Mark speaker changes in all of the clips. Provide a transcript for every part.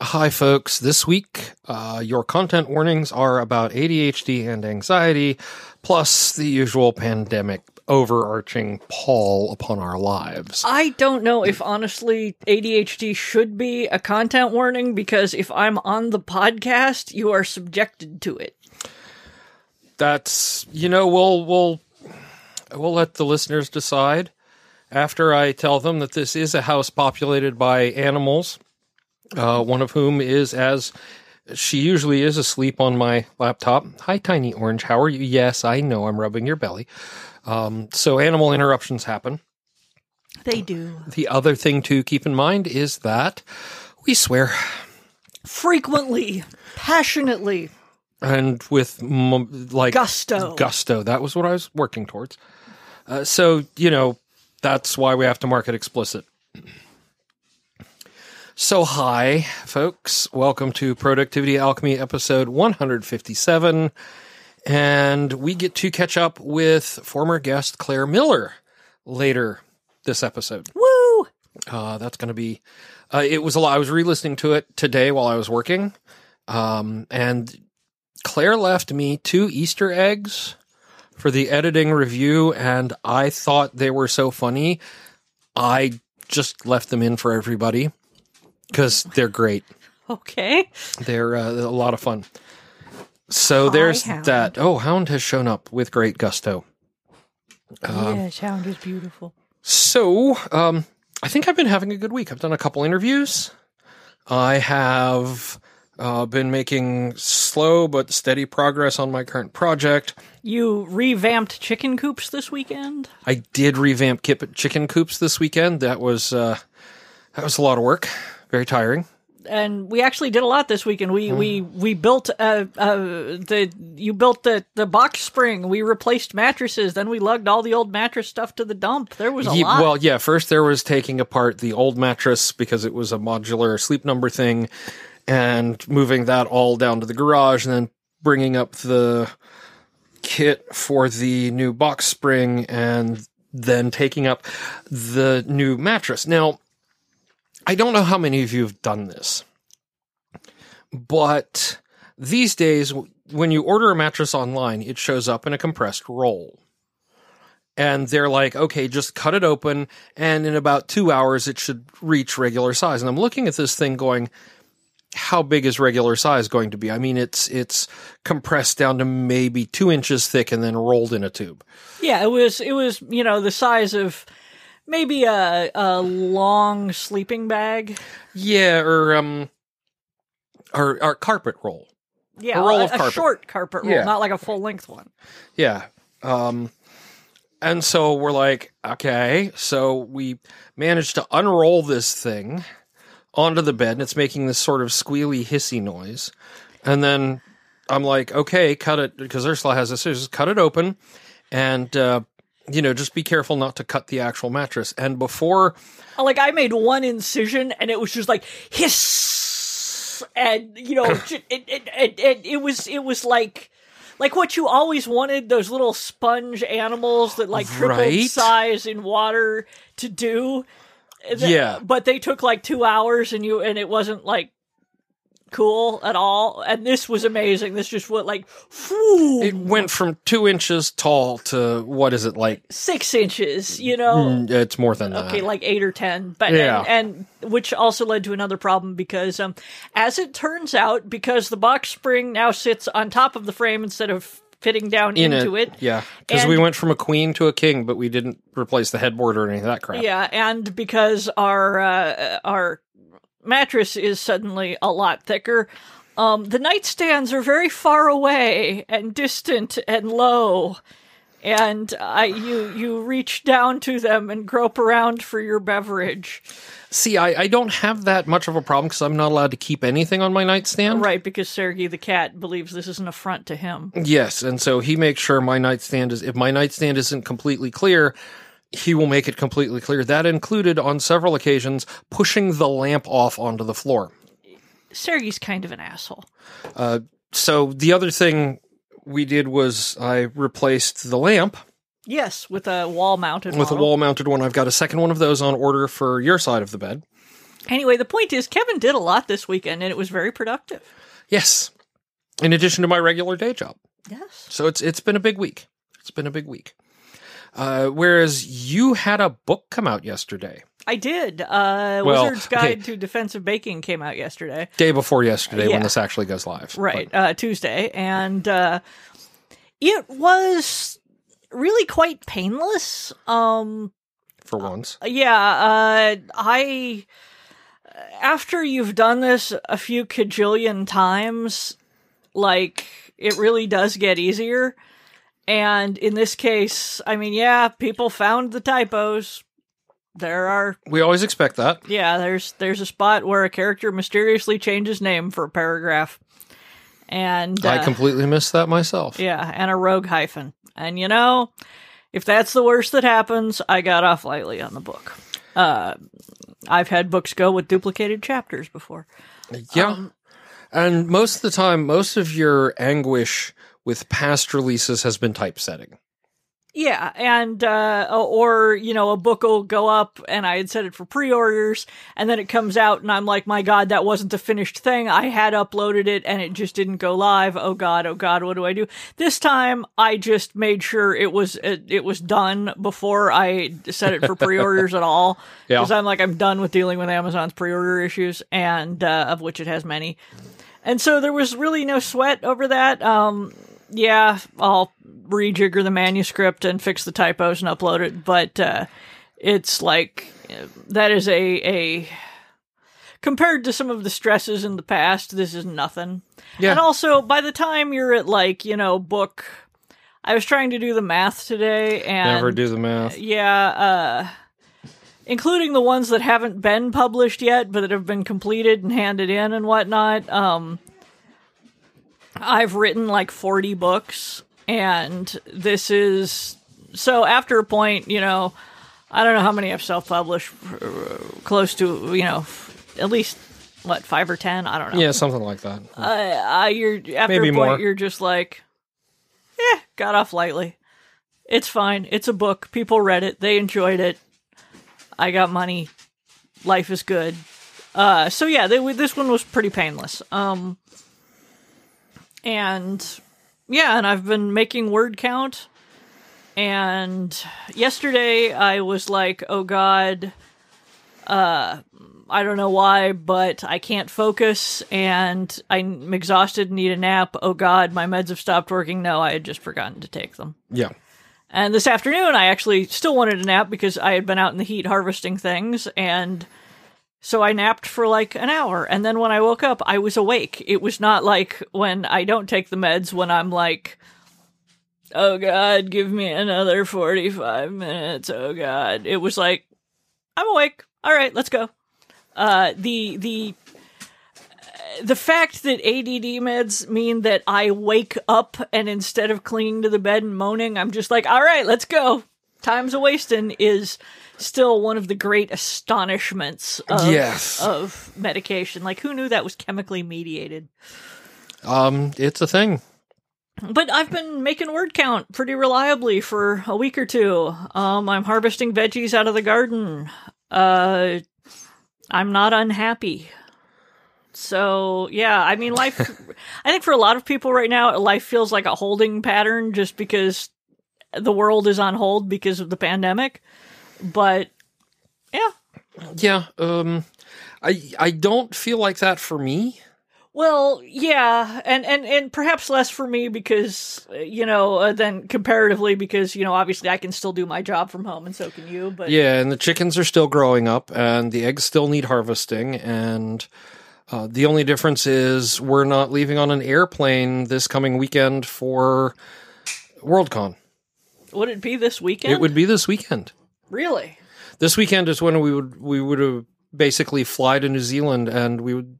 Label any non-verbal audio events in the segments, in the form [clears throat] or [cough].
Speaker 1: Hi, folks. This week, uh, your content warnings are about ADHD and anxiety, plus the usual pandemic overarching pall upon our lives.
Speaker 2: I don't know if honestly ADHD should be a content warning because if I'm on the podcast, you are subjected to it.
Speaker 1: That's you know we'll we'll we'll let the listeners decide after I tell them that this is a house populated by animals, uh, one of whom is as she usually is asleep on my laptop. Hi, Tiny Orange. How are you? Yes, I know. I'm rubbing your belly. Um, so animal interruptions happen.
Speaker 2: They do.
Speaker 1: The other thing to keep in mind is that we swear
Speaker 2: Frequently, passionately,
Speaker 1: and with m- like
Speaker 2: gusto.
Speaker 1: gusto. That was what I was working towards. Uh, so you know that's why we have to mark it explicit. So hi, folks. Welcome to Productivity Alchemy episode 157, and we get to catch up with former guest Claire Miller later this episode.
Speaker 2: Woo!
Speaker 1: Uh, that's going to be. Uh, it was a lot. I was re-listening to it today while I was working, um, and Claire left me two Easter eggs for the editing review, and I thought they were so funny. I just left them in for everybody because they're great.
Speaker 2: Okay.
Speaker 1: They're uh, a lot of fun. So there's
Speaker 2: Hound.
Speaker 1: that. Oh, Hound has shown up with great gusto.
Speaker 2: yeah, Hound is beautiful.
Speaker 1: So, um, I think I've been having a good week. I've done a couple interviews. I have uh, been making slow but steady progress on my current project.
Speaker 2: You revamped chicken coops this weekend?
Speaker 1: I did revamp kip- chicken coops this weekend. That was uh, that was a lot of work. Very tiring.
Speaker 2: and we actually did a lot this weekend. We we we built uh, uh the you built the the box spring. We replaced mattresses. Then we lugged all the old mattress stuff to the dump. There was a
Speaker 1: Ye-
Speaker 2: lot.
Speaker 1: well, yeah. First, there was taking apart the old mattress because it was a modular sleep number thing, and moving that all down to the garage, and then bringing up the kit for the new box spring, and then taking up the new mattress. Now, I don't know how many of you have done this, but these days, when you order a mattress online, it shows up in a compressed roll and they're like, okay, just cut it open, and in about two hours it should reach regular size. And I'm looking at this thing going, how big is regular size going to be? I mean, it's it's compressed down to maybe two inches thick and then rolled in a tube.
Speaker 2: yeah, it was it was you know the size of maybe a a long sleeping bag.
Speaker 1: Yeah, or um, or, or carpet roll.
Speaker 2: Yeah,
Speaker 1: A roll
Speaker 2: a,
Speaker 1: of
Speaker 2: a
Speaker 1: carpet.
Speaker 2: short carpet roll,
Speaker 1: Yeah.
Speaker 2: not like a full length one.
Speaker 1: Yeah. Um, and so we're like, okay, so we managed to unroll this thing onto the bed, and it's making this sort of squealy, hissy noise. And then I'm like, okay, cut it, because Ursula has a scissors, cut it open, and, uh, you know, just be careful not to cut the actual mattress. And before, uh,
Speaker 2: Like I made one incision and it was just like hiss, and you know, [coughs] it it, it it it was it was like like what you always wanted those little sponge animals that like tripled
Speaker 1: Right.
Speaker 2: size in water to do.
Speaker 1: Yeah.
Speaker 2: but they took like two hours and you and it wasn't like cool at all. And this was amazing. This just went like whew,
Speaker 1: it went from two inches tall to, what is it, like,
Speaker 2: six inches. You know.
Speaker 1: mm, it's more than that.
Speaker 2: okay, like eight or ten, but
Speaker 1: Yeah.
Speaker 2: and, and which also led to another problem because, um, as it turns out, because the box spring now sits on top of the frame instead of fitting down
Speaker 1: in
Speaker 2: into
Speaker 1: it,
Speaker 2: it.
Speaker 1: yeah, because we went from a queen to a king, but we didn't replace the headboard or any of that crap.
Speaker 2: Yeah, and because our uh, our mattress is suddenly a lot thicker. Um, the nightstands are very far away and distant and low, and I you you reach down to them and grope around for your beverage.
Speaker 1: See, I, I don't have that much of a problem because I'm not allowed to keep anything on my nightstand.
Speaker 2: Right, because Sergei the cat believes this is an affront to him.
Speaker 1: Yes, and so he makes sure my nightstand is. If my nightstand isn't completely clear, he will make it completely clear. That included on several occasions pushing the lamp off onto the floor.
Speaker 2: Sergei's kind of an asshole.
Speaker 1: Uh, so the other thing we did was I replaced the lamp
Speaker 2: Yes, with a wall mounted one.
Speaker 1: with a wall mounted one. I've got a second one of those on order for your side of the bed.
Speaker 2: Anyway, the point is, Kevin did a lot this weekend, and it was very productive.
Speaker 1: Yes. In addition to my regular day job.
Speaker 2: Yes.
Speaker 1: So it's it's been a big week. It's been a big week. Uh, whereas you had a book come out yesterday,
Speaker 2: I did. Uh,
Speaker 1: Well,
Speaker 2: Wizard's Guide
Speaker 1: okay.
Speaker 2: to Defensive Baking came out yesterday.
Speaker 1: day before yesterday
Speaker 2: Yeah.
Speaker 1: when this actually goes live.
Speaker 2: Right, uh, Tuesday. And uh, it was really quite painless. Um,
Speaker 1: for once,
Speaker 2: yeah, uh, I. After you've done this a few cajillion times, like, it really does get easier. And in this case, I mean, yeah, people found the typos. There are
Speaker 1: we always expect that.
Speaker 2: yeah, there's there's a spot where a character mysteriously changes name for a paragraph. And
Speaker 1: I
Speaker 2: uh,
Speaker 1: completely missed that myself.
Speaker 2: yeah, and a rogue hyphen. And you know, if that's the worst that happens, I got off lightly on the book. Uh I've had books go with duplicated chapters before.
Speaker 1: Yeah.
Speaker 2: Um,
Speaker 1: and most of the time, most of your anguish with past releases has been typesetting.
Speaker 2: Yeah, and uh, or you know, a book will go up, and I had set it for pre-orders, and then it comes out, and I'm like, my God, that wasn't the finished thing. I had uploaded it, and it just didn't go live. Oh God, oh God, what do I do? This time, I just made sure it was it, it was done before I set it for pre-orders at all, [laughs]
Speaker 1: Yeah.
Speaker 2: because I'm like, I'm done with dealing with Amazon's pre-order issues, and uh, of which it has many. And so there was really no sweat over that. Um, yeah, I'll rejigger the manuscript and fix the typos and upload it, but uh, it's like that is a a compared to some of the stresses in the past, this is nothing.
Speaker 1: Yeah.
Speaker 2: And also, by the time you're at like you know book, I was trying to do the math today, and
Speaker 1: Never do the math.
Speaker 2: yeah, uh, including the ones that haven't been published yet, but that have been completed and handed in and whatnot. Um, I've written like 40 books, and this is so after a point, you know, I don't know how many I've self published, close to, you know, at least what, five or 10? I don't know.
Speaker 1: Yeah, something like that.
Speaker 2: Uh, uh, you're after
Speaker 1: Maybe
Speaker 2: a point,
Speaker 1: more.
Speaker 2: you're just like, eh, got off lightly. It's fine. It's a book. People read it. They enjoyed it. I got money. Life is good. Uh, so yeah, they, this one was pretty painless. Um, and yeah, and I've been making word count. And yesterday I was like, oh god, uh, I don't know why, but I can't focus and I'm exhausted and need a nap. Oh god, my meds have stopped working. No, I had just forgotten to take them.
Speaker 1: Yeah.
Speaker 2: And this afternoon, I actually still wanted a nap because I had been out in the heat harvesting things. And so I napped for like an hour. And then when I woke up, I was awake. It was not like when I don't take the meds when I'm like, oh God, give me another 45 minutes. Oh God. It was like, I'm awake. All right, let's go. Uh, the, the, the fact that ADD meds mean that I wake up and instead of clinging to the bed and moaning, I'm just like, all right, let's go. Time's a wasting is still one of the great astonishments of,
Speaker 1: Yes.
Speaker 2: of medication. Like, who knew that was chemically mediated?
Speaker 1: Um, it's a thing.
Speaker 2: But I've been making word count pretty reliably for a week or two. Um, I'm harvesting veggies out of the garden. Uh, I'm not unhappy. So yeah, I mean, life. [laughs] I think for a lot of people right now, life feels like a holding pattern, just because the world is on hold because of the pandemic. But yeah,
Speaker 1: Yeah. Um, I I don't feel like that for me.
Speaker 2: Well, yeah, and and and perhaps less for me because you know uh, than comparatively because you know obviously I can still do my job from home and so can you. But
Speaker 1: Yeah, and the chickens are still growing up, and the eggs still need harvesting, and uh, the only difference is we're not leaving on an airplane this coming weekend for Worldcon.
Speaker 2: would it be this weekend?
Speaker 1: It would be this weekend.
Speaker 2: Really.
Speaker 1: This weekend is when we would we would have basically fly to New Zealand, and we would.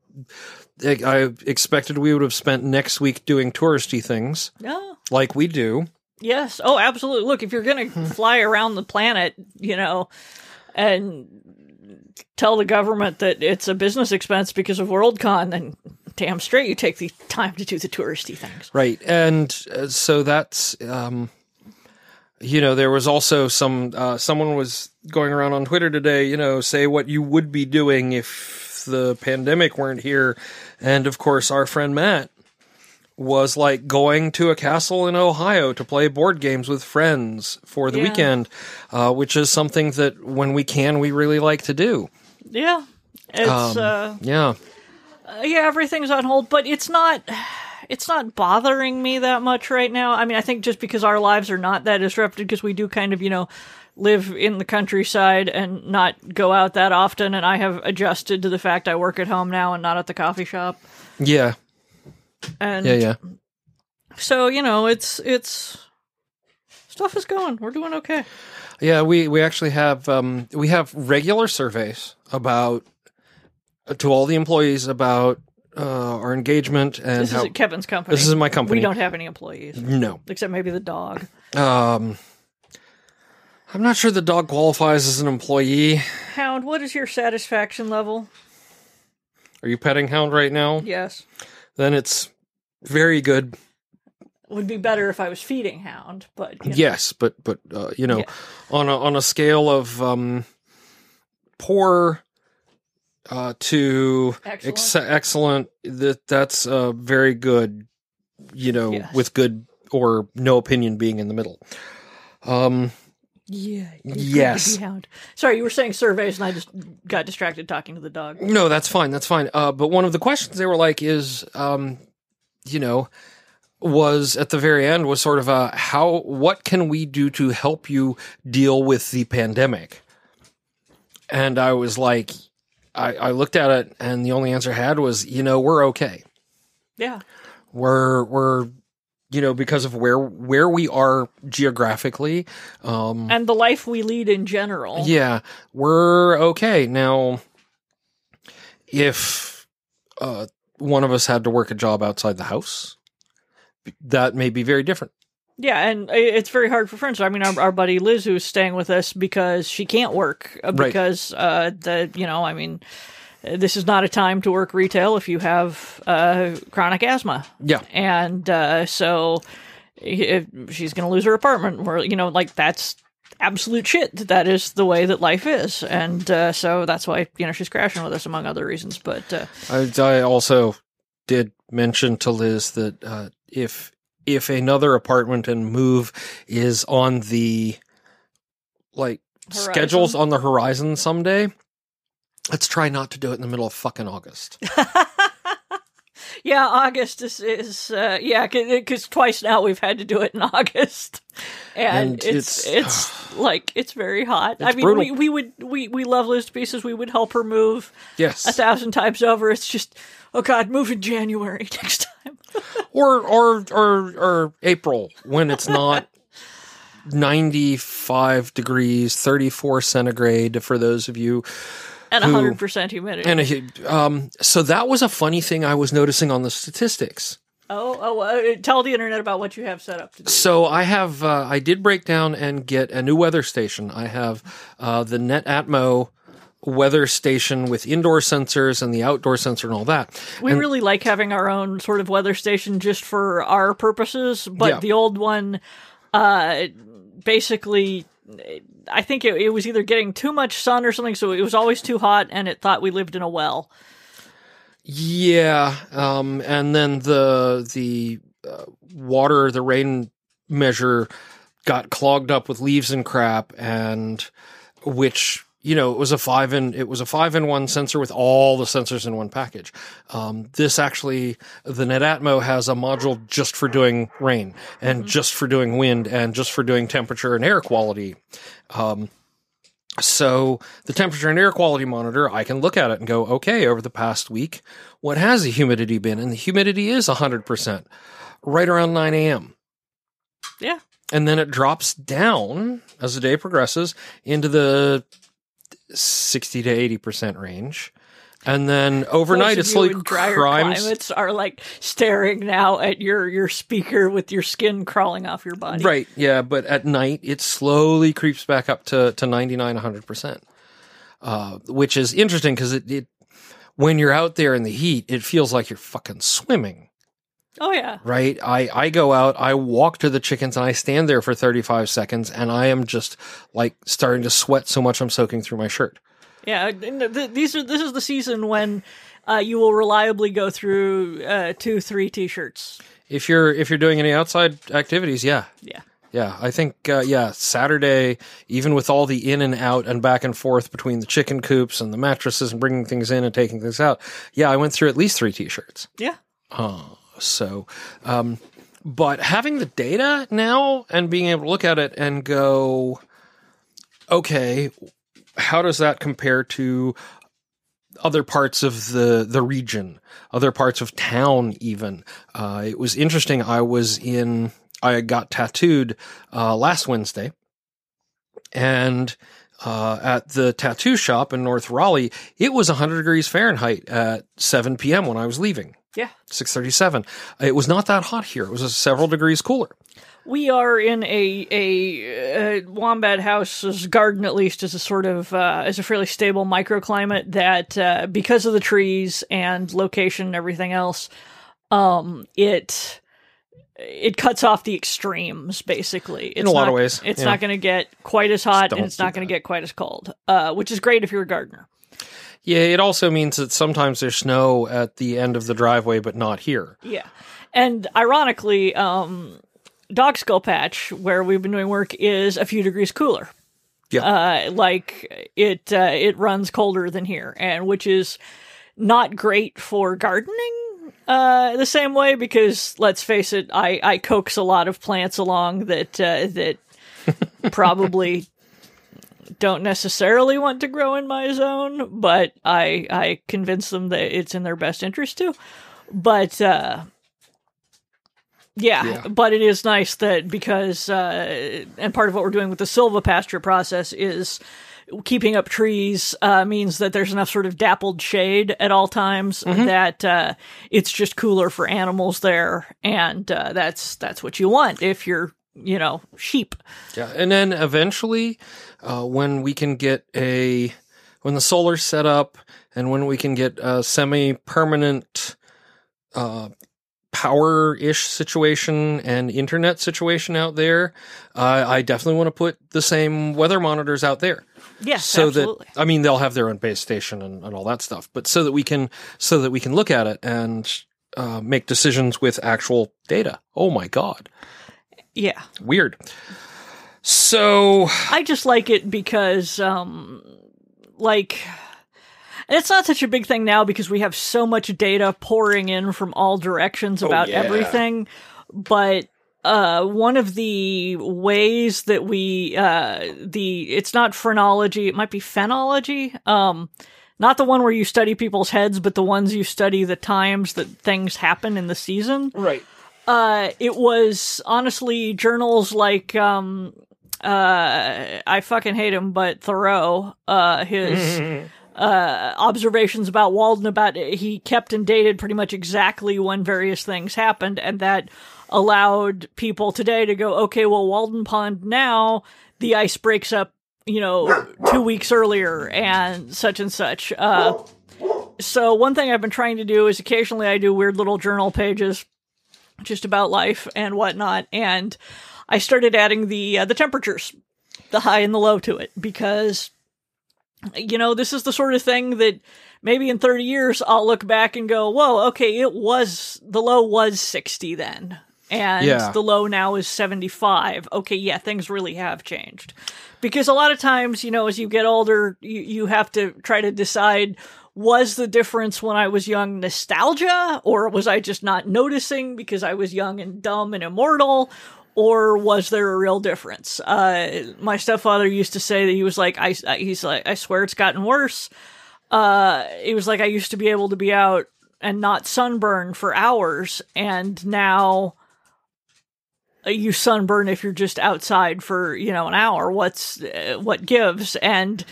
Speaker 1: I expected we would have spent next week doing touristy things
Speaker 2: No.
Speaker 1: like we do.
Speaker 2: Yes. Oh, absolutely. Look, if you're gonna fly around the planet, you know, and tell the government that it's a business expense because of Worldcon, then damn straight you take the time to do the touristy things.
Speaker 1: Right. And uh, so that's, um, you know, there was also some, uh, someone was going around on Twitter today, you know, say what you would be doing if the pandemic weren't here. And of course, our friend Matt was like going to a castle in Ohio to play board games with friends for the
Speaker 2: Yeah.
Speaker 1: weekend, uh, which is something that when we can, we really like to do.
Speaker 2: Yeah. It's
Speaker 1: Um,
Speaker 2: uh
Speaker 1: Yeah.
Speaker 2: Uh, yeah, everything's on hold, but it's not it's not bothering me that much right now. I mean, I think just because our lives are not that disrupted because we do kind of, you know, live in the countryside and not go out that often and I have adjusted to the fact I work at home now and not at the coffee shop.
Speaker 1: Yeah.
Speaker 2: And
Speaker 1: Yeah. Yeah.
Speaker 2: so, you know, it's it's stuff is going. We're doing okay.
Speaker 1: Yeah, we we actually have um, we have regular surveys about to all the employees about uh, our engagement and
Speaker 2: This
Speaker 1: how
Speaker 2: is Kevin's company.
Speaker 1: this is my company.
Speaker 2: We don't have any employees
Speaker 1: no.
Speaker 2: except maybe the dog.
Speaker 1: Um, I'm not sure the dog qualifies as an employee.
Speaker 2: Hound, what is your satisfaction level?
Speaker 1: Are you petting hound right now?
Speaker 2: Yes.
Speaker 1: Then it's very good.
Speaker 2: would be better if I was feeding Hound, but you know.
Speaker 1: Yes, but but uh, you know,
Speaker 2: Yeah.
Speaker 1: on a on a scale of um, poor uh, to
Speaker 2: Excellent.
Speaker 1: ex- excellent, that that's uh, very good. You know,
Speaker 2: Yes.
Speaker 1: with good or no opinion being in the middle. Um,
Speaker 2: yeah, it's good to
Speaker 1: Yes.
Speaker 2: Sorry, you were saying surveys, and I just got distracted talking to the dog.
Speaker 1: No, that's fine. That's fine. Uh, but one of the questions they were like is, um, you know, was at the very end was sort of a how what can we do to help you deal with the pandemic? And I was like, I, I looked at it, and the only answer I had was, you know, we're okay.
Speaker 2: Yeah,
Speaker 1: We're we're you know because of where where we are geographically. Um,
Speaker 2: and the life we lead in general.
Speaker 1: yeah, we're okay. Now, if uh, one of us had to work a job outside the house, that may be very different.
Speaker 2: Yeah, and it's very hard for friends. I mean, our, our buddy Liz, who's staying with us because she can't work uh,
Speaker 1: Right.
Speaker 2: because uh, the you know, I mean, this is not a time to work retail if you have uh, chronic asthma.
Speaker 1: Yeah,
Speaker 2: and uh, so if she's going to lose her apartment where you know like that's absolute shit that is the way that life is and uh, so that's why you know she's crashing with us among other reasons but uh,
Speaker 1: I, I also did mention to Liz that uh, if if another apartment and move is on the like
Speaker 2: Horizon?
Speaker 1: schedules on the horizon someday. Let's try not to do it in the middle of fucking August. [laughs]
Speaker 2: yeah august is, is uh, yeah because twice now we've had to do it in [laughs] august and,
Speaker 1: And
Speaker 2: it's
Speaker 1: it's-
Speaker 2: it's, [sighs] like it's very hot i mean
Speaker 1: brutal.
Speaker 2: we, we would we, we love liz to pieces we would help her move
Speaker 1: Yes.
Speaker 2: a thousand times over it's just oh god move in january [laughs] next time
Speaker 1: or or or or April when it's not 95 degrees 34 centigrade for those of you
Speaker 2: and 100% humidity
Speaker 1: and a, um so that was a funny thing I was noticing on the statistics
Speaker 2: Oh, oh! Uh, tell the internet about what you have set up to do.
Speaker 1: so I have uh, I did break down and get a new weather station I have uh, the Netatmo weather station with indoor sensors and the outdoor sensor and all that
Speaker 2: We really like having our own sort of weather station just for our purposes, but
Speaker 1: Yeah.
Speaker 2: the old one, uh, basically, I think it, it was either getting too much sun or something, so it was always too hot, and it thought we lived in a well.
Speaker 1: Yeah, um, and then the the uh, water, the rain measure got clogged up with leaves and crap, and which you know it was a five in it was a five in one sensor with all the sensors in one package. Um, this actually, the Netatmo has a module just for doing rain and just for doing wind and just for doing temperature and air quality. Um, so the temperature and air quality monitor, I can look at it and go, okay, over the past week, what has the humidity been? And the humidity is 100%, right around 9 a.m.
Speaker 2: Yeah.
Speaker 1: And then it drops down as the day progresses into the 60 to 80% range. And then overnight,
Speaker 2: it's
Speaker 1: like
Speaker 2: of
Speaker 1: slowly
Speaker 2: you in drier
Speaker 1: climbs.
Speaker 2: climates are like staring now at your your speaker with your skin crawling off your body.
Speaker 1: Right. Yeah. But at night, it slowly creeps back up to, to 99, 100%, uh, which is interesting because it, it, when you're out there in the heat, it feels like you're fucking swimming,
Speaker 2: Oh yeah.
Speaker 1: right? I, I go out, I walk to the chickens and I stand there for 35 seconds and I am just like starting to sweat so much I'm soaking through my shirt.
Speaker 2: Yeah, th- these are this is the season when uh, you will reliably go through uh, two, three t-shirts.
Speaker 1: If you're if you're doing any outside activities, yeah,
Speaker 2: Yeah,
Speaker 1: yeah. I think uh, yeah, Saturday, even with all the in and out and back and forth between the chicken coops and the mattresses and bringing things in and taking things out, yeah, I went through at least three t-shirts.
Speaker 2: yeah,
Speaker 1: So, um, but having the data now and being able to look at it and go, okay, how does that compare to other parts of the the region, other parts of town? Even uh, it was interesting. I was in. I got tattooed uh, last Wednesday, and uh, at the tattoo shop in North Raleigh, it was 100 degrees Fahrenheit at 7 p.m. when I was leaving.
Speaker 2: Yeah.
Speaker 1: 637. It was not that hot here. It was several degrees cooler.
Speaker 2: We are in a a uh, wombat house's garden, at least, is a sort of uh, is a fairly stable microclimate that, uh, because of the trees and location and everything else, um, it it cuts off the extremes. Basically, it's
Speaker 1: a lot
Speaker 2: not-
Speaker 1: of ways,
Speaker 2: It's
Speaker 1: yeah.
Speaker 2: not going to get quite as hot, and it's not going to get quite as cold, uh, which is great if you're a gardener.
Speaker 1: Yeah, it also means that sometimes there's snow at the end of the driveway, but not here.
Speaker 2: Yeah. And ironically, um, Dog Skull Patch, where we've been doing work, is a few degrees cooler.
Speaker 1: Yeah.
Speaker 2: Uh, like it, uh, it runs colder than here, and which is not great for gardening. Uh, the same way because let's face it, I, I coax a lot of plants along that uh, that [laughs] probably don't necessarily want to grow in my zone, but I I convince them that it's in their best interest to. But uh yeah,
Speaker 1: Yeah.
Speaker 2: but it is nice that because uh and part of what we're doing with the silvopasture process is keeping up trees uh, means that there's enough sort of dappled shade at all times that uh, it's just cooler for animals there, and uh, that's that's what you want if you're you know sheep.
Speaker 1: Yeah, and then eventually, uh, when we can get a when the solar's set up, and when we can get a semi-permanent uh, power-ish situation and internet situation out there, uh, I definitely want to put the same weather monitors out there.
Speaker 2: Yes,
Speaker 1: so
Speaker 2: absolutely.
Speaker 1: that I mean they'll have their own base station and, and all that stuff, but so that we can so that we can look at it and uh, make decisions with actual data. Oh my god,
Speaker 2: yeah.
Speaker 1: weird. So
Speaker 2: I just like it because, um, like, and it's not such a big thing now because we have so much data pouring in from all directions about
Speaker 1: yeah.
Speaker 2: everything. But uh, one of the ways that we, uh, the it's not phrenology, it might be phenology. Um, not the one where you study people's heads, but the ones you study the times that things happen in the season
Speaker 1: right.
Speaker 2: Uh it was honestly journals like um uh I fucking hate him but Thoreau uh his [laughs] uh observations about Walden about he kept and dated pretty much exactly when various things happened and that allowed people today to go okay well Walden Pond now the ice breaks up you know 2 weeks earlier and such and such. Uh so one thing I've been trying to do is occasionally I do weird little journal pages just about life and whatnot. And I started adding the uh, the temperatures, the high and the low to it because you know this is the sort of thing that maybe in 30 years I'll look back and go, "Whoa, okay, it was the low was 60 then." And
Speaker 1: Yeah.
Speaker 2: the low now is 75. Okay, yeah, things really have changed. Because a lot of times, you know, as you get older, you, you have to try to decide was the difference when I was young nostalgia, or was I just not noticing because I was young and dumb and immortal? Or was there a real difference? Uh, my stepfather used to say that he was like, I, he's like, I swear it's gotten worse. Uh, he was like, I used to be able to be out and not sunburn for hours, and now uh, you sunburn if you're just outside for you know an hour. What's uh, what gives? And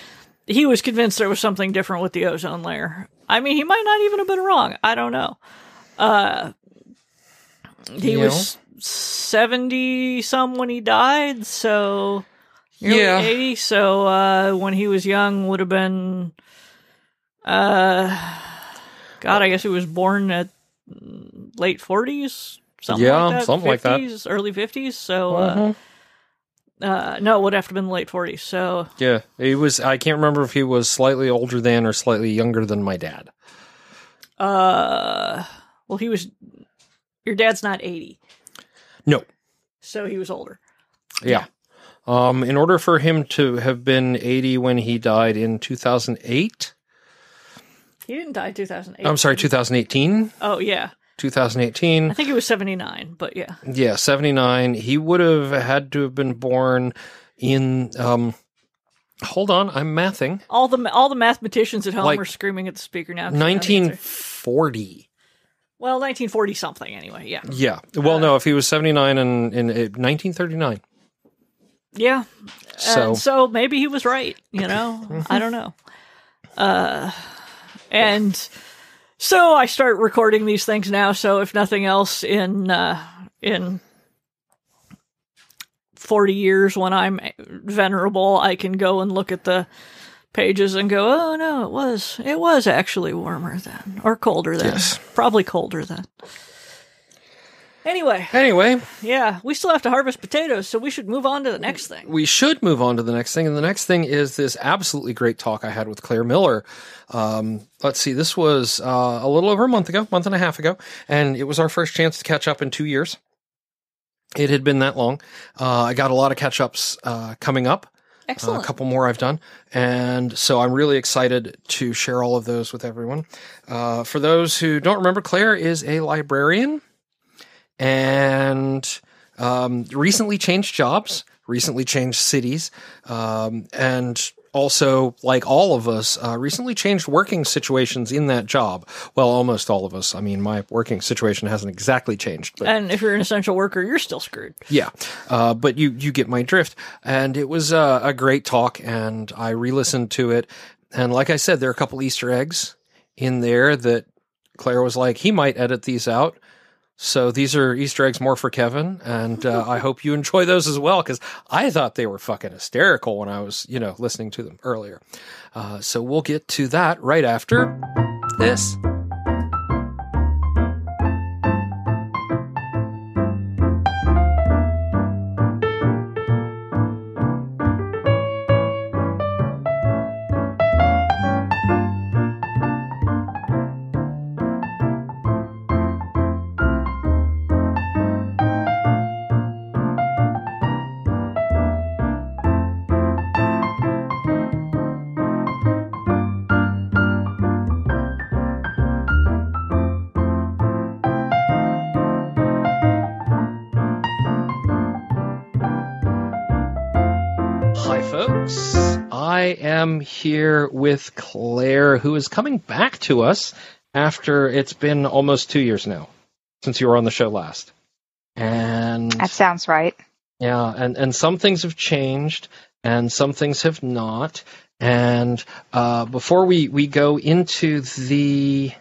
Speaker 2: he was convinced there was something different with the ozone layer. I mean, he might not even have been wrong. I don't know. Uh, he
Speaker 1: You
Speaker 2: was seventy some when he died, so
Speaker 1: Yeah.
Speaker 2: eighty. So uh, when he was young, would have been. Uh, God, I guess he was born at late forties, something
Speaker 1: Yeah,
Speaker 2: like that.
Speaker 1: something like that.
Speaker 2: early fifties. So uh, Uh, no, it would have to have been late 40s. So
Speaker 1: Yeah, he was. I can't remember if he was slightly older than or slightly younger than my dad.
Speaker 2: Uh, well, he was. Your dad's not eighty,
Speaker 1: No,
Speaker 2: so he was older.
Speaker 1: yeah. Um, in order for him to have been 80 when he died in 2008,
Speaker 2: He didn't die in two thousand eight.
Speaker 1: I'm sorry, 2018,
Speaker 2: Oh yeah,
Speaker 1: 2018.
Speaker 2: I think he was seventy nine. But yeah,
Speaker 1: Yeah, 79. He would have had to have been born in um hold on, I'm mathing.
Speaker 2: all the all the mathematicians at home
Speaker 1: Like
Speaker 2: are screaming at the speaker now. 'cause they know the answer.
Speaker 1: 1940.
Speaker 2: Well, nineteen forty something anyway. Yeah,
Speaker 1: Yeah. Well, no, if he was 79 in in uh, 1939.
Speaker 2: yeah.
Speaker 1: So
Speaker 2: And so maybe he was right. You know, [laughs] I don't know. Uh, and so I start recording these things now. So if nothing else, in uh, in forty years, when I'm venerable, I can go and look at the pages and go, "Oh no, it was it was actually warmer then, or colder then.
Speaker 1: Yes.
Speaker 2: Probably colder then." Anyway,
Speaker 1: anyway,
Speaker 2: yeah, we still have to harvest potatoes, so we should move on to the next thing.
Speaker 1: we should move on to the next thing. And the next thing is this absolutely great talk I had with Claire Miller. Um, let's see, this was uh, a little over a month ago, month and a half ago, and it was our first chance to catch up in two years. It had been that long. Uh, I got a lot of catch ups uh, coming up. Uh,
Speaker 2: Excellent.
Speaker 1: a couple more I've done. And so I'm really excited to share all of those with everyone. Uh, for those who don't remember, Claire is a librarian and um, recently changed jobs, recently changed cities, um, and also, like all of us, uh, recently changed working situations in that job. Well, almost all of us. I mean, my working situation hasn't exactly changed, but
Speaker 2: and if you're an essential worker, you're still screwed.
Speaker 1: yeah, uh, but you you get my drift, and it was uh, a great talk, and I re-listened to it, and like I said, there are a couple Easter eggs in there that Claire was like, he might edit these out. So these are Easter eggs more for Kevin, and uh, I hope you enjoy those as well because I thought they were fucking hysterical when I was, you know, listening to them earlier. Uh, so we'll get to that right after this. Am here with Claire, who is coming back to us after it's been almost two years now since you were on the show last. And
Speaker 3: That sounds right.
Speaker 1: yeah, and, and some things have changed and some things have not. And uh, before we, we go into the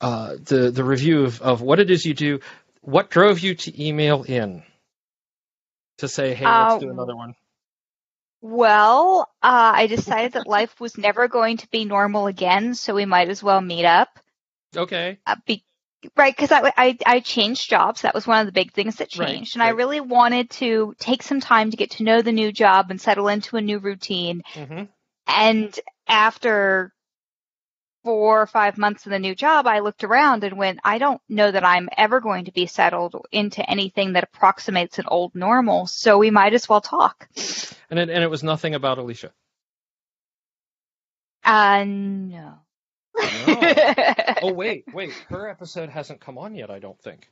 Speaker 1: uh, the the review of, of what it is you do, what drove you to email in to say, hey, let's
Speaker 3: Uh,
Speaker 1: do another one?
Speaker 3: Well, uh, I decided that [laughs] life was never going to be normal again, so we might as well meet up.
Speaker 1: Okay.
Speaker 3: Uh, be, right, because I, I, I changed jobs. That was one of the big things that
Speaker 1: Right,
Speaker 3: changed. and I really wanted to take some time to get to know the new job and settle into a new routine.
Speaker 1: hmm
Speaker 3: And after four or five months in the new job, I looked around and went, I don't know that I'm ever going to be settled into anything that approximates an old normal, so we might as well talk.
Speaker 1: And it, and it was nothing about Alicia.
Speaker 3: Uh, no.
Speaker 1: No. [laughs] Oh wait, wait. Her episode hasn't come on yet. I don't think.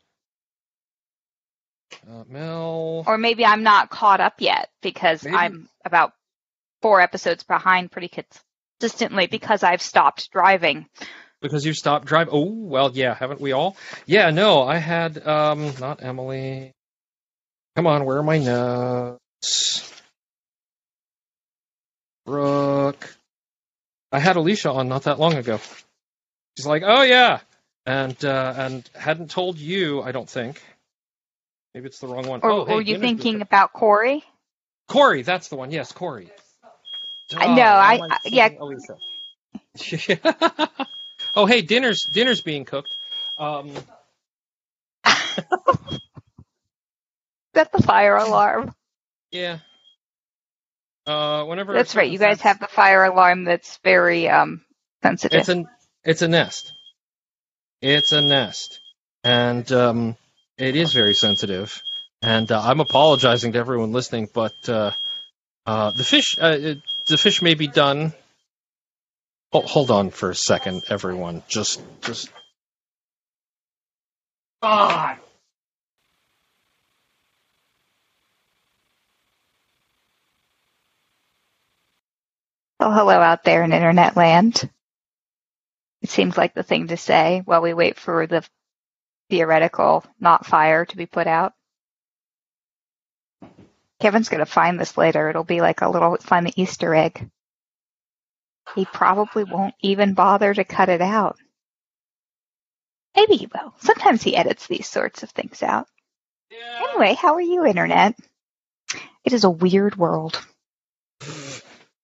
Speaker 1: Uh, Mel.
Speaker 3: or maybe I'm not caught up yet because
Speaker 1: Maybe.
Speaker 3: I'm about four episodes behind pretty consistently because I've stopped driving.
Speaker 1: Because you stopped driving. Oh well, yeah. Haven't we all? Yeah. No, I had um not Emily. Come on, where are my notes? Brooke. I had Alicia on not that long ago. She's like, oh yeah, and uh, and hadn't told you. I don't think. Maybe it's the wrong one.
Speaker 3: Or
Speaker 1: oh, hey,
Speaker 3: were you
Speaker 1: Guinness
Speaker 3: thinking about Corey?
Speaker 1: Corey? That's the one. Yes, Corey.
Speaker 3: I know,
Speaker 1: why
Speaker 3: I- I- yeah.
Speaker 1: Alicia. [laughs] oh, hey, dinner's dinner's being cooked. Um, [laughs]
Speaker 3: That's the fire alarm.
Speaker 1: Yeah. Uh, whenever
Speaker 3: That's right. You guys have the fire alarm that's very um sensitive.
Speaker 1: It's an it's a nest. It's a nest, and um, it is very sensitive. And uh, I'm apologizing to everyone listening, but uh, uh, the fish uh, the fish may be done. Hold, hold on for a second, everyone. Just just. God.
Speaker 3: Oh, hello out there in internet land. It seems like the thing to say while we wait for the theoretical not fire to be put out. Kevin's going to find this later. It'll be like a little find the Easter egg. He probably won't even bother to cut it out. Maybe he will. Sometimes he edits these sorts of things out. Anyway, how are you, internet? It is a weird world.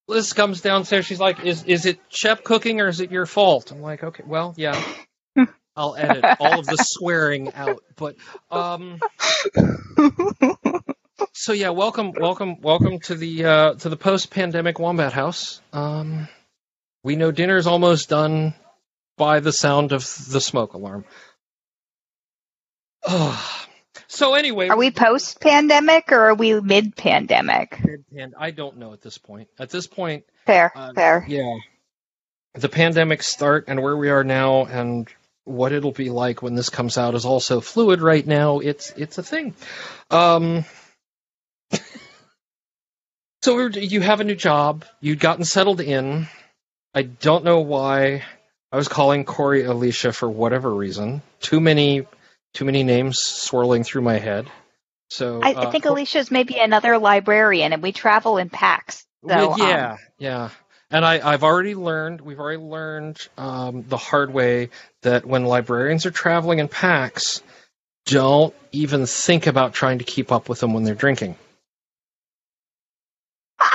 Speaker 1: Liz comes downstairs. She's like, "Is is it Shep cooking or is it your fault?" I'm like, "Okay, well, yeah, I'll edit all of the [laughs] swearing out." But um, [laughs] so yeah, welcome, welcome, welcome to the uh, to the post-pandemic Wombat House. Um, we know dinner's almost done by the sound of the smoke alarm. so anyway,
Speaker 3: Are we post pandemic or are we mid pandemic?
Speaker 1: And I don't know at this point. At this point,
Speaker 3: Fair,
Speaker 1: Uh,
Speaker 3: fair.
Speaker 1: yeah, the pandemic start and where we are now and what it'll be like when this comes out is also fluid right now. It's it's a thing. Um, so we were, you have a new job. You'd gotten settled in. I don't know why I was calling Corey Alicia for whatever reason. Too many too many names swirling through my head. So
Speaker 3: I,
Speaker 1: uh,
Speaker 3: I think Alicia's maybe another librarian, and we travel in packs. So,
Speaker 1: Well,
Speaker 3: um,
Speaker 1: yeah, yeah. And I, I've already learned, we've already learned um, the hard way that when librarians are traveling in packs, don't even think about trying to keep up with them when they're drinking.
Speaker 3: uh,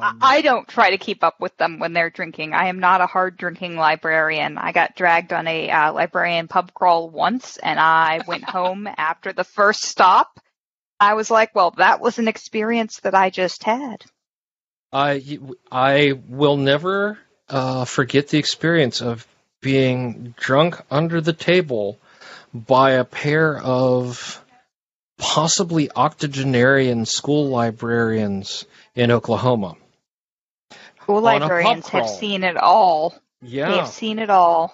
Speaker 1: Um,
Speaker 3: I don't try to keep up with them when they're drinking. I am not a hard drinking librarian. I got dragged on a uh, librarian pub crawl once, and I went [laughs] home after the first stop. I was like, well, that was an experience that I just had.
Speaker 1: I, I will never uh, forget the experience of being drunk under the table by a pair of possibly octogenarian school librarians in Oklahoma.
Speaker 3: School
Speaker 1: On a pub
Speaker 3: librarians have seen it all.
Speaker 1: Yeah.
Speaker 3: They have seen it all.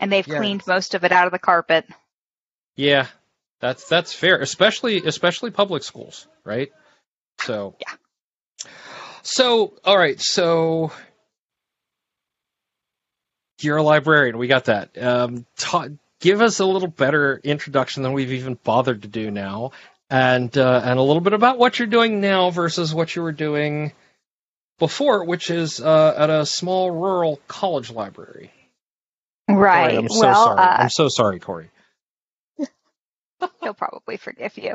Speaker 3: And they've
Speaker 1: Yeah.
Speaker 3: cleaned most of it out of the carpet.
Speaker 1: Yeah, that's that's fair, especially especially public schools, right? So
Speaker 3: Yeah.
Speaker 1: So all right, so you're a librarian. We got that. Um, ta- give us a little better introduction than we've even bothered to do now, and uh, and a little bit about what you're doing now versus what you were doing before, which is uh, at a small rural college library.
Speaker 3: Right.
Speaker 1: Corey, I'm so
Speaker 3: well,
Speaker 1: sorry.
Speaker 3: uh,
Speaker 1: I'm so sorry, Corey.
Speaker 3: He'll probably forgive you.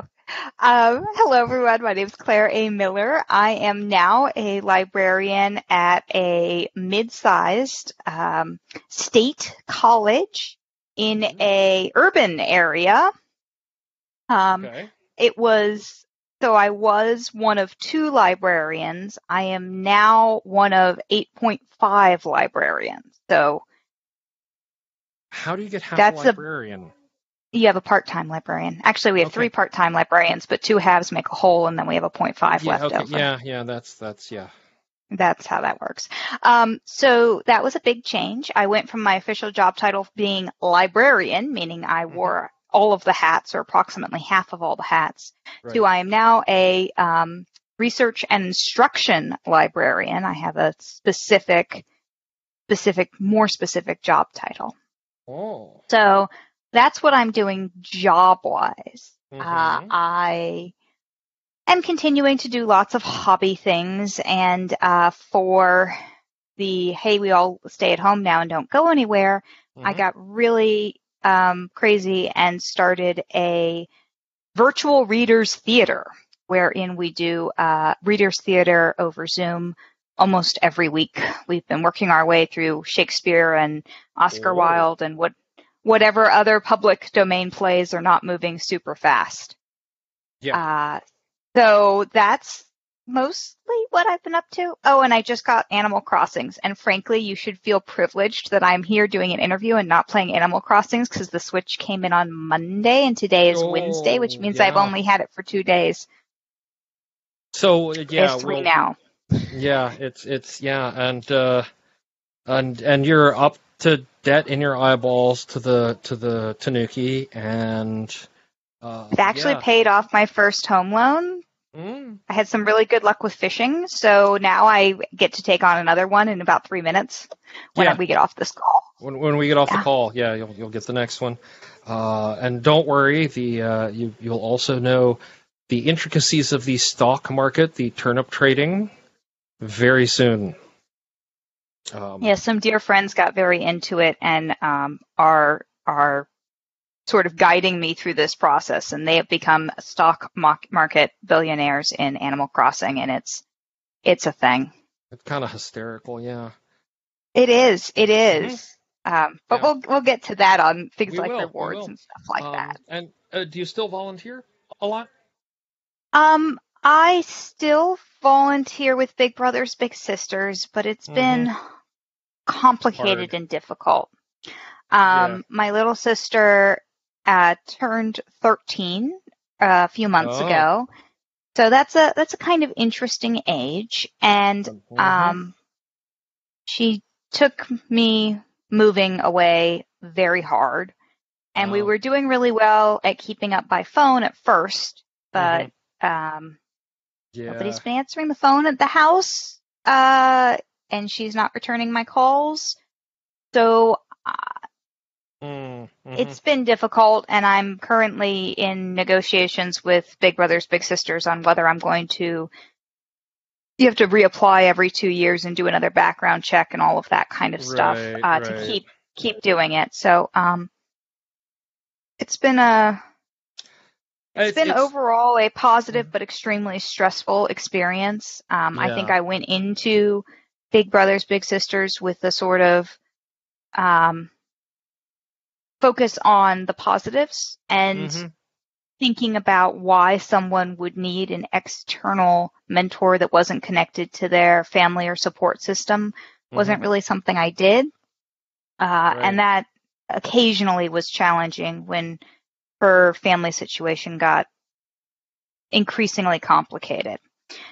Speaker 3: Um, hello, everyone. My name is Claire A. Miller. I am now a librarian at a mid-sized um, state college in a urban area. Um,
Speaker 1: okay.
Speaker 3: It was so I was one of two librarians. I am now one of 8.5 librarians. So
Speaker 1: How do you get half
Speaker 3: That's
Speaker 1: a
Speaker 3: a-
Speaker 1: librarian?
Speaker 3: you have a part-time librarian. Actually, we have
Speaker 1: Okay.
Speaker 3: three part-time librarians, but two halves make a whole, and then we have a 0.5
Speaker 1: yeah,
Speaker 3: left
Speaker 1: okay,
Speaker 3: over.
Speaker 1: yeah, yeah. That's that's yeah.
Speaker 3: That's how that works. Um, so that was a big change. I went from my official job title being librarian, meaning I
Speaker 1: Mm-hmm.
Speaker 3: wore all of the hats or approximately half of all the hats,
Speaker 1: Right.
Speaker 3: to I am now a um, research and instruction librarian. I have a specific, specific, more specific job title.
Speaker 1: Oh.
Speaker 3: So that's what I'm doing job wise. Uh,
Speaker 1: Mhm.
Speaker 3: I am continuing to do lots of hobby things, and uh, for the hey, we all stay at home now and don't go anywhere, I
Speaker 1: Mhm.
Speaker 3: got really um, crazy and started a virtual readers theater, wherein we do uh, readers theater over Zoom almost every week. We've been working our way through Shakespeare and Oscar
Speaker 1: Oh.
Speaker 3: Wilde and what whatever other public domain plays are not moving super fast.
Speaker 1: Yeah.
Speaker 3: Uh, So that's mostly what I've been up to. Oh, and I just got Animal Crossings. And frankly, you should feel privileged that I'm here doing an interview and not playing Animal Crossings because the Switch came in on Monday and today is
Speaker 1: Oh,
Speaker 3: Wednesday, which means I've only had it for two days.
Speaker 1: So yeah,
Speaker 3: it's three
Speaker 1: well,
Speaker 3: now.
Speaker 1: Yeah, it's it's yeah, and uh, and and you're up to debt in your eyeballs to the to the Tanuki, and uh,
Speaker 3: It actually
Speaker 1: yeah.
Speaker 3: paid off my first home loan.
Speaker 1: Mm,
Speaker 3: I had some really good luck with fishing, so now I get to take on another one in about three minutes when
Speaker 1: Yeah.
Speaker 3: we get off this call.
Speaker 1: when when we get off the call, yeah, you'll you'll get the next one, uh, and don't worry, the uh, you you'll also know the intricacies of the stock market, the turnip trading, very soon. Um,
Speaker 3: Yeah, some dear friends got very into it and um, are are sort of guiding me through this process, and they have become stock market billionaires in Animal Crossing, and it's it's a thing.
Speaker 1: It's kind of hysterical, yeah.
Speaker 3: It is, it is. Um, but
Speaker 1: Mm-hmm. Yeah.
Speaker 3: we'll we'll get to that on things
Speaker 1: We
Speaker 3: like
Speaker 1: will,
Speaker 3: rewards and stuff like
Speaker 1: Um,
Speaker 3: that.
Speaker 1: And uh, do you still volunteer a lot?
Speaker 3: Um, I still volunteer with Big Brothers Big Sisters, but it's been complicated
Speaker 1: Mm-hmm. Hard.
Speaker 3: and difficult. Um,
Speaker 1: Yeah.
Speaker 3: my little sister uh, turned 13 uh, a few months
Speaker 1: Oh.
Speaker 3: ago. So that's a that's a kind of interesting age and
Speaker 1: Mhm.
Speaker 3: um she took me moving away very hard and we were doing really well at keeping up by phone at first but
Speaker 1: Mm-hmm.
Speaker 3: um
Speaker 1: yeah.
Speaker 3: nobody's been answering the phone at the house uh and she's not returning my calls so
Speaker 1: Mm, mhm.
Speaker 3: it's been difficult and i'm currently in negotiations with big brothers big sisters on whether i'm going to you have to reapply every two years and do another background check and all of that kind of stuff
Speaker 1: Right,
Speaker 3: uh, to keep keep doing it so um it's been a it's been overall a positive but extremely stressful experience. Um, I think I went into Big Brothers Big Sisters with a sort of um, focus on the positives and
Speaker 1: Mhm.
Speaker 3: thinking about why someone would need an external mentor that wasn't connected to their family or support system wasn't really something I did. Uh,
Speaker 1: Right.
Speaker 3: And that occasionally was challenging when her family situation got increasingly complicated.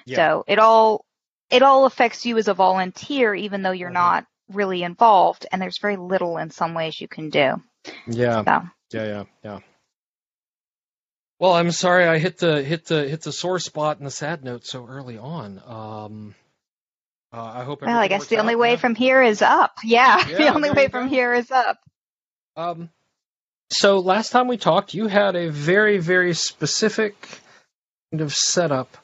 Speaker 1: Yeah.
Speaker 3: So it all it all affects you as a volunteer, even though you're
Speaker 1: Mhm.
Speaker 3: not really involved, and there's very little in some ways you can do.
Speaker 1: Yeah,
Speaker 3: So
Speaker 1: yeah, yeah, yeah. Well, I'm sorry I hit the hit the hit the sore spot in the sad note so early on. Um, uh, I hope.
Speaker 3: well, I guess the only way
Speaker 1: yeah.
Speaker 3: from here is up. Yeah, [laughs] the only way from here is up.
Speaker 1: Um, so last time we talked, you had a very, very specific kind of setup,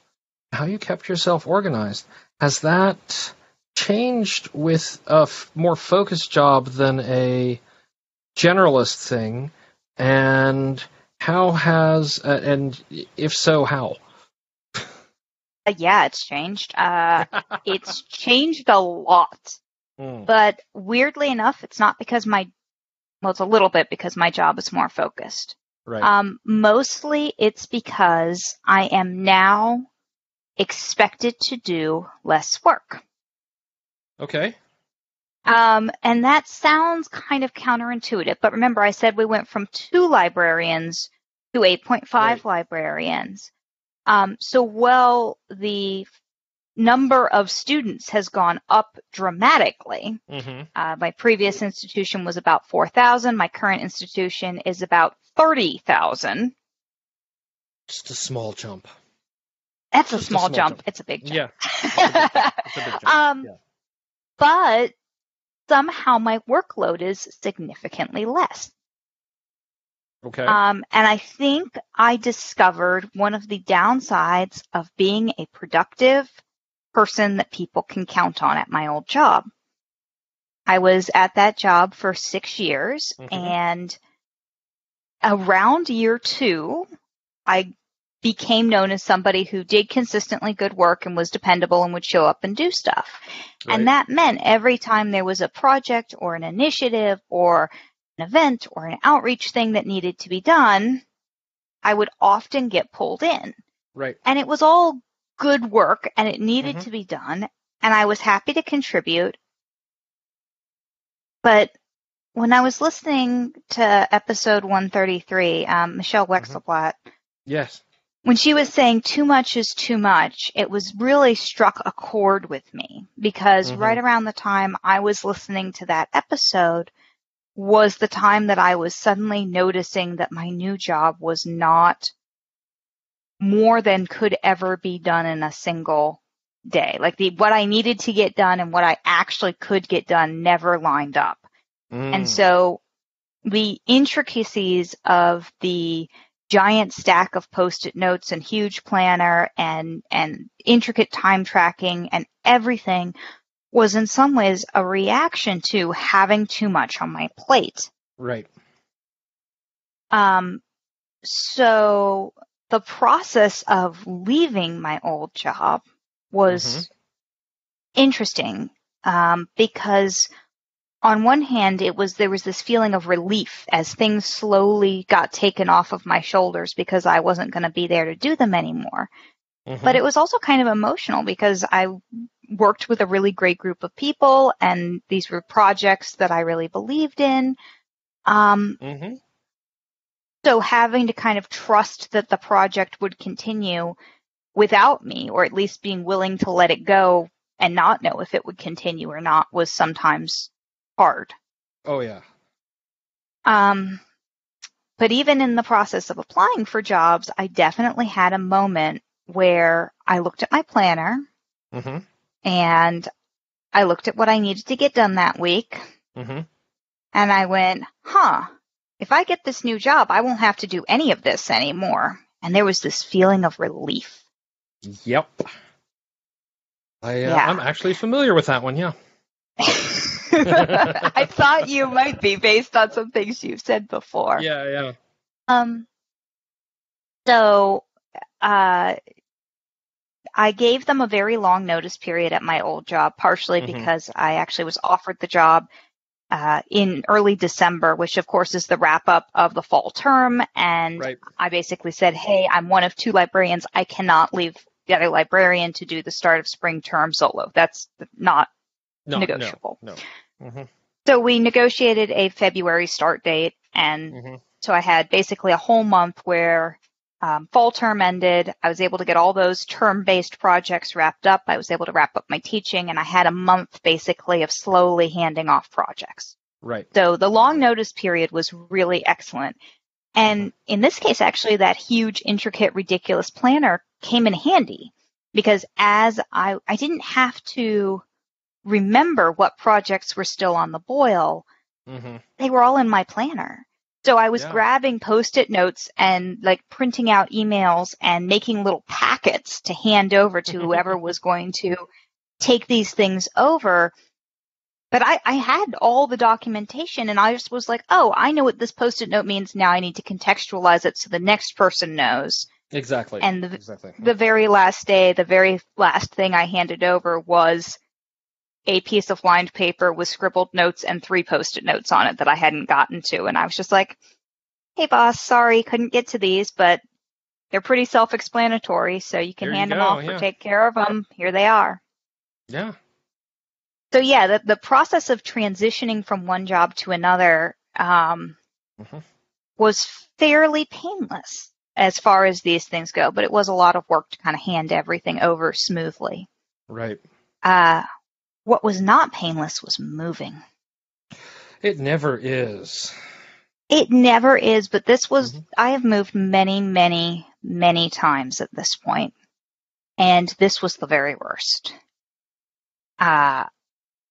Speaker 1: how you kept yourself organized. Has that changed with a f- more focused job than a generalist thing? And how has, uh, and if so, how?
Speaker 3: Uh, yeah, it's changed. Uh, [laughs] it's changed a lot.
Speaker 1: Mm,
Speaker 3: But weirdly enough, it's not because my, well, it's a little bit because my job is more focused.
Speaker 1: right.
Speaker 3: Um, mostly it's because I am now expected to do less work.
Speaker 1: Okay.
Speaker 3: Um, and that sounds kind of counterintuitive, but remember I said we went from two librarians to 8.5
Speaker 1: Right.
Speaker 3: librarians. Um, so while the number of students has gone up dramatically,
Speaker 1: Mm-hmm.
Speaker 3: uh, my previous institution was about 4,000. My current institution is about 30,000.
Speaker 1: Just a small jump.
Speaker 3: That's a
Speaker 1: Just a
Speaker 3: small,
Speaker 1: small
Speaker 3: jump.
Speaker 1: jump.
Speaker 3: It's a big
Speaker 1: Yeah.
Speaker 3: jump. [laughs]
Speaker 1: It's a big jump.
Speaker 3: um,
Speaker 1: yeah.
Speaker 3: But somehow my workload is significantly less.
Speaker 1: Okay.
Speaker 3: Um, and I think I discovered one of the downsides of being a productive person that people can count on at my old job. I was at that job for six years
Speaker 1: Mhm.
Speaker 3: and around year two, I became known as somebody who did consistently good work and was dependable and would show up and do stuff.
Speaker 1: Right.
Speaker 3: And that meant every time there was a project or an initiative or an event or an outreach thing that needed to be done, I would often get pulled in.
Speaker 1: Right.
Speaker 3: and it was all good work and it needed
Speaker 1: Mhm.
Speaker 3: to be done and I was happy to contribute. But when I was listening to episode 133, um, Michelle Wexelblatt,
Speaker 1: Yes.
Speaker 3: When she was saying too much is too much, it was really struck a chord with me because
Speaker 1: Mhm.
Speaker 3: right around the time I was listening to that episode was the time that I was suddenly noticing that my new job was not more than could ever be done in a single day. Like the what I needed to get done and what I actually could get done never lined up.
Speaker 1: Mm.
Speaker 3: And so the intricacies of the giant stack of post-it notes and huge planner and, and intricate time tracking and everything was in some ways a reaction to having too much on my plate.
Speaker 1: Right.
Speaker 3: Um, so the process of leaving my old job was
Speaker 1: Mhm.
Speaker 3: interesting um, because on one hand it was there was this feeling of relief as things slowly got taken off of my shoulders because I wasn't going to be there to do them anymore.
Speaker 1: Mhm.
Speaker 3: But it was also kind of emotional because I worked with a really great group of people and these were projects that I really believed in. Um,
Speaker 1: Mhm.
Speaker 3: so having to kind of trust that the project would continue without me, or at least being willing to let it go and not know if it would continue or not was sometimes hard.
Speaker 1: Oh yeah.
Speaker 3: Um, but even in the process of applying for jobs, I definitely had a moment where I looked at my planner
Speaker 1: Mhm.
Speaker 3: and I looked at what I needed to get done that week
Speaker 1: Mhm.
Speaker 3: and I went, huh, if I get this new job, I won't have to do any of this anymore. And there was this feeling of relief.
Speaker 1: Yep. I uh,
Speaker 3: Yeah.
Speaker 1: I'm actually familiar with that one. Yeah. [laughs] [laughs]
Speaker 3: I thought you might be based on some things you've said before.
Speaker 1: Yeah. Yeah.
Speaker 3: Um, so, uh, I gave them a very long notice period at my old job, partially
Speaker 1: Mhm.
Speaker 3: because I actually was offered the job uh, in early December, which of course is the wrap up of the fall term. And
Speaker 1: Right.
Speaker 3: I basically said, Hey, I'm one of two librarians. I cannot leave the other librarian to do the start of spring term solo. That's not
Speaker 1: No.
Speaker 3: negotiable.
Speaker 1: No. No. Mhm.
Speaker 3: So we negotiated a February start date and
Speaker 1: Mhm.
Speaker 3: so I had basically a whole month where um, fall term ended. I was able to get all those term based projects wrapped up. I was able to wrap up my teaching and I had a month basically of slowly handing off projects.
Speaker 1: Right.
Speaker 3: So the long notice period was really excellent. And in this case, actually, that huge, intricate, ridiculous planner came in handy because as I, I didn't have to remember what projects were still on the boil
Speaker 1: Mhm.
Speaker 3: they were all in my planner. So I was
Speaker 1: Yeah.
Speaker 3: grabbing post-it notes and like printing out emails and making little packets to hand over to whoever [laughs] was going to take these things over. But I, I had all the documentation and I just was like, oh, I know what this post-it note means. Now I need to contextualize it so the next person knows.
Speaker 1: Exactly.
Speaker 3: And the-
Speaker 1: exactly.
Speaker 3: The very last day, the very last thing I handed over was a piece of lined paper with scribbled notes and three post-it notes on it that I hadn't gotten to. And I was just like, hey boss, sorry, couldn't get to these, but they're pretty self-explanatory. So you can
Speaker 1: There you
Speaker 3: hand them off
Speaker 1: yeah.
Speaker 3: or take care of them. Here they are.
Speaker 1: yeah.
Speaker 3: So yeah, the, the process of transitioning from one job to another, um,
Speaker 1: Mhm.
Speaker 3: was fairly painless as far as these things go, but it was a lot of work to kind of hand everything over smoothly.
Speaker 1: Right.
Speaker 3: Uh, what was not painless was moving.
Speaker 1: It never is.
Speaker 3: It never is, but this was,
Speaker 1: Mhm.
Speaker 3: I have moved many, many, many times at this point, and this was the very worst. Uh,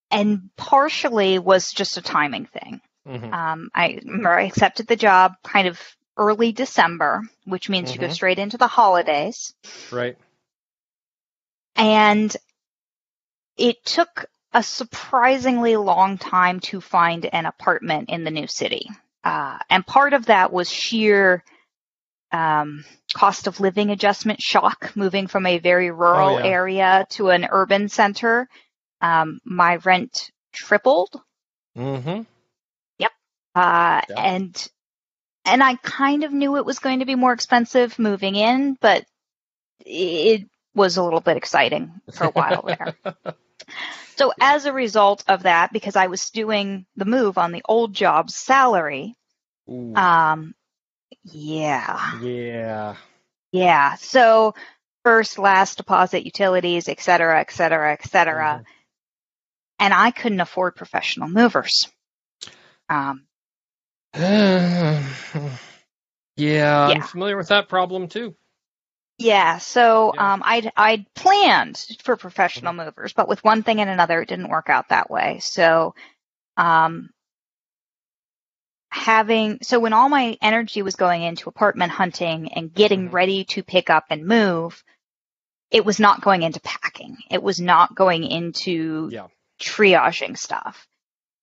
Speaker 3: and partially was just a timing thing.
Speaker 1: Mhm.
Speaker 3: Um, I I accepted the job kind of early December, which means you go
Speaker 1: Mhm.
Speaker 3: straight into the holidays.
Speaker 1: Right.
Speaker 3: and it took a surprisingly long time to find an apartment in the new city. Uh, and part of that was sheer um, cost of living adjustment shock, moving from a very rural
Speaker 1: Oh, yeah.
Speaker 3: area to an urban center. Um, my rent tripled,
Speaker 1: Mm-hmm.
Speaker 3: uh,
Speaker 1: Yeah.
Speaker 3: and and I kind of knew it was going to be more expensive moving in, but it was a little bit exciting for a while there. [laughs] So as a result of that, because I was doing the move on the old job's salary,
Speaker 1: Ooh,
Speaker 3: um, yeah,
Speaker 1: yeah.
Speaker 3: yeah. So first, last deposit, utilities, et cetera, et cetera, et cetera. And I couldn't afford professional movers. Um, [sighs]
Speaker 1: yeah, I'm familiar with that problem too.
Speaker 3: Yeah, so
Speaker 1: Yeah.
Speaker 3: um, I'd I'd planned for professional movers, but with one thing and another, it didn't work out that way. So, um, having so when all my energy was going into apartment hunting and getting
Speaker 1: Mhm.
Speaker 3: ready to pick up and move, it was not going into packing. It was not going into
Speaker 1: Yeah.
Speaker 3: triaging stuff.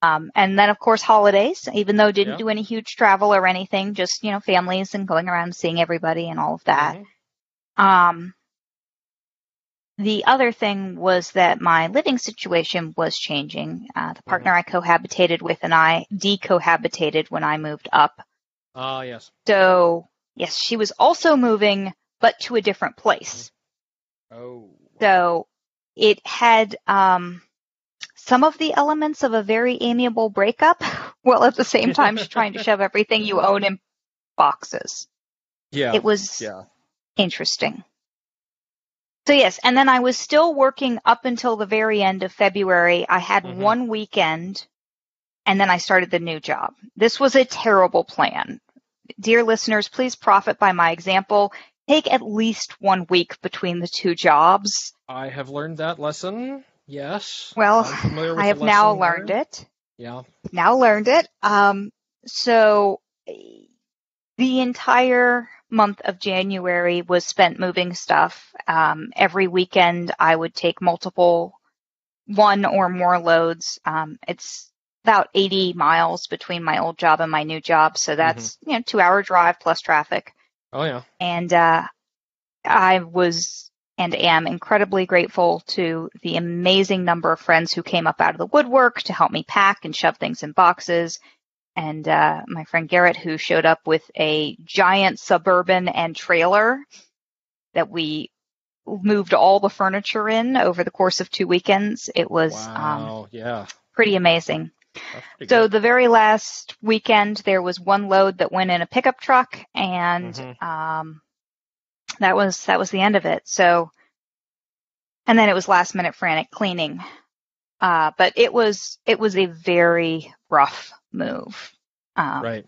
Speaker 3: Um, and then of course holidays, even though didn't
Speaker 1: Yeah.
Speaker 3: do any huge travel or anything, just you know families and going around seeing everybody and all of that.
Speaker 1: Mhm.
Speaker 3: Um, the other thing was that my living situation was changing. Uh, the partner I cohabitated with and I decohabitated when I moved up.
Speaker 1: Ah, yes.
Speaker 3: So, yes, she was also moving, but to a different place.
Speaker 1: Oh.
Speaker 3: So it had um, some of the elements of a very amiable breakup, [laughs] while at the same time she's trying to shove everything you [laughs] own in boxes.
Speaker 1: yeah.
Speaker 3: It was
Speaker 1: yeah.
Speaker 3: Interesting. So yes, and then I was still working up until the very end of February. I had
Speaker 1: Mhm.
Speaker 3: one weekend and then I started the new job. This was a terrible plan. Dear listeners, please profit by my example. Take at least one week between the two jobs.
Speaker 1: I have learned that lesson. Yes.
Speaker 3: Well,
Speaker 1: I'm familiar with
Speaker 3: I have now learned
Speaker 1: there.
Speaker 3: it.
Speaker 1: Yeah.
Speaker 3: now learned it. Um, so the entire month of January was spent moving stuff. Um, every weekend, I would take multiple, one or more loads. Um, it's about 80 miles between my old job and my new job, so that's you know two hour drive plus traffic.
Speaker 1: Oh, yeah.
Speaker 3: And uh, I was and am incredibly grateful to the amazing number of friends who came up out of the woodwork to help me pack and shove things in boxes. And uh, my friend Garrett, who showed up with a giant suburban and trailer that we moved all the furniture in over the course of two weekends. It was um,
Speaker 1: Wow. yeah.
Speaker 3: pretty amazing.
Speaker 1: Pretty
Speaker 3: So
Speaker 1: good.
Speaker 3: the very last weekend, there was one load that went in a pickup truck, and
Speaker 1: Mhm.
Speaker 3: um, that was that was the end of it. So, and then it was last minute frantic cleaning. Uh, but it was it was a very rough move. Um,
Speaker 1: right.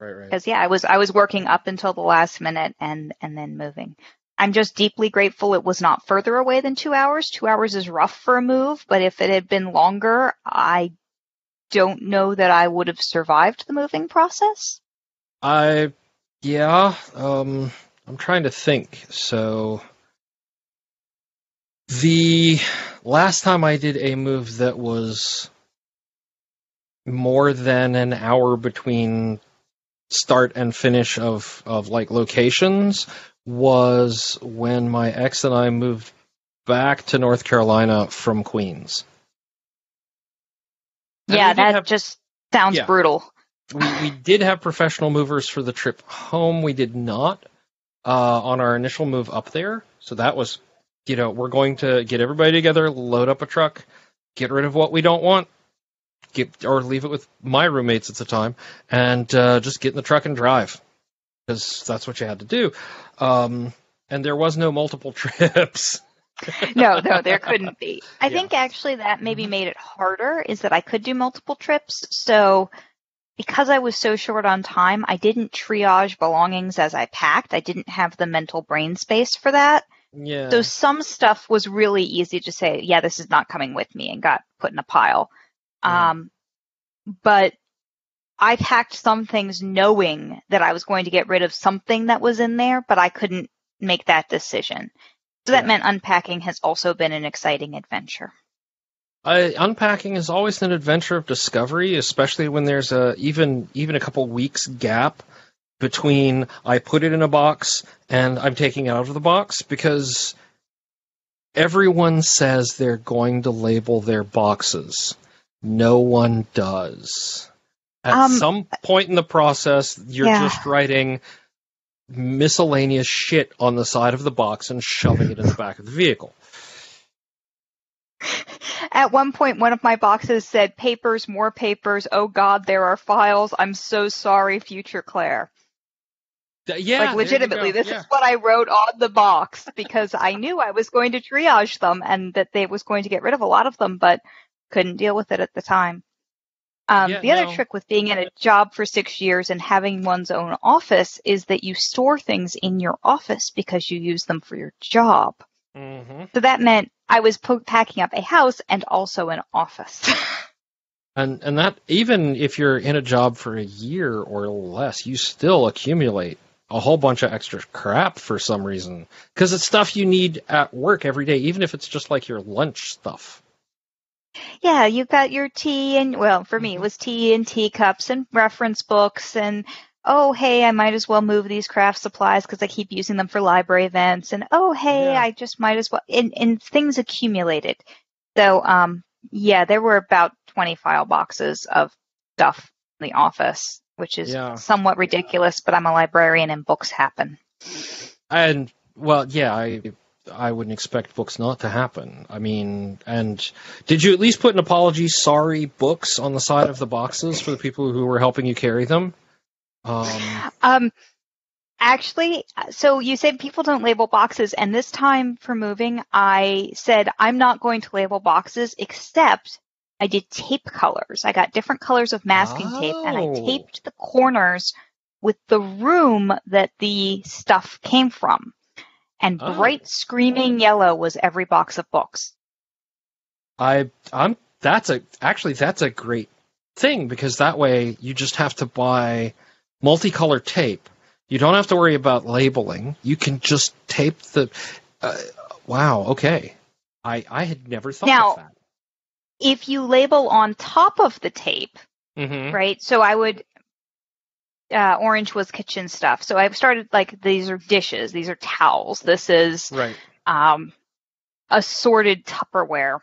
Speaker 1: Right, right.
Speaker 3: because yeah, I was I was working up until the last minute and and then moving. I'm just deeply grateful it was not further away than two hours. Two hours is rough for a move, but if it had been longer, I don't know that I would have survived the moving process.
Speaker 1: I, yeah, um, I'm trying to think. So, the last time I did a move that was more than an hour between start and finish of, of like locations was when my ex and I moved back to North Carolina from Queens. And
Speaker 3: yeah, that
Speaker 1: have-
Speaker 3: just sounds
Speaker 1: Yeah.
Speaker 3: brutal.
Speaker 1: we, we did have professional movers for the trip home. We did not uh, on our initial move up there. So that was, you know, we're going to get everybody together, load up a truck, get rid of what we don't want, get or leave it with my roommates at the time, and uh, just get in the truck and drive because that's what you had to do. Um, and there was no multiple [laughs] trips.
Speaker 3: no, no, there couldn't be. I
Speaker 1: Yeah.
Speaker 3: think actually that maybe
Speaker 1: Mhm.
Speaker 3: made it harder is that I could do multiple trips. So because I was so short on time, I didn't triage belongings as I packed. I didn't have the mental brain space for that.
Speaker 1: Yeah.
Speaker 3: So some stuff was really easy to say, yeah, this is not coming with me and got put in a pile. Um, but I packed some things knowing that I was going to get rid of something that was in there, but I couldn't make that decision. So that
Speaker 1: Yeah.
Speaker 3: meant unpacking has also been an exciting adventure.
Speaker 1: I, unpacking is always an adventure of discovery, especially when there's a even even a couple weeks gap between I put it in a box and I'm taking it out of the box because everyone says they're going to label their boxes. No one does. At
Speaker 3: Um,
Speaker 1: some point in the process, you're
Speaker 3: yeah.
Speaker 1: just writing miscellaneous shit on the side of the box and shoving it in the back of the vehicle. [laughs]
Speaker 3: At one point, one of my boxes said, papers, more papers. Oh God, there are files. I'm so sorry, future Claire.
Speaker 1: Th- Yeah,
Speaker 3: like legitimately, this
Speaker 1: Yeah.
Speaker 3: is what I wrote on the box because I knew I was going to triage them and that they was going to get rid of a lot of them, but couldn't deal with it at the time. Um,
Speaker 1: Yeah,
Speaker 3: the other
Speaker 1: no.
Speaker 3: trick with being in a job for six years and having one's own office is that you store things in your office because you use them for your job.
Speaker 1: Mhm.
Speaker 3: So that meant I was po- packing up a house and also an office. [laughs]
Speaker 1: And and that even if you're in a job for a year or less, you still accumulate a whole bunch of extra crap for some reason because it's stuff you need at work every day, even if it's just like your lunch stuff.
Speaker 3: Yeah, you got your tea and well, for me it
Speaker 1: Mhm.
Speaker 3: was tea and teacups and reference books and oh hey, I might as well move these craft supplies because I keep using them for library events and oh hey,
Speaker 1: Yeah.
Speaker 3: I just might as well and, and things accumulated. So um yeah, there were about twenty file boxes of stuff in the office, which is
Speaker 1: Yeah.
Speaker 3: somewhat ridiculous, but I'm a librarian and books happen.
Speaker 1: And well, yeah, I I wouldn't expect books not to happen. I mean, and did you at least put an apology, sorry, books on the side of the boxes for the people who were helping you carry them? Um,
Speaker 3: Um, actually, so you said people don't label boxes, and this time for moving, I said I'm not going to label boxes except I did tape colors. I got different colors of masking tape, and I
Speaker 1: Oh.
Speaker 3: taped the corners with the room that the stuff came from. And
Speaker 1: Oh.
Speaker 3: bright screaming yellow was every box of books.
Speaker 1: I I'm that's a actually that's a great thing because that way you just have to buy multicolored tape. You don't have to worry about labeling. You can just tape the. Uh, wow. Okay. I I had never thought
Speaker 3: Now-
Speaker 1: of that.
Speaker 3: If you label on top of the tape,
Speaker 1: Mm-hmm.
Speaker 3: right? So I would. Uh, orange was kitchen stuff. So I've started like these are dishes, these are towels, this is
Speaker 1: Right.
Speaker 3: um, assorted Tupperware.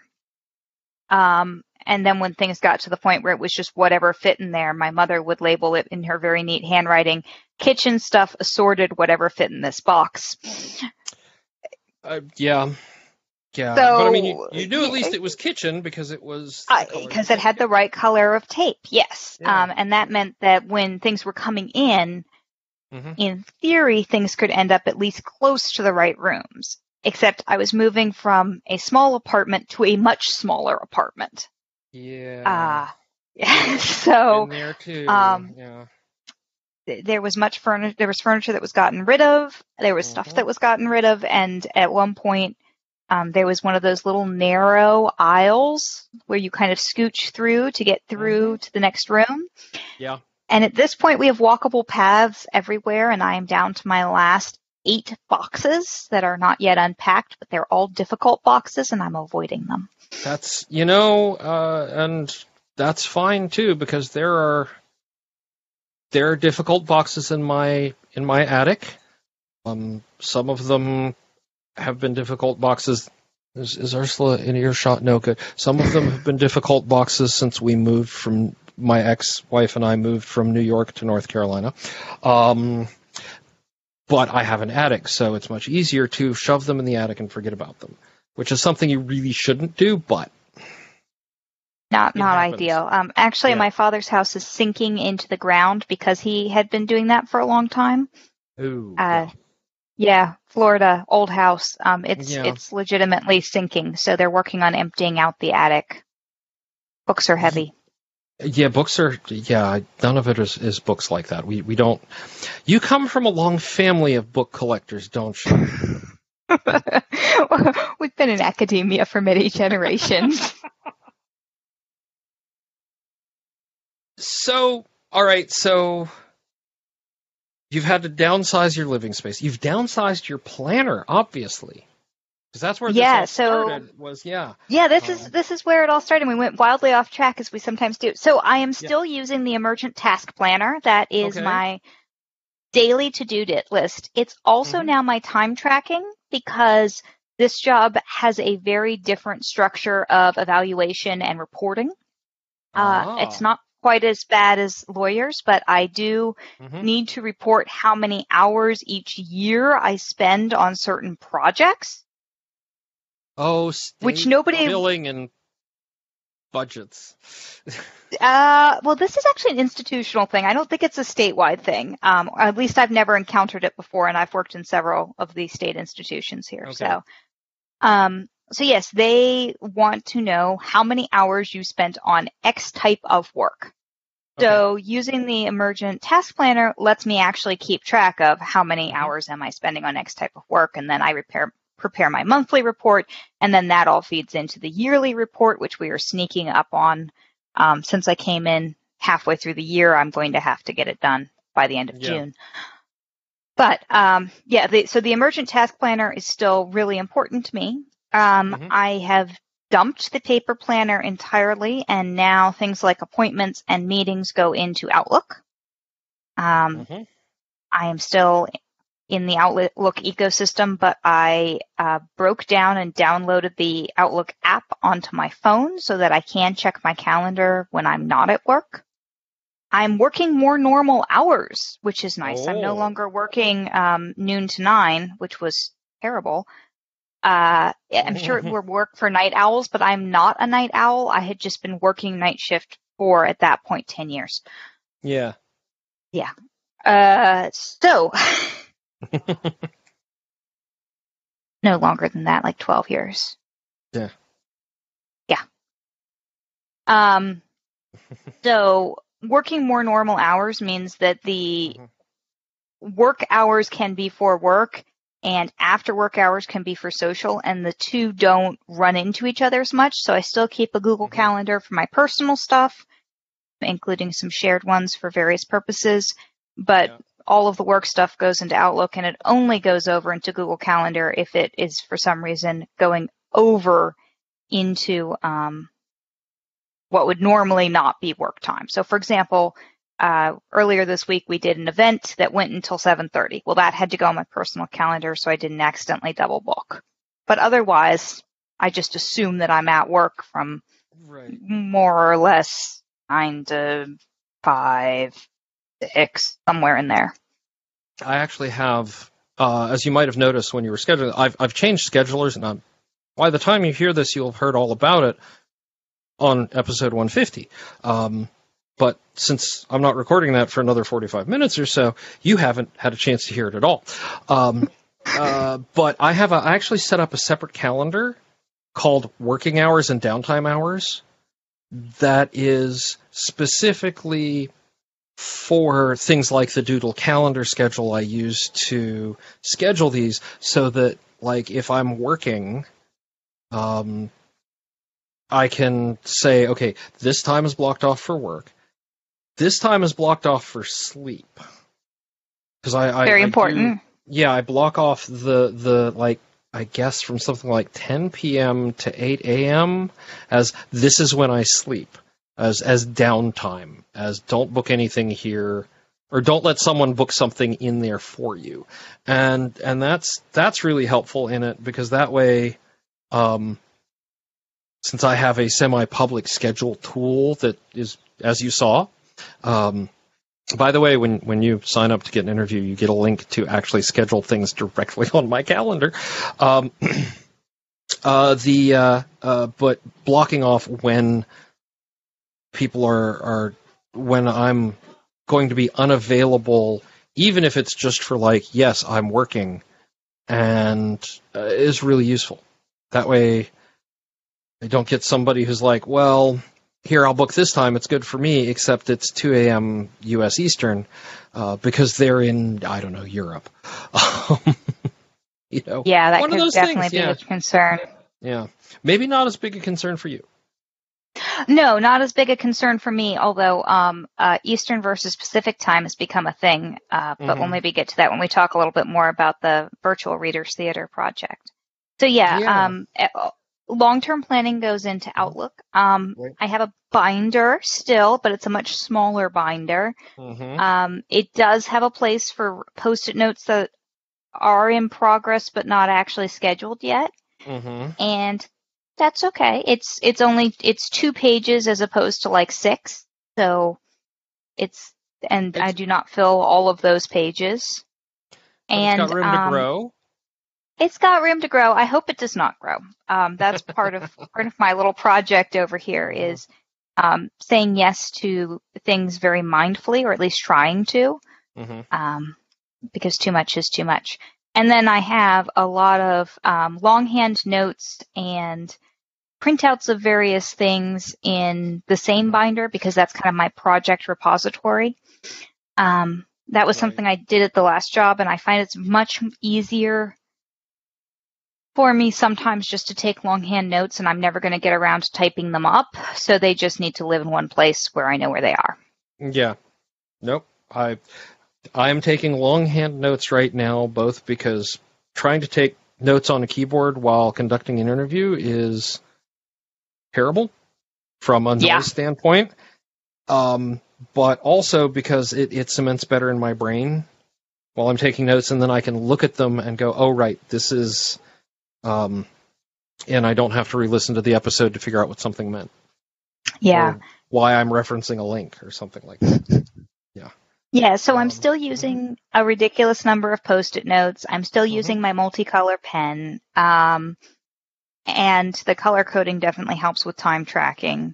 Speaker 3: Um, and then when things got to the point where it was just whatever fit in there, my mother would label it in her very neat handwriting: kitchen stuff assorted, whatever fit in this box.
Speaker 1: Uh, yeah. Yeah.
Speaker 3: So-
Speaker 1: but I mean, you, you knew at least it was kitchen because it was
Speaker 3: Because it had the right color of tape, yes.
Speaker 1: Yeah.
Speaker 3: Um, and that meant that when things were coming in,
Speaker 1: Mhm.
Speaker 3: in theory, things could end up at least close to the right rooms. Except I was moving from a small apartment to a much smaller apartment.
Speaker 1: Yeah.
Speaker 3: Uh, [laughs] so
Speaker 1: In there too.
Speaker 3: um,
Speaker 1: yeah.
Speaker 3: th- there was much furniture. There was furniture that was gotten rid of. There was stuff
Speaker 1: Mhm.
Speaker 3: that was gotten rid of, and at one point, um, there was one of those little narrow aisles where you kind of scooch through to get through to the next room.
Speaker 1: Yeah.
Speaker 3: And at this point, we have walkable paths everywhere, and I am down to my last eight boxes that are not yet unpacked, but they're all difficult boxes, and I'm avoiding them.
Speaker 1: That's you know, uh, and that's fine too because there are there are difficult boxes in my in my attic. Um, some of them have been difficult boxes. Is, is Ursula in earshot? No, good. Some of them have been difficult boxes since we moved from my ex-wife and I moved from New York to North Carolina. Um, but I have an attic, so it's much easier to shove them in the attic and forget about them, which is something you really shouldn't do, but
Speaker 3: Not not
Speaker 1: happens.
Speaker 3: ideal. Um, actually,
Speaker 1: Yeah.
Speaker 3: my father's house is sinking into the ground because he had been doing that for a long time.
Speaker 1: ooh,
Speaker 3: Uh, Yeah, Florida, old house. Um, it's
Speaker 1: Yeah.
Speaker 3: it's legitimately sinking, so they're working on emptying out the attic. Books are heavy.
Speaker 1: Yeah, books are. Yeah, none of it is, is books like that. We we don't. You come from a long family of book collectors, don't you? [laughs] [laughs]
Speaker 3: We've been in academia for many generations. [laughs]
Speaker 1: So, all right. So, you've had to downsize your living space. You've downsized your planner, obviously, because that's where
Speaker 3: Yeah, so-
Speaker 1: started. Was yeah.
Speaker 3: yeah, this is
Speaker 1: Um,
Speaker 3: this is where it all started. We went wildly off track as we sometimes do. So I am still using the emergent task planner. That is
Speaker 1: Okay.
Speaker 3: my daily to-do list. It's also
Speaker 1: Mhm.
Speaker 3: now my time tracking because this job has a very different structure of evaluation and reporting. Uh,
Speaker 1: Ah.
Speaker 3: It's not quite as bad as lawyers, but I do
Speaker 1: Mhm.
Speaker 3: need to report how many hours each year I spend on certain projects.
Speaker 1: Oh,
Speaker 3: Which nobody-
Speaker 1: billing and budgets. [laughs]
Speaker 3: Uh, well, this is actually an institutional thing. I don't think it's a statewide thing. Um, at least I've never encountered it before, and I've worked in several of the state institutions here.
Speaker 1: Okay.
Speaker 3: So, um, so yes, they want to know how many hours you spent on X type of work. So using the emergent task planner lets me actually keep track of how many
Speaker 1: Mhm.
Speaker 3: hours am I spending on X type of work, and then I repair, prepare my monthly report, and then that all feeds into the yearly report, which we are sneaking up on. Um, since I came in halfway through the year, I'm going to have to get it done by the end of
Speaker 1: Yeah.
Speaker 3: June. But um, yeah, the, so the emergent task planner is still really important to me. Um,
Speaker 1: Mhm.
Speaker 3: I have dumped the paper planner entirely, and now things like appointments and meetings go into Outlook. Um,
Speaker 1: Mhm.
Speaker 3: I am still in the Outlook ecosystem, but I uh, broke down and downloaded the Outlook app onto my phone so that I can check my calendar when I'm not at work. I'm working more normal hours, which is nice. I'm no
Speaker 1: Oh.
Speaker 3: longer working um, noon to nine, which was terrible. Uh, I'm sure it would work for night owls, but I'm not a night owl. I had just been working night shift for, at that point, 10 years.
Speaker 1: Yeah. Yeah.
Speaker 3: Uh, so [laughs] no longer than that, like 12 years.
Speaker 1: Yeah.
Speaker 3: Yeah. Um, so working more normal hours means that the
Speaker 1: Mhm.
Speaker 3: work hours can be for work and after work hours can be for social and the two don't run into each other as much. So I still keep a Google
Speaker 1: Mhm.
Speaker 3: calendar for my personal stuff, including some shared ones for various purposes. But
Speaker 1: Yeah.
Speaker 3: all of the work stuff goes into Outlook and it only goes over into Google Calendar if it is for some reason going over into um, what would normally not be work time. So, for example, uh, earlier this week we did an event that went until 7:30. Well, that had to go on my personal calendar so I didn't accidentally double book. But otherwise, I just assume that I'm at work from
Speaker 1: Right.
Speaker 3: more or less nine to five, six, somewhere in there.
Speaker 1: I actually have, uh, as you might have noticed when you were scheduling, I've I've changed schedulers, and I'm, by the time you hear this, you'll have heard all about it on episode 150. Um, but since I'm not recording that for another 45 minutes or so, you haven't had a chance to hear it at all. Um, [laughs] uh, but I have a, I actually set up a separate calendar called working hours and downtime hours that is specifically for things like the Doodle calendar schedule I use to schedule these so that like if I'm working um I can say okay this time is blocked off for work this time is blocked off for sleep because I, I
Speaker 3: Very
Speaker 1: I do-
Speaker 3: important.
Speaker 1: yeah I block off the the like I guess from something like 10 p.m. to 8 a.m. as this is when I sleep as as downtime as don't book anything here or don't let someone book something in there for you and and that's that's really helpful in it because that way um since I have a semi-public schedule tool that is as you saw um by the way, when, when you sign up to get an interview, you get a link to actually schedule things directly [laughs] on my calendar. Um, [clears throat] uh, the uh, uh, but blocking off when people are are when I'm going to be unavailable, even if it's just for like, yes, I'm working, and uh, is really useful. That way, I don't get somebody who's like, well, here I'll book this time. It's good for me, except it's 2 a.m. U.S. Eastern uh, because they're in I don't know Europe. [laughs] You know,
Speaker 3: Yeah, that could definitely
Speaker 1: things,
Speaker 3: be
Speaker 1: yeah.
Speaker 3: a concern.
Speaker 1: yeah, maybe not as big a concern for you.
Speaker 3: No, not as big a concern for me, although um, uh, Eastern versus Pacific time has become a thing. Uh, but we'll
Speaker 1: Mhm.
Speaker 3: maybe get to that when we talk a little bit more about the Virtual Readers Theater project. So yeah,
Speaker 1: Yeah.
Speaker 3: um, long-term planning goes into Outlook. Um,
Speaker 1: Right.
Speaker 3: I have a binder still, but it's a much smaller binder.
Speaker 1: Mm-hmm.
Speaker 3: Um, it does have a place for post-it notes that are in progress but not actually scheduled yet
Speaker 1: Mm-hmm.
Speaker 3: and that's okay. It's it's only it's two pages as opposed to like six. So it's and I do not fill all of those pages. And
Speaker 1: it's got room
Speaker 3: um,
Speaker 1: to grow.
Speaker 3: It's got room to grow. I hope it does not grow. Um, that's part of [laughs] part of my little project over here is um, saying yes to things very mindfully, or at least trying to,
Speaker 1: hmm
Speaker 3: um, because too much is too much. And then I have a lot of um, longhand notes and printouts of various things in the same binder because that's kind of my project repository. Um, that was something I did at the last job, and I find it's much easier for me sometimes just to take longhand notes, and I'm never going to get around to typing them up. So they just need to live in one place where I know where they are.
Speaker 1: Yeah. Nope. I I'm taking longhand notes right now, both because trying to take notes on a keyboard while conducting an interview is terrible from a noise
Speaker 3: Yeah.
Speaker 1: standpoint. Um, but also because it, it cements better in my brain while I'm taking notes, and then I can look at them and go, "Oh, right, this is," um, and I don't have to re-listen to the episode to figure out what something meant.
Speaker 3: Yeah.
Speaker 1: why I'm referencing a link or something like that. [laughs]
Speaker 3: Yeah, Yeah, so I'm
Speaker 1: Um,
Speaker 3: still using a ridiculous number of post-it notes. I'm still
Speaker 1: Mhm.
Speaker 3: using my multicolor pen. Um, and the color coding definitely helps with time tracking.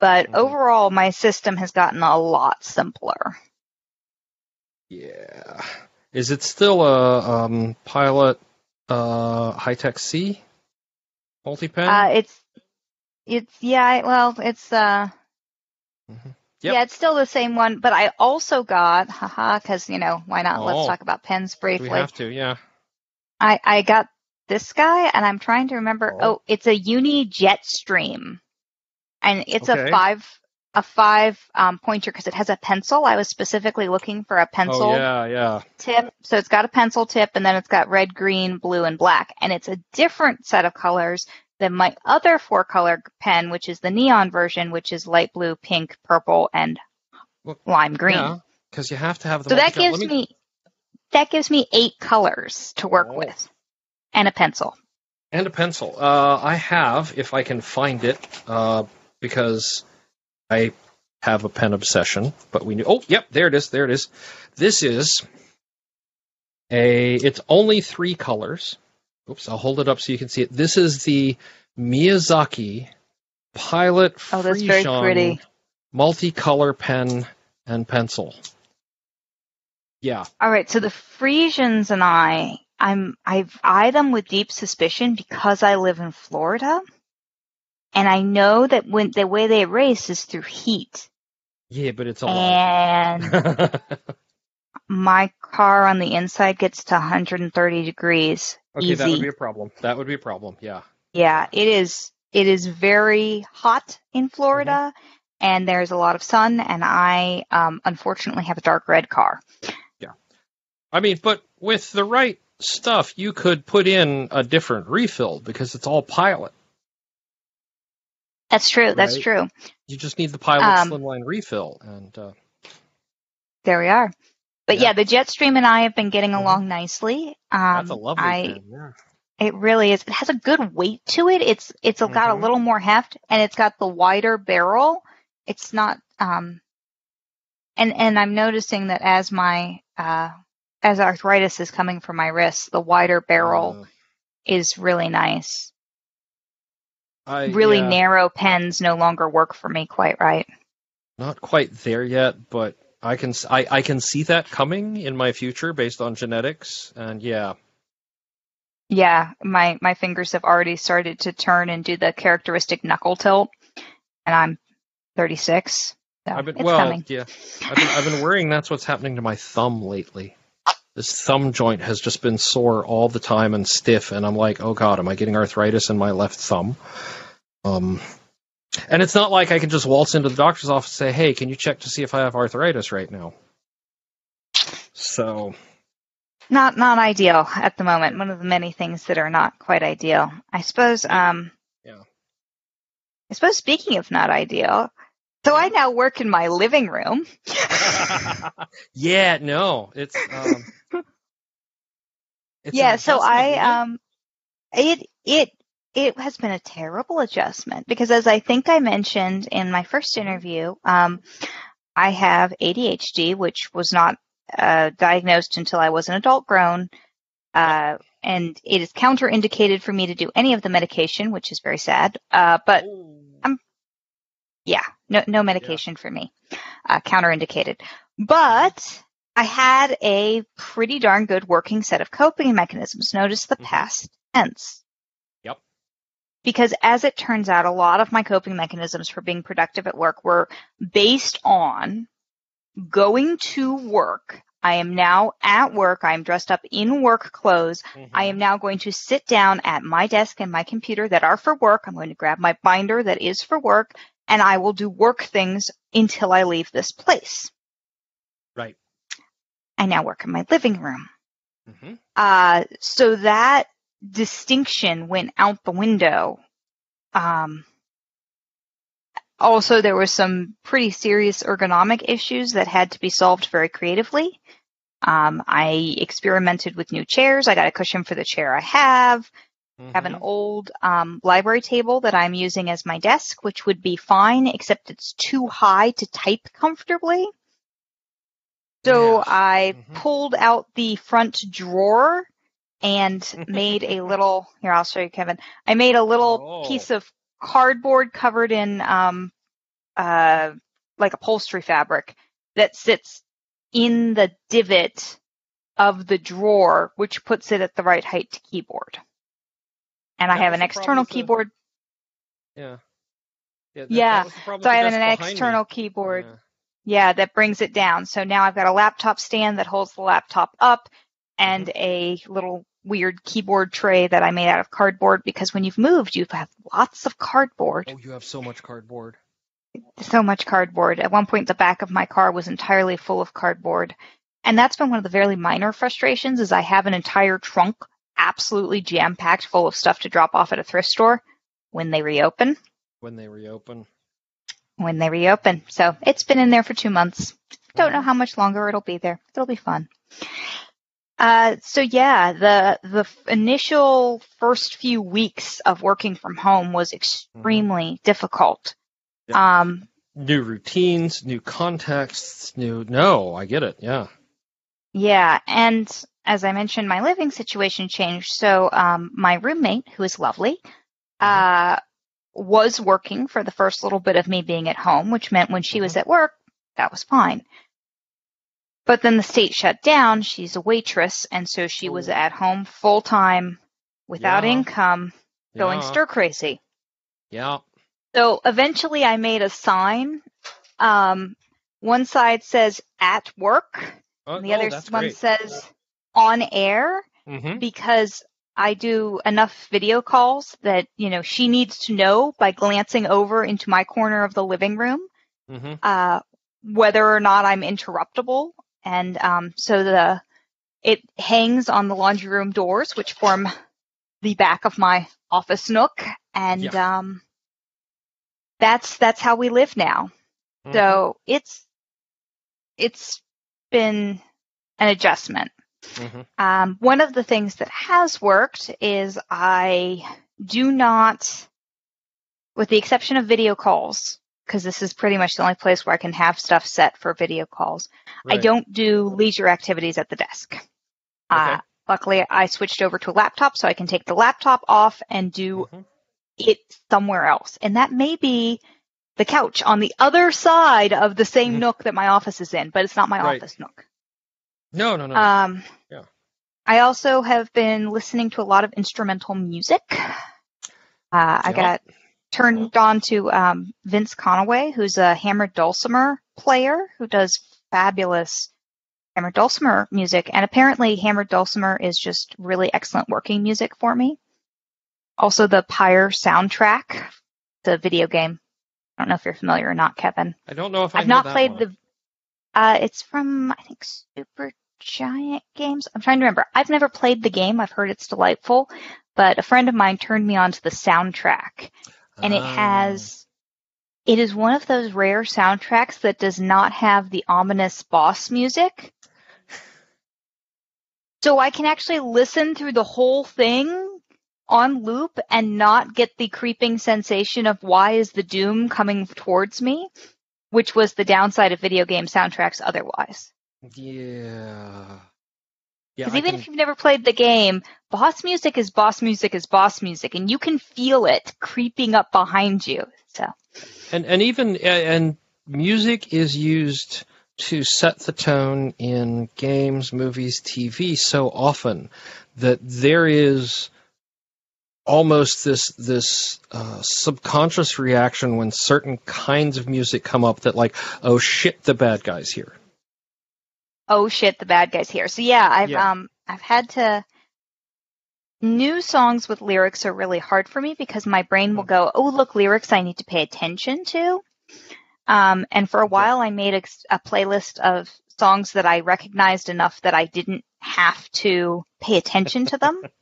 Speaker 3: But
Speaker 1: Mhm.
Speaker 3: overall, my system has gotten a lot simpler.
Speaker 1: Yeah. Is it still a um, Pilot uh, Hi-Tec-C multi pen?
Speaker 3: Uh, it's, it's, yeah, well, it's, uh,
Speaker 1: Mhm. Yep.
Speaker 3: yeah, it's still the same one, but I also got, haha, cause, you know, why not?
Speaker 1: Oh.
Speaker 3: Let's talk about pens briefly.
Speaker 1: we have to? Yeah.
Speaker 3: I, I got this guy, and I'm trying to remember.
Speaker 1: Oh.
Speaker 3: Oh, it's a Uni Jetstream, and it's
Speaker 1: Okay.
Speaker 3: a five a five um, pointer because it has a pencil. I was specifically looking for a pencil
Speaker 1: Oh yeah, yeah.
Speaker 3: tip, so it's got a pencil tip, and then it's got red, green, blue, and black, and it's a different set of colors than my other four color pen, which is the neon version, which is light blue, pink, purple, and
Speaker 1: Well,
Speaker 3: lime green.
Speaker 1: Yeah, because you have to have the.
Speaker 3: so that gives
Speaker 1: let
Speaker 3: me that gives me eight colors to work
Speaker 1: Oh.
Speaker 3: with, and a pencil.
Speaker 1: and a pencil. Uh, I have, if I can find it, uh, because I have a pen obsession. But we knew. Oh, yep, there it is. There it is. This is a. It's only three colors. Oops, I'll hold it up so you can see it. This is the Miyazaki Pilot
Speaker 3: Oh, that's very pretty.
Speaker 1: multicolor pen and pencil. Yeah.
Speaker 3: All right, so the FriXions and I, I'm I've eyed them with deep suspicion because I live in Florida, and I know that when the way they erase is through heat,
Speaker 1: Yeah, but it's a
Speaker 3: and [laughs] my car on the inside gets to 130 degrees.
Speaker 1: okay, that would
Speaker 3: easy.
Speaker 1: be a problem. That would be a problem. Yeah.
Speaker 3: Yeah, it is. It is very hot in Florida, and there's a lot of sun, and I um, unfortunately have a dark red car.
Speaker 1: Yeah, I mean, but with the right stuff, you could put in a different refill because it's all pilot.
Speaker 3: That's true. That's
Speaker 1: Right.
Speaker 3: true.
Speaker 1: You just need the pilot
Speaker 3: Um,
Speaker 1: slimline refill, and uh,
Speaker 3: There we are. But
Speaker 1: Yeah.
Speaker 3: yeah, the Jetstream and I have been getting
Speaker 1: Mhm.
Speaker 3: along nicely. Um,
Speaker 1: that's a lovely
Speaker 3: I,
Speaker 1: pen. Yeah.
Speaker 3: It really is. It has a good weight to it. It's it's got a
Speaker 1: Mhm.
Speaker 3: little more heft, and it's got the wider barrel. It's not. Um, and and I'm noticing that as my uh, as arthritis is coming from my wrists, the wider barrel
Speaker 1: Uh,
Speaker 3: is really nice.
Speaker 1: I,
Speaker 3: Really
Speaker 1: yeah,
Speaker 3: narrow pens no longer work for me quite right.
Speaker 1: Not quite there yet, but I can I, I can see that coming in my future based on genetics, and yeah,
Speaker 3: Yeah, my my fingers have already started to turn and do the characteristic knuckle tilt, and I'm 36. So
Speaker 1: I've been
Speaker 3: it's
Speaker 1: well,
Speaker 3: coming.
Speaker 1: yeah, I've been I've been worrying that's what's happening to my thumb lately. This thumb joint has just been sore all the time and stiff, and I'm like, oh god, am I getting arthritis in my left thumb? Um, and it's not like I can just waltz into the doctor's office and say, hey, can you check to see if I have arthritis right now? So
Speaker 3: Not not ideal at the moment. One of the many things that are not quite ideal. I suppose. Um,
Speaker 1: Yeah.
Speaker 3: I suppose speaking of not ideal, so I now work in my living room. [laughs]
Speaker 1: yeah, no, it's um, it's
Speaker 3: yeah. So I
Speaker 1: it?
Speaker 3: um, it it it has been a terrible adjustment because, as I think I mentioned in my first interview, um, I have ADHD, which was not uh, diagnosed until I was an adult grown. Uh, and it is counterindicated for me to do any of the medication, which is very sad. Uh, but
Speaker 1: Oh.
Speaker 3: yeah, no, no medication for me. Uh, counterindicated. But I had a pretty darn good working set of coping mechanisms. Notice the
Speaker 1: Mhm.
Speaker 3: past tense.
Speaker 1: Yep.
Speaker 3: Because as it turns out, a lot of my coping mechanisms for being productive at work were based on going to work. I am now at work. I am dressed up in work clothes.
Speaker 1: Mhm.
Speaker 3: I am now going to sit down at my desk and my computer that are for work. I'm going to grab my binder that is for work and I will do work things until I leave this place.
Speaker 1: Right.
Speaker 3: I now work in my living room.
Speaker 1: Mhm.
Speaker 3: Uh, so that distinction went out the window. Um, also, there were some pretty serious ergonomic issues that had to be solved very creatively. Um, I experimented with new chairs. I got a cushion for the chair I have. Have an
Speaker 1: Mhm.
Speaker 3: old um, library table that I'm using as my desk, which would be fine, except it's too high to type comfortably. So
Speaker 1: Yes.
Speaker 3: I
Speaker 1: Mhm.
Speaker 3: pulled out the front drawer and [laughs] made a little. Here, I'll show you, Kevin. I made a little
Speaker 1: Oh.
Speaker 3: piece of cardboard covered in um, uh, like upholstery fabric that sits in the divot of the drawer, which puts it at the right height to keyboard. And I have an external
Speaker 1: the-
Speaker 3: keyboard.
Speaker 1: Yeah. Yeah. that-
Speaker 3: Yeah,
Speaker 1: that was the problem
Speaker 3: So I have an
Speaker 1: behind me.
Speaker 3: external keyboard.
Speaker 1: Yeah.
Speaker 3: Yeah, that brings it down. So now I've got a laptop stand that holds the laptop up and
Speaker 1: Mm-hmm.
Speaker 3: a little weird keyboard tray that I made out of cardboard because when you've moved, you have had lots of cardboard.
Speaker 1: Oh, you have so much cardboard.
Speaker 3: So much cardboard. At one point, the back of my car was entirely full of cardboard. And that's been one of the very minor frustrations is I have an entire trunk absolutely jam packed full of stuff to drop off at a thrift store when they reopen.
Speaker 1: when they reopen.
Speaker 3: When they reopen. So it's been in there for two months. Don't know how much longer it'll be there. It'll be fun. Uh, so yeah, the the initial first few weeks of working from home was extremely difficult.
Speaker 1: Yeah.
Speaker 3: Um,
Speaker 1: New routines, new contexts, new. No, I get it. Yeah.
Speaker 3: yeah, and as I mentioned, my living situation changed. So um, my roommate, who is lovely, uh, was working for the first little bit of me being at home, which meant when she was
Speaker 1: Mhm.
Speaker 3: at work, that was fine. But then the state shut down. She's a waitress, and so she was
Speaker 1: Oh.
Speaker 3: at home full time without
Speaker 1: Yeah.
Speaker 3: income, going
Speaker 1: yeah.
Speaker 3: stir crazy.
Speaker 1: Yeah.
Speaker 3: So eventually I made a sign. Um, one side says at work,
Speaker 1: Oh,
Speaker 3: and the
Speaker 1: oh,
Speaker 3: other one
Speaker 1: great.
Speaker 3: says on air
Speaker 1: Mm-hmm.
Speaker 3: because I do enough video calls that, you know, she needs to know by glancing over into my corner of the living room,
Speaker 1: Mm-hmm.
Speaker 3: uh, whether or not I'm interruptible. And, um, so the, it hangs on the laundry room doors, which form the back of my office nook. And,
Speaker 1: Yeah.
Speaker 3: um, that's, that's how we live now.
Speaker 1: Mm-hmm.
Speaker 3: So it's, it's been an adjustment.
Speaker 1: Mhm.
Speaker 3: Um, one of the things that has worked is I do not, with the exception of video calls, because this is pretty much the only place where I can have stuff set for video calls. I don't do leisure activities at the desk. Uh, luckily, I switched over to a laptop so I can take the laptop off and do
Speaker 1: Mhm.
Speaker 3: it somewhere else. And that may be the couch on the other side of the same
Speaker 1: Mhm.
Speaker 3: nook that my office is in, but it's not my
Speaker 1: Right.
Speaker 3: office nook.
Speaker 1: No, no, no.
Speaker 3: Um,
Speaker 1: Yeah.
Speaker 3: I also have been listening to a lot of instrumental music. Uh, I got turned on to um, Vince Conaway, who's a hammered dulcimer player who does fabulous hammered dulcimer music. And apparently, hammered dulcimer is just really excellent working music for me. Also, the Pyre soundtrack, the video game. I don't know if you're familiar or not, Kevin.
Speaker 1: I don't know if I
Speaker 3: I've
Speaker 1: know
Speaker 3: not played
Speaker 1: one.
Speaker 3: the. Uh, it's from I think Super Giant Games. I'm trying to remember. I've never played the game. I've heard it's delightful, but a friend of mine turned me on to the soundtrack, and it
Speaker 1: Ah.
Speaker 3: has. It is one of those rare soundtracks that does not have the ominous boss music. So I can actually listen through the whole thing on loop and not get the creeping sensation of why is the doom coming towards me, which was the downside of video game soundtracks otherwise.
Speaker 1: Yeah. Yeah.
Speaker 3: Because even
Speaker 1: can-
Speaker 3: if you've never played the game, boss music is boss music is boss music, and you can feel it creeping up behind you. So
Speaker 1: and and even and music is used to set the tone in games, movies, TV so often that there is almost this this uh, subconscious reaction when certain kinds of music come up that like oh shit the bad guys here
Speaker 3: oh shit, the bad guys here. So yeah, I've
Speaker 1: Yeah.
Speaker 3: um I've had to new songs with lyrics are really hard for me because my brain will go, oh look, lyrics I need to pay attention to. Um, and for a while I made a, a playlist of songs that I recognized enough that I didn't have to pay attention to them. [laughs]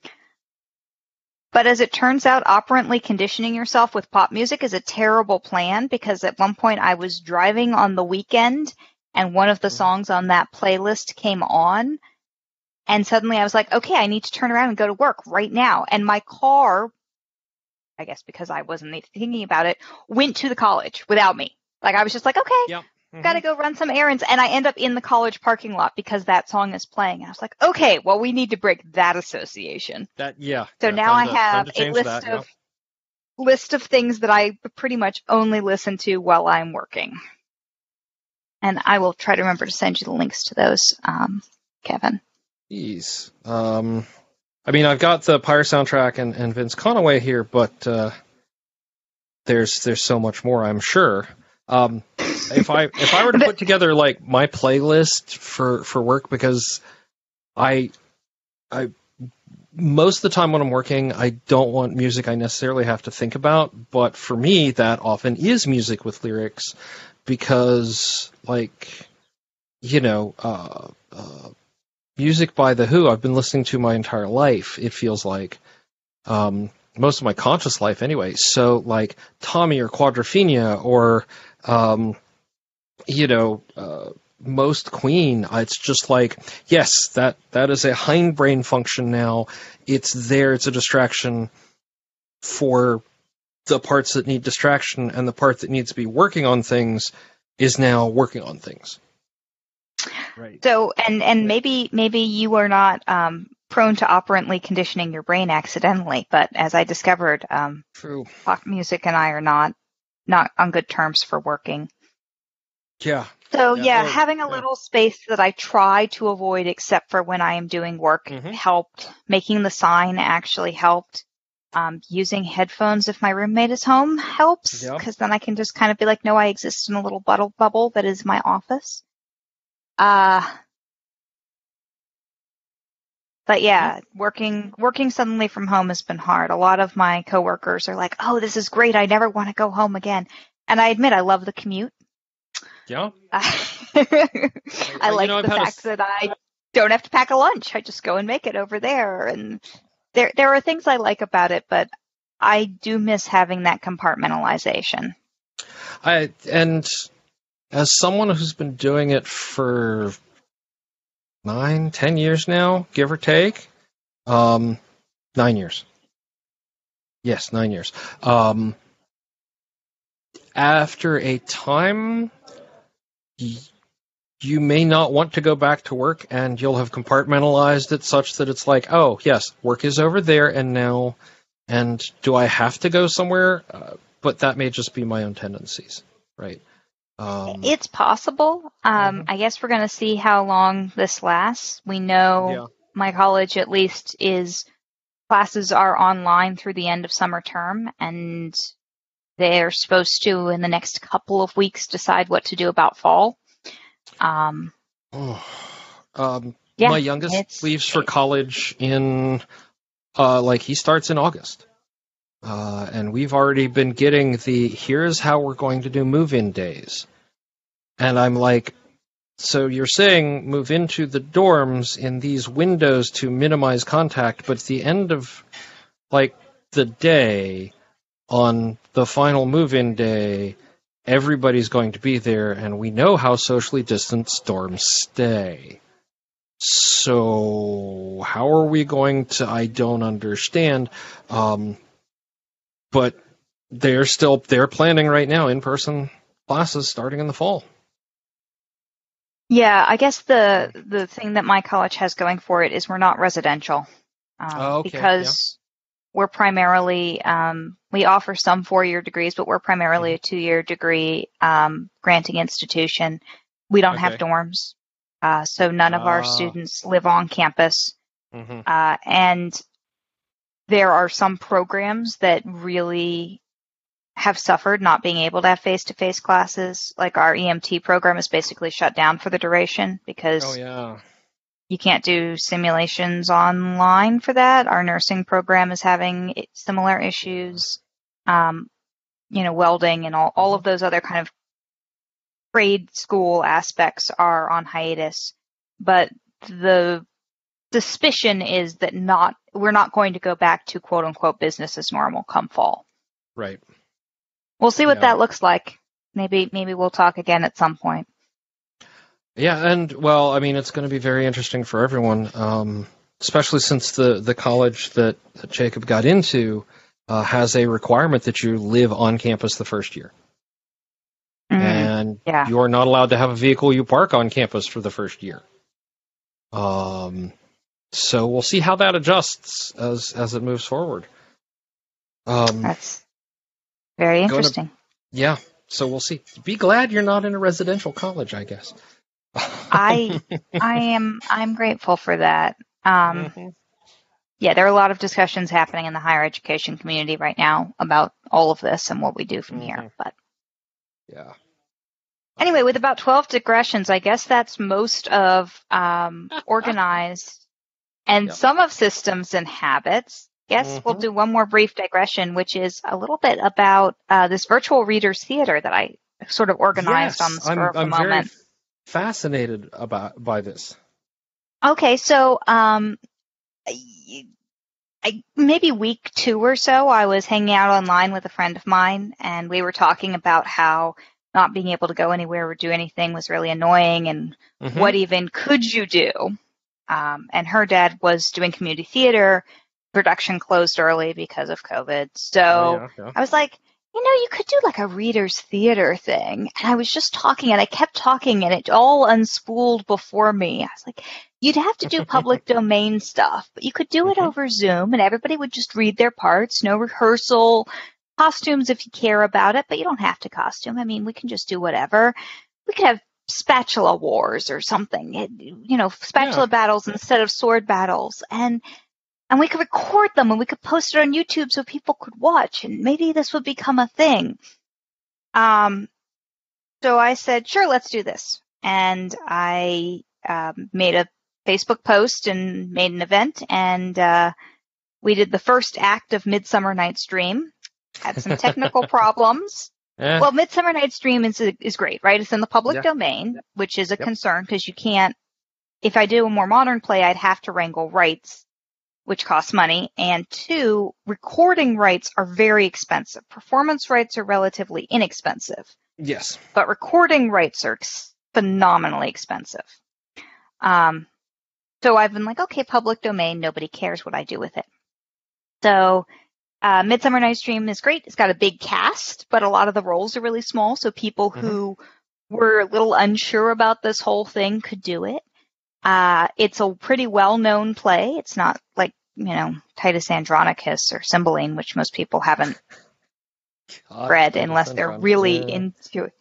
Speaker 3: But as it turns out, operantly conditioning yourself with pop music is a terrible plan because at one point I was driving on the weekend and one of the
Speaker 1: Mhm.
Speaker 3: songs on that playlist came on. And suddenly I was like, okay, I need to turn around and go to work right now. And my car, I guess because I wasn't thinking about it, went to the college without me. Like I was just like, okay,
Speaker 1: Yep.
Speaker 3: gotta go run some errands. And I end up in the college parking lot because that song is playing. And I was like, okay, well, we need to break that association.
Speaker 1: that yeah
Speaker 3: So
Speaker 1: yeah,
Speaker 3: now I
Speaker 1: to-
Speaker 3: have a list
Speaker 1: that,
Speaker 3: of list of things that I pretty much only listen to while I'm working. And I will try to remember to send you the links to those, um, Kevin.
Speaker 1: Jeez. Um, I mean, I've got the Pyre soundtrack and, and Vince Conaway here, but uh, there's there's so much more. I'm sure. Um, if I if I were to [laughs] put together like my playlist for for work, because I I most of the time when I'm working, I don't want music I necessarily have to think about. But for me, that often is music with lyrics, because like you know. Uh, uh, music by the Who I've been listening to my entire life. It feels like um, most of my conscious life anyway. So like Tommy or Quadrophenia or um, you know uh, most Queen. It's just like yes, that that is a hindbrain function now. It's there. It's a distraction for the parts that need distraction, and the part that needs to be working on things is now working on things. Right.
Speaker 3: So, and, and maybe, maybe you are not, um, prone to operantly conditioning your brain accidentally, but as I discovered, um,
Speaker 1: True.
Speaker 3: pop music and I are not, not on good terms for working.
Speaker 1: Yeah.
Speaker 3: So
Speaker 1: Yeah,
Speaker 3: yeah,
Speaker 1: well,
Speaker 3: having a
Speaker 1: yeah.
Speaker 3: little space that I try to avoid except for when I am doing work
Speaker 1: mm-hmm.
Speaker 3: helped. Making the sign actually helped. Um, using headphones if my roommate is home helps
Speaker 1: Yeah.
Speaker 3: because then I can just kind of be like, no, I exist in a little bubble bubble that is my office. Uh, but yeah, working working suddenly from home has been hard. A lot of my coworkers are like, "Oh, this is great. I never want to go home again." And I admit I love the commute.
Speaker 1: Yeah. [laughs]
Speaker 3: I
Speaker 1: you
Speaker 3: like
Speaker 1: know,
Speaker 3: the
Speaker 1: had a
Speaker 3: fact that I don't have to pack a lunch. I just go and make it over there. And there there are things I like about it, but I do miss having that compartmentalization.
Speaker 1: I and as someone who's been doing it for nine, ten years now, give or take, um, nine years. Yes, nine years. Um, after a time, you may not want to go back to work, and you'll have compartmentalized it such that it's like, oh, yes, work is over there, and now, and do I have to go somewhere? Uh, but that may just be my own tendencies, right? Um,
Speaker 3: It's possible. Um,
Speaker 1: Mhm.
Speaker 3: I guess we're going to see how long this lasts. We know
Speaker 1: Yeah.
Speaker 3: my college, at least, is classes are online through the end of summer term, and they're supposed to, in the next couple of weeks, decide what to do about fall. Um, [sighs]
Speaker 1: um,
Speaker 3: yeah,
Speaker 1: my youngest leaves for college in, uh, like he starts in August, uh, and we've already been getting the here's how we're going to do move-in days, and I'm like, so you're saying move into the dorms in these windows to minimize contact, but at the end of like the day on the final move-in day everybody's going to be there, and we know how socially distant storms stay. So how are we going to? I don't understand. Um, but they're still they're planning right now in person classes starting in the fall.
Speaker 3: Yeah, I guess the the thing that my college has going for it is we're not residential um,
Speaker 1: Oh, okay,
Speaker 3: because we're primarily um, we offer some four year degrees, but we're primarily a two year degree um, granting institution. We don't have dorms, uh, so none of our
Speaker 1: Ah.
Speaker 3: students live on campus,
Speaker 1: Mm-hmm.
Speaker 3: uh, and there are some programs that really have suffered not being able to have face to face classes. Like our EMT program is basically shut down for the duration because
Speaker 1: Oh yeah.
Speaker 3: You can't do simulations online for that. Our nursing program is having similar issues. Um, you know, welding and all, all of those other kind of trade school aspects are on hiatus. But the suspicion is that not, we're not going to go back to quote unquote business as normal come fall.
Speaker 1: Right.
Speaker 3: We'll see what
Speaker 1: Yeah.
Speaker 3: that looks like. Maybe, maybe we'll talk again at some point.
Speaker 1: Yeah, and well, I mean, it's going to be very interesting for everyone, um, especially since the the college that, that Jacob got into uh, has a requirement that you live on campus the first year,
Speaker 3: Mm,
Speaker 1: and
Speaker 3: yeah.
Speaker 1: you are not allowed to have a vehicle you park on campus for the first year. Um, so we'll see how that adjusts as as it moves forward. Um,
Speaker 3: That's very interesting.
Speaker 1: yeah, so we'll see. Be glad you're not in a residential college, I guess.
Speaker 3: I [laughs] I am I'm grateful for that. Um,
Speaker 1: Mhm.
Speaker 3: yeah, there are a lot of discussions happening in the higher education community right now about all of this and what we do from here.
Speaker 1: Mhm.
Speaker 3: But
Speaker 1: yeah.
Speaker 3: anyway, with about 12 digressions, I guess that's most of um, [laughs] organized and
Speaker 1: Yep.
Speaker 3: some of systems and habits. Guess we'll
Speaker 1: Mhm.
Speaker 3: do one more brief digression, which is a little bit about uh, this virtual readers theater that I sort of organized
Speaker 1: Yes,
Speaker 3: on the spur
Speaker 1: I'm,
Speaker 3: of the
Speaker 1: I'm
Speaker 3: moment.
Speaker 1: very fascinated about by this.
Speaker 3: Okay, so um, I, I, maybe week two or so, I was hanging out online with a friend of mine, and we were talking about how not being able to go anywhere or do anything was really annoying, and
Speaker 1: Mhm.
Speaker 3: what even could you do? Um, and her dad was doing community theater. Production closed early because of COVID, so.
Speaker 1: Oh, yeah, yeah.
Speaker 3: I was like, you know, you could do like a readers theater thing. And I was just talking and I kept talking and it all unspooled before me. I was like, you'd have to do public [laughs] domain stuff, but you could do it
Speaker 1: Mhm.
Speaker 3: over Zoom and everybody would just read their parts, no rehearsal, costumes if you care about it, but you don't have to costume. I mean, we can just do whatever. We could have spatula wars or something, it- you know, spatula
Speaker 1: Yeah.
Speaker 3: battles instead of sword battles. And and we could record them and we could post it on YouTube so people could watch and maybe this would become a thing. Um, so I said, sure, let's do this. And I um, made a Facebook post and made an event and uh, we did the first act of Midsummer Night's Dream. Had some technical [laughs] problems.
Speaker 1: Eh,
Speaker 3: Well, Midsummer Night's Dream is is great, right? It's in the public
Speaker 1: Yeah.
Speaker 3: domain, which is a
Speaker 1: Yep.
Speaker 3: concern because you can't. If I do a more modern play, I'd have to wrangle rights, which costs money, and two, recording rights are very expensive. Performance rights are relatively inexpensive,
Speaker 1: yes.
Speaker 3: but recording rights are ex- phenomenally expensive. Um, so I've been like, okay, public domain, nobody cares what I do with it. So, uh, Midsummer Night's Dream is great. It's got a big cast, but a lot of the roles are really small. So people who were a little unsure about this whole thing could do it. Uh, it's a pretty well-known play. It's not like, you know, Titus Andronicus or Cymbeline, which most people haven't
Speaker 1: God,
Speaker 3: read
Speaker 1: Titus
Speaker 3: unless they're really
Speaker 1: Yeah.
Speaker 3: into it.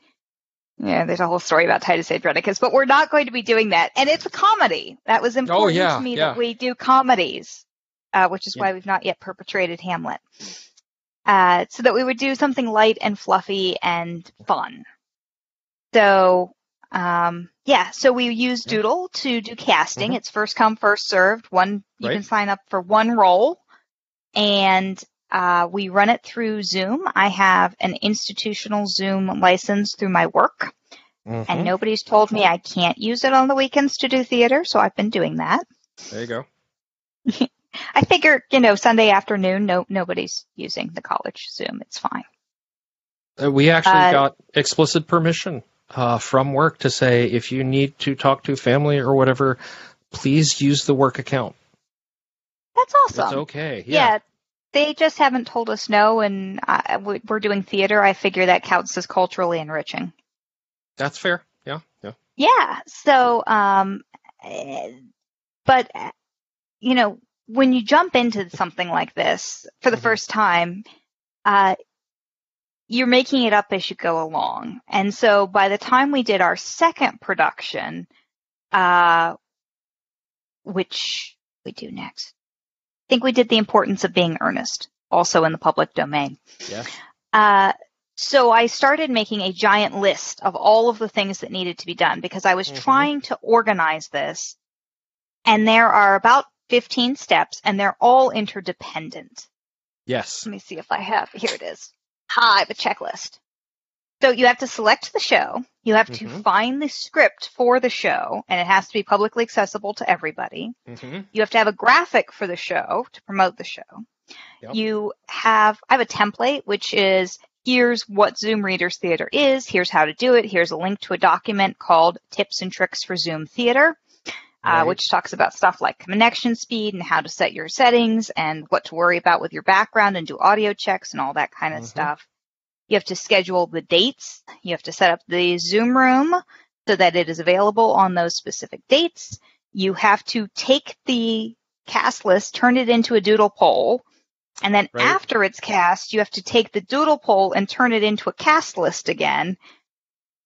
Speaker 3: Yeah, there's a whole story about Titus Andronicus, but we're not going to be doing that. And it's a comedy. That was important
Speaker 1: Oh, yeah,
Speaker 3: to me
Speaker 1: yeah.
Speaker 3: that we do comedies, uh, which is why we've not yet perpetrated Hamlet. Uh, so that we would do something light and fluffy and fun. So, um, yeah, so we use Doodle to do casting.
Speaker 1: Mhm.
Speaker 3: It's first come, first served. One, you
Speaker 1: Right.
Speaker 3: can sign up for one role and uh, we run it through Zoom. I have an institutional Zoom license through my work,
Speaker 1: Mhm.
Speaker 3: and nobody's told me I can't use it on the weekends to do theater, so I've been doing that.
Speaker 1: There you go. [laughs]
Speaker 3: I figure, you know, Sunday afternoon, no, nobody's using the college Zoom. It's fine.
Speaker 1: Uh, we actually
Speaker 3: Uh,
Speaker 1: got explicit permission uh, from work to say if you need to talk to family or whatever, please use the work account.
Speaker 3: That's awesome.
Speaker 1: It's okay.
Speaker 3: yeah.
Speaker 1: Yeah.
Speaker 3: they just haven't told us no, and I, we- we're doing theater. I figure that counts as culturally enriching.
Speaker 1: That's fair. Yeah. Yeah.
Speaker 3: Yeah. So, um, but you know, when you jump into something like this for the
Speaker 1: Mhm.
Speaker 3: first time, uh, you're making it up as you go along. And so by the time we did our second production, uh, which we do next, I think we did the importance of being earnest, also in the public domain.
Speaker 1: Yes.
Speaker 3: Uh, so I started making a giant list of all of the things that needed to be done because I was
Speaker 1: Mhm.
Speaker 3: trying to organize this. And there are about 15 steps and they're all interdependent.
Speaker 1: Yes.
Speaker 3: Let me see if I have, here it is. Hi, I have a checklist. So you have to select the show. You have to
Speaker 1: Mhm.
Speaker 3: find the script for the show and it has to be publicly accessible to everybody.
Speaker 1: hmm
Speaker 3: You have to have a graphic for the show to promote the show.
Speaker 1: Yep.
Speaker 3: You have, I have a template, which is here's what Zoom Readers Theater is, here's how to do it, here's a link to a document called Tips and Tricks for Zoom Theater,
Speaker 1: Right.
Speaker 3: uh, which talks about stuff like connection speed and how to set your settings and what to worry about with your background and do audio checks and all that kind of
Speaker 1: Mhm.
Speaker 3: stuff. You have to schedule the dates. You have to set up the Zoom room so that it is available on those specific dates. You have to take the cast list, turn it into a doodle poll, and then
Speaker 1: Right.
Speaker 3: after it's cast, you have to take the doodle poll and turn it into a cast list again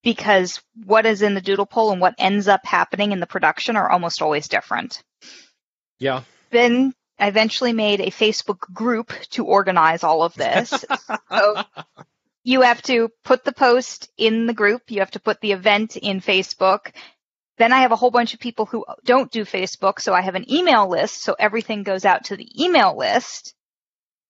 Speaker 3: because what is in the doodle poll and what ends up happening in the production are almost always different.
Speaker 1: Yeah.
Speaker 3: Then I eventually made a Facebook group to organize all of this. [laughs] so you have to put the post in the group. You have to put the event in Facebook. Then I have a whole bunch of people who don't do Facebook. So I have an email list. So everything goes out to the email list.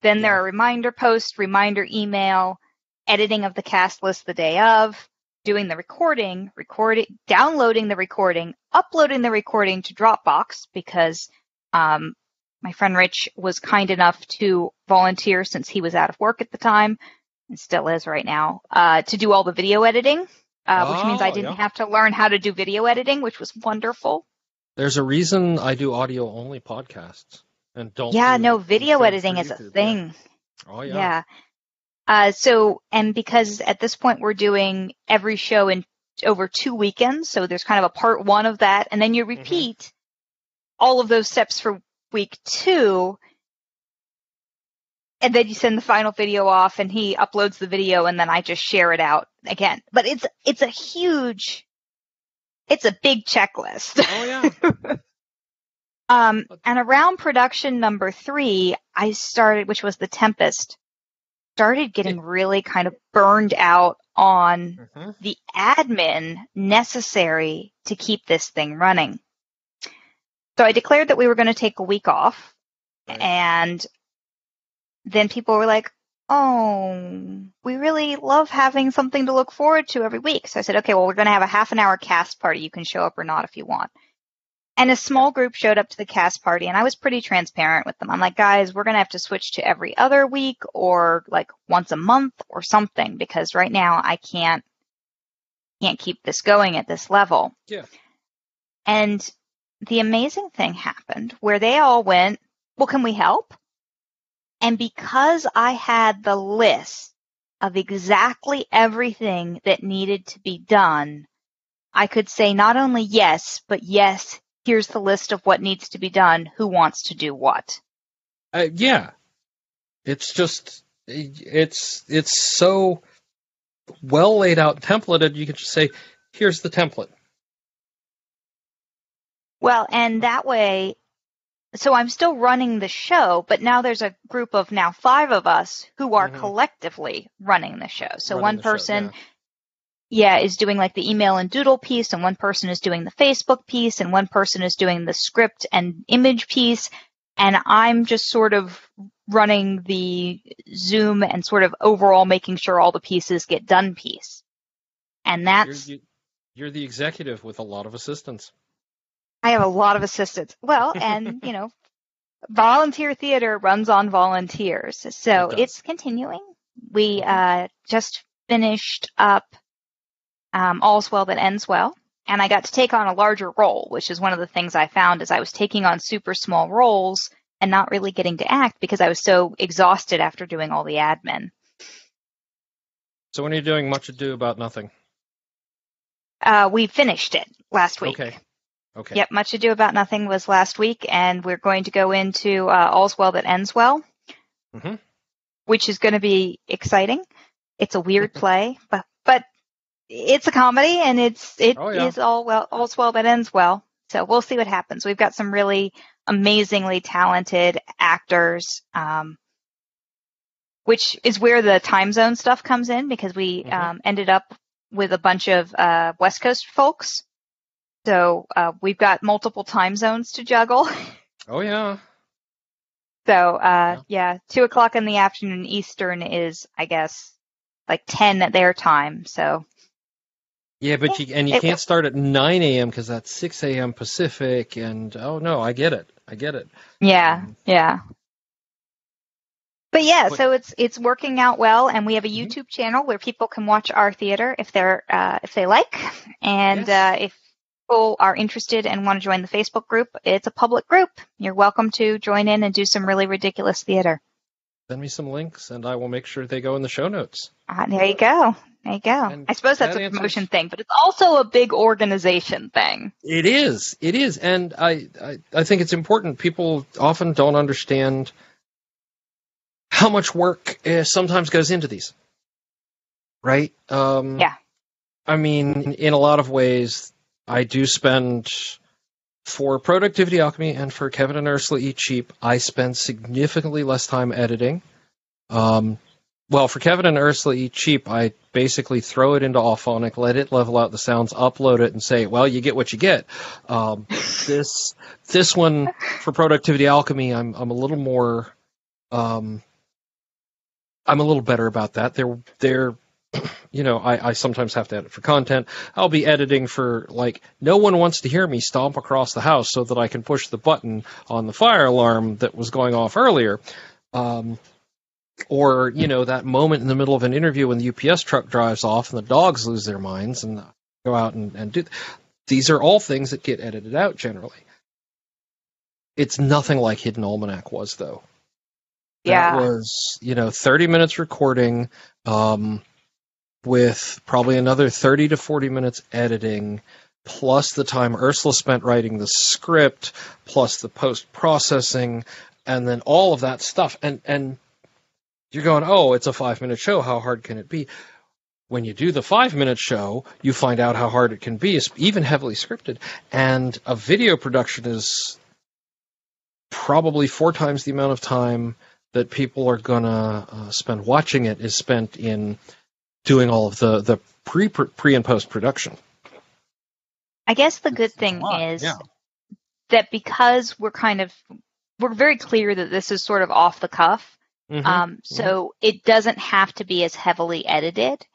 Speaker 3: Then there are reminder posts, reminder email, editing of the cast list the day of, doing the recording, recording, downloading the recording, uploading the recording to Dropbox because um, my friend Rich was kind enough to volunteer since he was out of work at the time and still is right now uh, to do all the video editing, uh, which means I
Speaker 1: Oh,
Speaker 3: didn't
Speaker 1: yeah.
Speaker 3: have to learn how to do video editing, which was wonderful.
Speaker 1: There's a reason I do audio only podcasts and don't.
Speaker 3: yeah,
Speaker 1: do
Speaker 3: no, video editing is a thing.
Speaker 1: Oh yeah.
Speaker 3: Yeah. Uh, so, and because at this point we're doing every show in over two weekends, so there's kind of a part one of that, and then you repeat all of those steps for week two, and then you send the final video off, and he uploads the video, and then I just share it out again. But it's it's a huge, it's a big checklist.
Speaker 1: Oh yeah. [laughs]
Speaker 3: Um, and around production number three, I started, which was The Tempest, started getting really kind of burned out on
Speaker 1: hmm
Speaker 3: the admin necessary to keep this thing running. So I declared that we were going to take a week off
Speaker 1: Right.
Speaker 3: and then people were like, Oh, we really love having something to look forward to every week. So I said, okay, well, we're going to have a half an hour cast party. You can show up or not if you want. And a small group showed up to the cast party and I was pretty transparent with them. I'm like, guys, we're going to have to switch to every other week or like once a month or something because right now I can't, can't keep this going at this level.
Speaker 1: Yeah.
Speaker 3: And the amazing thing happened where they all went, well, can we help? And because I had the list of exactly everything that needed to be done, I could say not only yes, but yes, here's the list of what needs to be done. Who wants to do what?
Speaker 1: Uh, yeah. It's just it's it's so well laid out templated. You can just say, "Here's the template."
Speaker 3: Well, and that way, so I'm still running the show, but now there's a group of now five of us who are
Speaker 1: Mhm.
Speaker 3: collectively running the show. So
Speaker 1: Running
Speaker 3: one
Speaker 1: the show,
Speaker 3: person
Speaker 1: yeah.
Speaker 3: Yeah, is doing like the email and doodle piece, and one person is doing the Facebook piece, and one person is doing the script and image piece, and I'm just sort of running the Zoom and sort of overall making sure all the pieces get done piece. And
Speaker 1: You're,
Speaker 3: that's,
Speaker 1: you, you're the executive with a lot of assistants.
Speaker 3: I have a lot of assistants. Well, and, [laughs] you know, volunteer theater runs on volunteers. So
Speaker 1: It
Speaker 3: it's continuing. We
Speaker 1: Mhm.
Speaker 3: uh, just finished up um, All's Well That Ends Well. And I got to take on a larger role, which is one of the things I found as I was taking on super small roles and not really getting to act because I was so exhausted after doing all the admin.
Speaker 1: So when are you doing much ado about nothing?
Speaker 3: Uh, we finished it last week.
Speaker 1: Okay. Okay.
Speaker 3: Yep, Much Ado About Nothing was last week, and we're going to go into uh, All's Well That Ends Well,
Speaker 1: Mhm.
Speaker 3: which is going to be exciting. It's a weird [laughs] play, but it's a comedy, and it's it
Speaker 1: Oh, yeah.
Speaker 3: is all well all's well that ends well. So we'll see what happens. We've got some really amazingly talented actors, um, which is where the time zone stuff comes in because we
Speaker 1: Mhm.
Speaker 3: um, ended up with a bunch of uh, West Coast folks. So uh, we've got multiple time zones to juggle. [laughs]
Speaker 1: Oh yeah.
Speaker 3: So uh, yeah, two o'clock in the afternoon Eastern is, I guess, like ten at their time. So
Speaker 1: Yeah, but you and you
Speaker 3: It-
Speaker 1: can't start at 9 a.m. because that's 6 a.m. Pacific, and oh no, I get it, I get it.
Speaker 3: yeah,
Speaker 1: Um,
Speaker 3: yeah. But yeah,
Speaker 1: But-
Speaker 3: so it's it's working out well, and we have a
Speaker 1: Mhm.
Speaker 3: YouTube channel where people can watch our theater if they're uh, if they like, and
Speaker 1: Yes.
Speaker 3: uh, if people are interested and want to join the Facebook group, it's a public group. You're welcome to join in and do some really ridiculous theater.
Speaker 1: Send me some links, and I will make sure they go in the show notes.
Speaker 3: Uh, there you go. There you go.
Speaker 1: And
Speaker 3: I suppose that's
Speaker 1: that
Speaker 3: a
Speaker 1: answers-
Speaker 3: promotion thing, but it's also a big organization thing.
Speaker 1: It is, it is, and I, I, I think it's important. People often don't understand how much work uh, sometimes goes into these, right? Um,
Speaker 3: Yeah.
Speaker 1: I mean, in a lot of ways, I do spend for Productivity Alchemy and for Kevin and Ursula Eat Cheap. I spend significantly less time editing. Um, well, for Kevin and Ursula Eat Cheap, I basically throw it into Auphonic, let it level out the sounds, upload it, and say, "Well, you get what you get." Um, [laughs] this this one for Productivity Alchemy, I'm I'm a little more, um, I'm a little better about that. They're they're [clears throat] you know, I, I sometimes have to edit for content. I'll be editing for like no one wants to hear me stomp across the house so that I can push the button on the fire alarm that was going off earlier. Um, or you know that moment in the middle of an interview when the UPS truck drives off and the dogs lose their minds and go out and, and do. These are all things that get edited out generally. It's nothing like Hidden Almanac was though.
Speaker 3: Yeah.
Speaker 1: That was, you know, 30 minutes recording, um, with probably another 30 to 40 minutes editing, plus the time Ursula spent writing the script, plus the post processing, and then all of that stuff. And, and you're going, oh, it's a five minute show. How hard can it be? When you do the five minute show, you find out how hard it can be, it's even heavily scripted. And a video production is probably four times the amount of time that people are gonna uh, spend watching it is spent in doing all of the the pre pre and post production.
Speaker 3: I guess the good thing is
Speaker 1: yeah.
Speaker 3: that because we're kind of we're very clear that this is sort of off the cuff.
Speaker 1: Mhm.
Speaker 3: Um, so it doesn't have to be as heavily edited.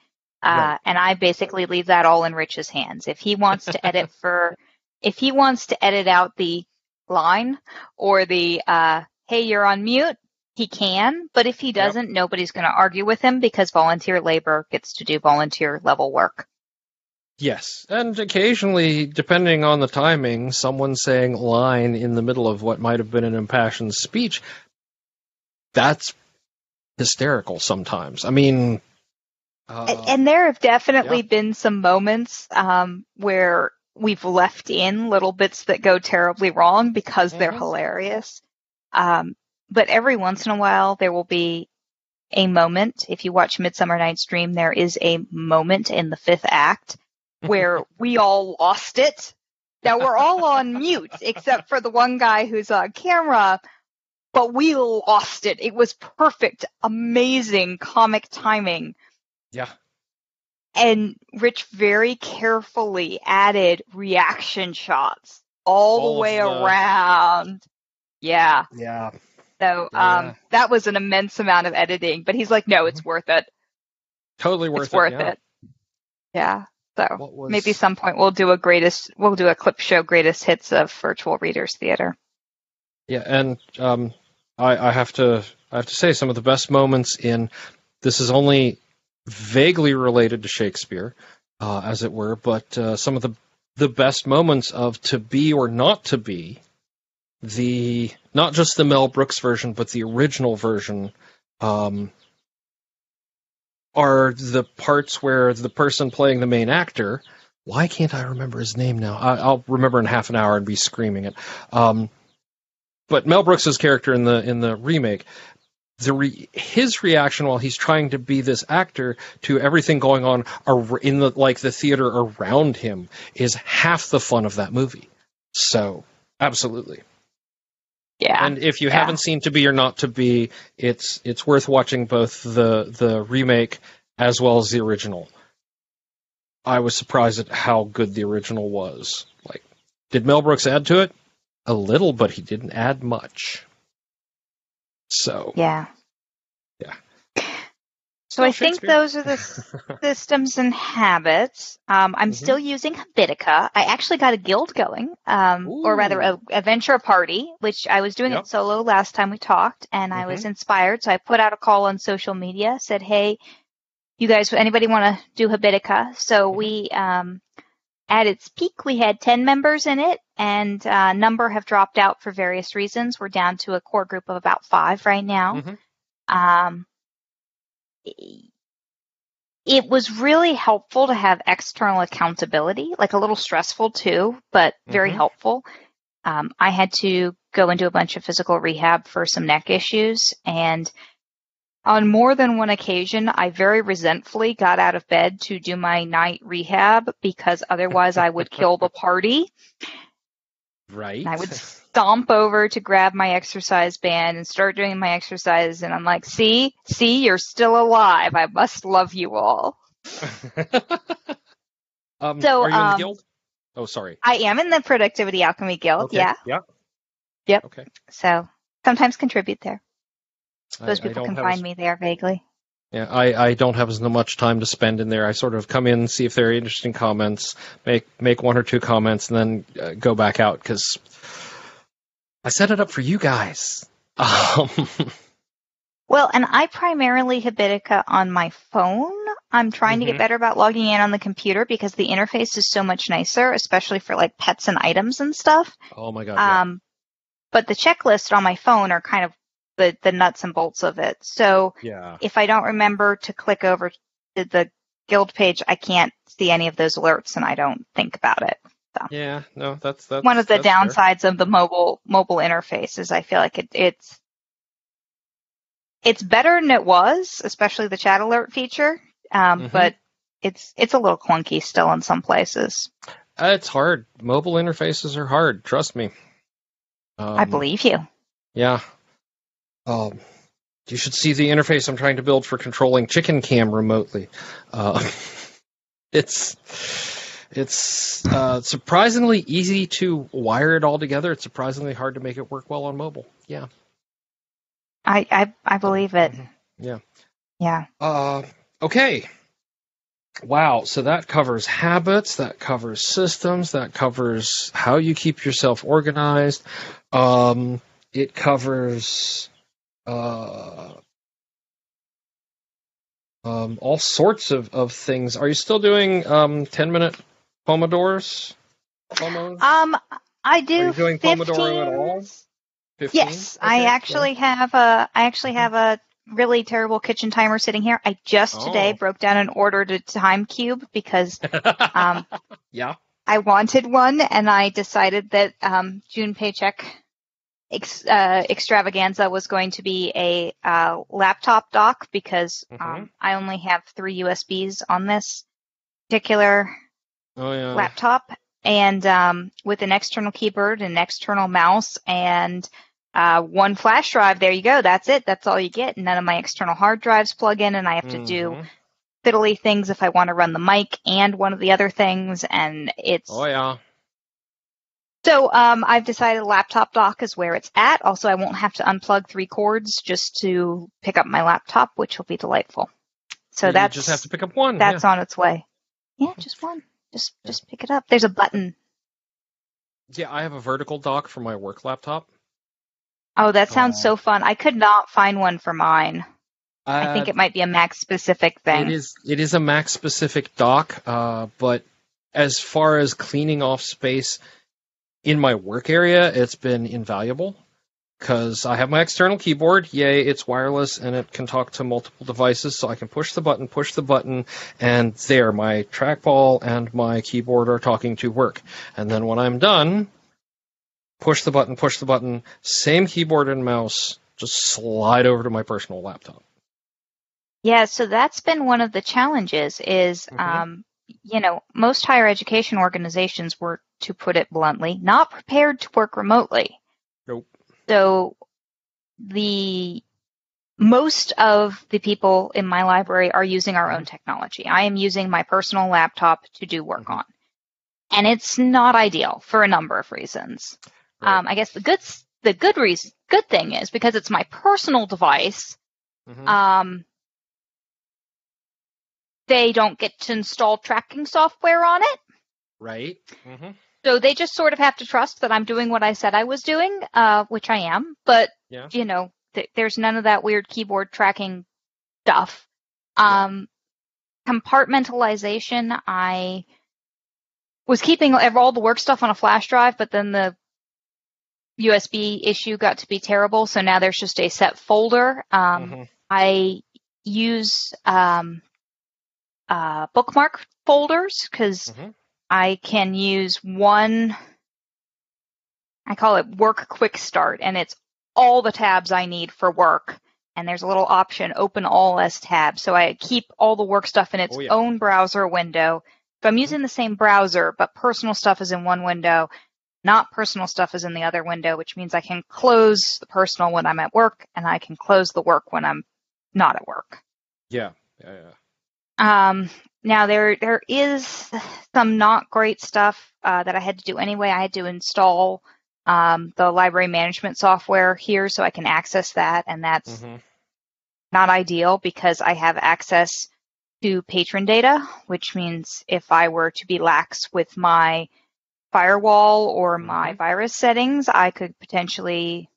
Speaker 3: Uh,
Speaker 1: Right.
Speaker 3: and I basically leave that all in Rich's hands. If he wants to edit [laughs] for, if he wants to edit out the line or the, uh, hey, you're on mute, he can. But if he doesn't, nobody's going to argue with him because volunteer labor gets to do volunteer level work.
Speaker 1: Yes, and occasionally, depending on the timing, someone saying line in the middle of what might have been an impassioned speech, that's hysterical sometimes. I mean, uh,
Speaker 3: And, and there have definitely
Speaker 1: yeah.
Speaker 3: been some moments um, where we've left in little bits that go terribly wrong because they're
Speaker 1: Mhm.
Speaker 3: hilarious. Um, but every once in a while, there will be a moment. If you watch Midsummer Night's Dream, there is a moment in the fifth act where [laughs] we all lost it. Now we're all on mute except for the one guy who's on camera, but we lost it. It was perfect, amazing comic timing
Speaker 1: yeah,
Speaker 3: and Rich very carefully added reaction shots all,
Speaker 1: All
Speaker 3: the way
Speaker 1: the-
Speaker 3: around. Yeah.
Speaker 1: yeah,
Speaker 3: So
Speaker 1: Yeah.
Speaker 3: um that was an immense amount of editing, but he's like, no, it's worth it.
Speaker 1: totally worth
Speaker 3: it's worth
Speaker 1: it. yeah.
Speaker 3: it. Yeah. So
Speaker 1: was,
Speaker 3: maybe some point we'll do a greatest we'll do a clip show greatest hits of virtual readers theater.
Speaker 1: Yeah, and um, I, I have to I have to say some of the best moments in this is only vaguely related to Shakespeare, uh, as it were, but uh, some of the the best moments of to be or not to be the not just the Mel Brooks version, but the original version, um, are the parts where the person playing the main actor. Why can't I remember his name now? I, I'll remember in half an hour and be screaming it. Um, but Mel Brooks's character in the in the remake, the re- his reaction while he's trying to be this actor to everything going on ar- in the like the theater around him is half the fun of that movie. So absolutely.
Speaker 3: Yeah.
Speaker 1: And if you
Speaker 3: Yeah.
Speaker 1: haven't seen To Be or Not to Be, it's it's worth watching both the the remake as well as the original. I was surprised at how good the original was. Like, did Mel Brooks add to it? A little, but he didn't add much. So,
Speaker 3: yeah.
Speaker 1: Yeah.
Speaker 3: So I think those are the [laughs] systems and habits. Um, I'm
Speaker 1: Mhm.
Speaker 3: still using Habitica. I actually got a guild going, um, or rather a, a venture party, which I was doing
Speaker 1: Yep.
Speaker 3: it solo last time we talked, and I was inspired. So I put out a call on social media, said, "Hey, you guys, anybody want to do Habitica?" So
Speaker 1: Mhm.
Speaker 3: we, um, at its peak, we had 10 members in it, and uh, number have dropped out for various reasons. We're down to a core group of about five right now.
Speaker 1: Mhm.
Speaker 3: Um, it was really helpful to have external accountability, like a little stressful too, but very
Speaker 1: Mhm.
Speaker 3: helpful. Um, I had to go into a bunch of physical rehab for some neck issues, and on more than one occasion, I very resentfully got out of bed to do my night rehab because otherwise I would kill the [laughs] party.
Speaker 1: Right.
Speaker 3: And I would [laughs] stomp over to grab my exercise band and start doing my exercise. And I'm like, see, see, you're still alive. I must love you all. [laughs]
Speaker 1: um,
Speaker 3: So,
Speaker 1: are you in the
Speaker 3: um,
Speaker 1: guild? Oh, sorry.
Speaker 3: I am in the Productivity Alchemy Guild.
Speaker 1: Okay.
Speaker 3: Yeah.
Speaker 1: Yeah.
Speaker 3: Yep.
Speaker 1: Okay.
Speaker 3: So sometimes contribute there. Those
Speaker 1: I
Speaker 3: people
Speaker 1: don't
Speaker 3: can find
Speaker 1: as-
Speaker 3: me there vaguely.
Speaker 1: Yeah, I, I don't have as much time to spend in there. I sort of come in, see if there are interesting comments, make make one or two comments, and then uh, go back out because I set it up for you guys. [laughs] Um,
Speaker 3: Well, and I primarily Habitica on my phone. I'm trying to
Speaker 1: Mhm.
Speaker 3: get better about logging in on the computer because the interface is so much nicer, especially for like pets and items and stuff.
Speaker 1: oh my god! yeah.
Speaker 3: Um, but the checklist on my phone are kind of the, the nuts and bolts of it. So
Speaker 1: yeah.
Speaker 3: if I don't remember to click over to the guild page, I can't see any of those alerts and I don't think about it.
Speaker 1: Yeah, no, that's that's
Speaker 3: One of the
Speaker 1: that's fair.
Speaker 3: downsides of the mobile mobile interface is I feel like it, it's it's better than it was, especially the chat alert feature. Um,
Speaker 1: Mhm.
Speaker 3: but it's it's a little clunky still in some places.
Speaker 1: Uh, it's hard. Mobile interfaces are hard. Trust me. Um,
Speaker 3: I believe you.
Speaker 1: Yeah. Um, you should see the interface I'm trying to build for controlling Chicken Cam remotely. Uh, [laughs] it's it's uh, surprisingly easy to wire it all together. It's surprisingly hard to make it work well on mobile. Yeah.
Speaker 3: I I, I believe it.
Speaker 1: Mhm. Yeah.
Speaker 3: Yeah.
Speaker 1: Uh, okay. Wow. So that covers habits, that covers systems, that covers how you keep yourself organized. Um, it covers uh, um, all sorts of, of things. Are you still doing um, 10 minute Pomodors? Pomos?
Speaker 3: Um, I do.
Speaker 1: Are you doing
Speaker 3: 15,
Speaker 1: Pomodoro at all? 15?
Speaker 3: Yes, I
Speaker 1: Okay,
Speaker 3: actually have a. I actually have a really terrible kitchen timer sitting here. I just today
Speaker 1: Oh.
Speaker 3: broke down and ordered a time cube because [laughs] um,
Speaker 1: yeah.
Speaker 3: I wanted one, and I decided that um, June paycheck ex- uh, extravaganza was going to be a uh, laptop dock because
Speaker 1: Mhm.
Speaker 3: um, I only have three USBs on this particular
Speaker 1: Oh, yeah.
Speaker 3: laptop, and um, with an external keyboard, an external mouse, and uh, one flash drive. There you go. That's it. That's all you get. None of my external hard drives plug in, and I have to do
Speaker 1: Mhm.
Speaker 3: fiddly things if I want to run the mic and one of the other things, and it's
Speaker 1: Oh, yeah.
Speaker 3: So um, I've decided laptop dock is where it's at. Also, I won't have to unplug three cords just to pick up my laptop, which will be delightful. So
Speaker 1: you
Speaker 3: that's
Speaker 1: just have to pick up one.
Speaker 3: that's on its way. Yeah, just one. Just just pick it up. There's a button.
Speaker 1: yeah. yeah, I have a vertical dock for my work laptop.
Speaker 3: Oh, that sounds
Speaker 1: Uh,
Speaker 3: so fun. I could not find one for mine. I think
Speaker 1: Uh,
Speaker 3: it might be a Mac specific thing.
Speaker 1: It is it is a Mac specific dock, uh, but as far as cleaning off space, in my work area, it's been invaluable because I have my external keyboard. Yay, it's wireless and it can talk to multiple devices, so I can push the button, push the button, and there, my trackball and my keyboard are talking to work. And then when I'm done, push the button, push the button, same keyboard and mouse, just slide over to my personal laptop.
Speaker 3: Yeah, so that's been one of the challenges is
Speaker 1: Mhm.
Speaker 3: um, you know, most higher education organizations were, to put it bluntly, not prepared to work remotely.
Speaker 1: Nope.
Speaker 3: So the most of the people in my library are using our own technology. I am using my personal laptop to do work
Speaker 1: Mhm.
Speaker 3: on. And it's not ideal for a number of reasons.
Speaker 1: Right.
Speaker 3: Um, I guess the good the good reason good thing is because it's my personal device,
Speaker 1: Mhm.
Speaker 3: um, they don't get to install tracking software on it.
Speaker 1: right? hmm
Speaker 3: So they just sort of have to trust that I'm doing what I said I was doing, uh, which I am. But
Speaker 1: Yeah.
Speaker 3: you know, th- there's none of that weird keyboard tracking stuff. Um, compartmentalization. I was keeping all the work stuff on a flash drive, but then the USB issue got to be terrible, so now there's just a set folder. Um,
Speaker 1: Mhm.
Speaker 3: I use um, uh, bookmark folders because
Speaker 1: Mhm.
Speaker 3: I can use one. I call it Work Quick Start, and it's all the tabs I need for work. And there's a little option, Open All as tab, so I keep all the work stuff in its
Speaker 1: Oh, yeah.
Speaker 3: own browser window. If I'm mm-hmm. using the same browser, but personal stuff is in one window, not personal stuff is in the other window, which means I can close the personal when I'm at work, and I can close the work when I'm not at work.
Speaker 1: Yeah. Yeah. yeah.
Speaker 3: Um, now there there is some not great stuff uh, that I had to do anyway. I had to install um, the library management software here so I can access that, and that's
Speaker 1: Mhm.
Speaker 3: not ideal because I have access to patron data, which means if I were to be lax with my firewall or my
Speaker 1: Mhm.
Speaker 3: virus settings, I could potentially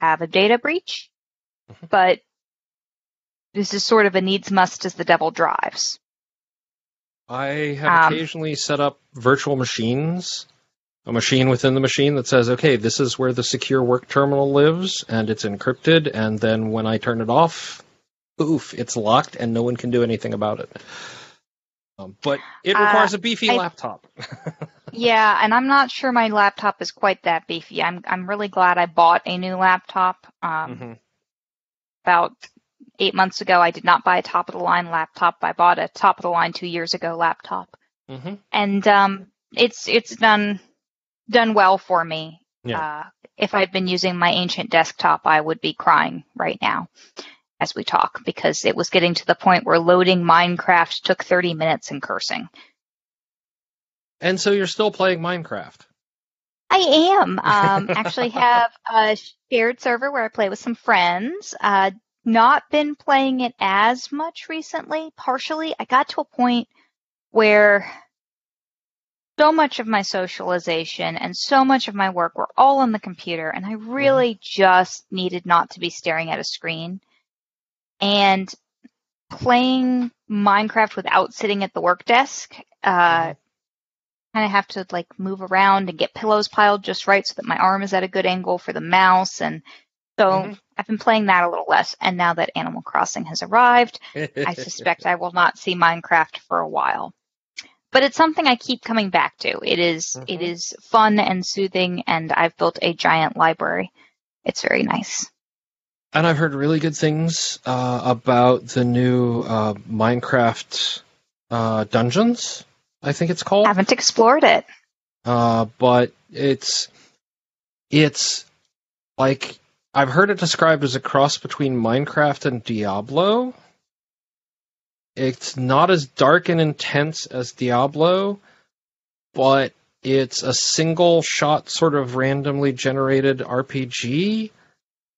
Speaker 3: have a data breach.
Speaker 1: Mhm.
Speaker 3: But this is sort of a needs must as the devil drives.
Speaker 1: I have
Speaker 3: Um,
Speaker 1: occasionally set up virtual machines, a machine within the machine that says, okay, this is where the secure work terminal lives, and it's encrypted, and then when I turn it off, oof, it's locked, and no one can do anything about it. Um, but it
Speaker 3: Uh,
Speaker 1: requires a beefy
Speaker 3: I-
Speaker 1: laptop. [laughs]
Speaker 3: Yeah, and I'm not sure my laptop is quite that beefy. I'm I'm really glad I bought a new laptop. Um,
Speaker 1: Mhm.
Speaker 3: About eight months ago, I did not buy a top of the line laptop. I bought a top of the line two years ago laptop,
Speaker 1: Mhm.
Speaker 3: and um, it's it's done done well for me.
Speaker 1: Yeah.
Speaker 3: Uh, if I'd been using my ancient desktop, I would be crying right now as we talk because it was getting to the point where loading Minecraft took 30 minutes and cursing.
Speaker 1: And so you're still playing Minecraft.
Speaker 3: I am. Um, actually [laughs] have a shared server where I play with some friends. Uh, not been playing it as much recently. Partially, I got to a point where so much of my socialization and so much of my work were all on the computer, and I really just needed not to be staring at a screen. And playing Minecraft without sitting at the work desk, uh,
Speaker 1: Mhm.
Speaker 3: kind of have to like move around and get pillows piled just right so that my arm is at a good angle for the mouse and so
Speaker 1: Mhm.
Speaker 3: I've been playing that a little less and now that Animal Crossing has arrived, I [laughs] suspect I will not see Minecraft for a while. But it's something I keep coming back to. It is- it
Speaker 1: Mhm.
Speaker 3: is fun and soothing and I've built a giant library. It's very nice.
Speaker 1: And I've heard really good things uh, about the new uh, Minecraft uh, Dungeons. I think it's called.
Speaker 3: I Haven't explored it.
Speaker 1: Uh, but it's it's like I've heard it described as a cross between Minecraft and Diablo. It's not as dark and intense as Diablo, but it's a single shot sort of randomly generated RPG.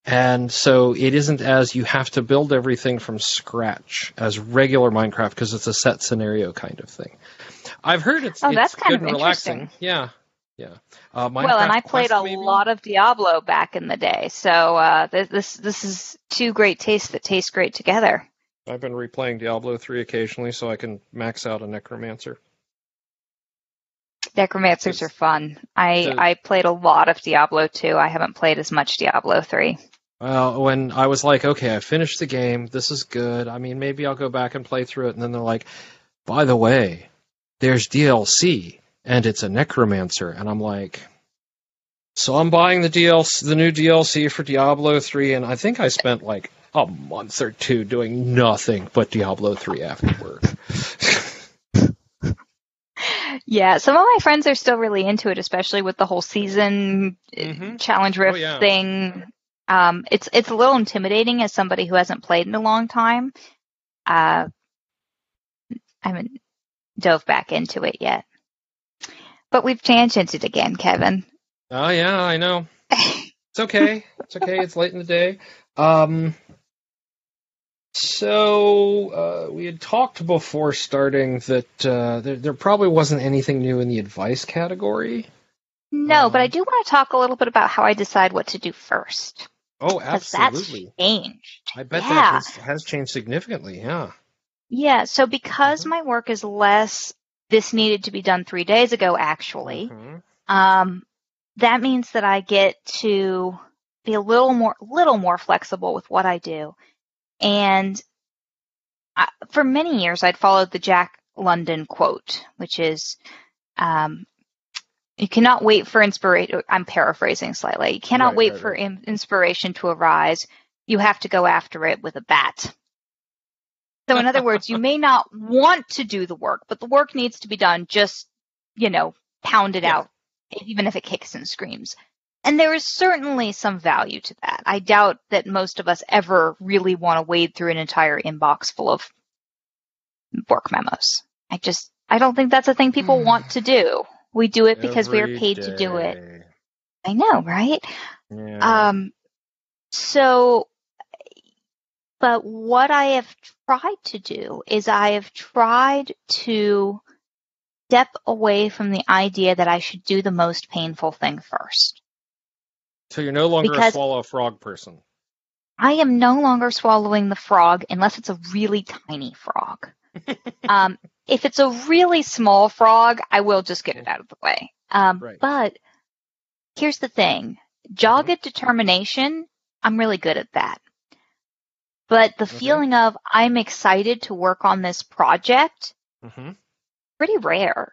Speaker 1: And so it isn't as you have to build everything from scratch as regular Minecraft because it's a set scenario kind of thing. I've heard it's,
Speaker 3: Oh,
Speaker 1: it's
Speaker 3: that's kind of
Speaker 1: relaxing.
Speaker 3: interesting.
Speaker 1: Yeah, yeah. Uh,
Speaker 3: well, and I played
Speaker 1: Quest,
Speaker 3: a
Speaker 1: maybe?
Speaker 3: lot of Diablo back in the day, so uh, this, this this is two great tastes that taste great together.
Speaker 1: I've been replaying Diablo 3 occasionally so I can max out a Necromancer.
Speaker 3: Necromancers are fun. I I played a lot of Diablo 2. I haven't played as much Diablo 3.
Speaker 1: Well, when I was like, okay, I finished the game. This is good. I mean, maybe I'll go back and play through it. And then they're like, by the way, there's DLC and it's a necromancer. And I'm like, so I'm buying the DLC, the new DLC for Diablo 3. And I think I spent like a month or two doing nothing but Diablo 3 afterward.
Speaker 3: Yeah, some of my friends are still really into it, especially with the whole season uh,
Speaker 1: Mhm.
Speaker 3: challenge rift
Speaker 1: Oh, yeah.
Speaker 3: thing. Um, it's it's a little intimidating as somebody who hasn't played in a long time. Uh, I haven't dove back into it yet, but we've tangented again, Kevin.
Speaker 1: oh, yeah, I know. [laughs] It's okay. It's okay. It's late in the day. Um, so uh, we had talked before starting that uh, there, there probably wasn't anything new in the advice category.
Speaker 3: no, but
Speaker 1: Um,
Speaker 3: I do want to talk a little bit about how I decide what to do first.
Speaker 1: Oh, absolutely.
Speaker 3: that's changed.
Speaker 1: I bet
Speaker 3: yeah.
Speaker 1: that has, has changed significantly. Yeah.
Speaker 3: Yeah, so because
Speaker 1: Mhm.
Speaker 3: my work is less, this needed to be done three days ago, actually.
Speaker 1: Mhm.
Speaker 3: um, that means that I get to be a little more, little more flexible with what I do. And I, for many years, I'd followed the Jack London quote, which is, um, "You cannot wait for inspiration." I'm paraphrasing slightly. You cannot
Speaker 1: Right,
Speaker 3: wait
Speaker 1: right,
Speaker 3: for
Speaker 1: right.
Speaker 3: in- inspiration to arise. You have to go after it with a bat. So, in other words, you may not want to do the work, but the work needs to be done. Just, you know, pound it
Speaker 1: Yeah.
Speaker 3: out, even if it kicks and screams. And there is certainly some value to that. I doubt that most of us ever really want to wade through an entire inbox full of work memos. I just, I don't think that's a thing people
Speaker 1: Hmm.
Speaker 3: want to do. We do it because we are
Speaker 1: Every
Speaker 3: paid to do it. I know, right?
Speaker 1: Yeah.
Speaker 3: Um, so, but what I have tried to do is I have tried to step away from the idea that I should do the most painful thing first.
Speaker 1: so you're no longer a
Speaker 3: because-
Speaker 1: swallow frog person.
Speaker 3: I am no longer swallowing the frog unless it's a really tiny frog. [laughs] um, if it's a really small frog, I will just get it out of the way. Um,
Speaker 1: Right.
Speaker 3: But here's the thing dogged determination, I'm really good at that. But the
Speaker 1: Okay.
Speaker 3: feeling of I'm excited to work on this project,
Speaker 1: hmm
Speaker 3: pretty rare.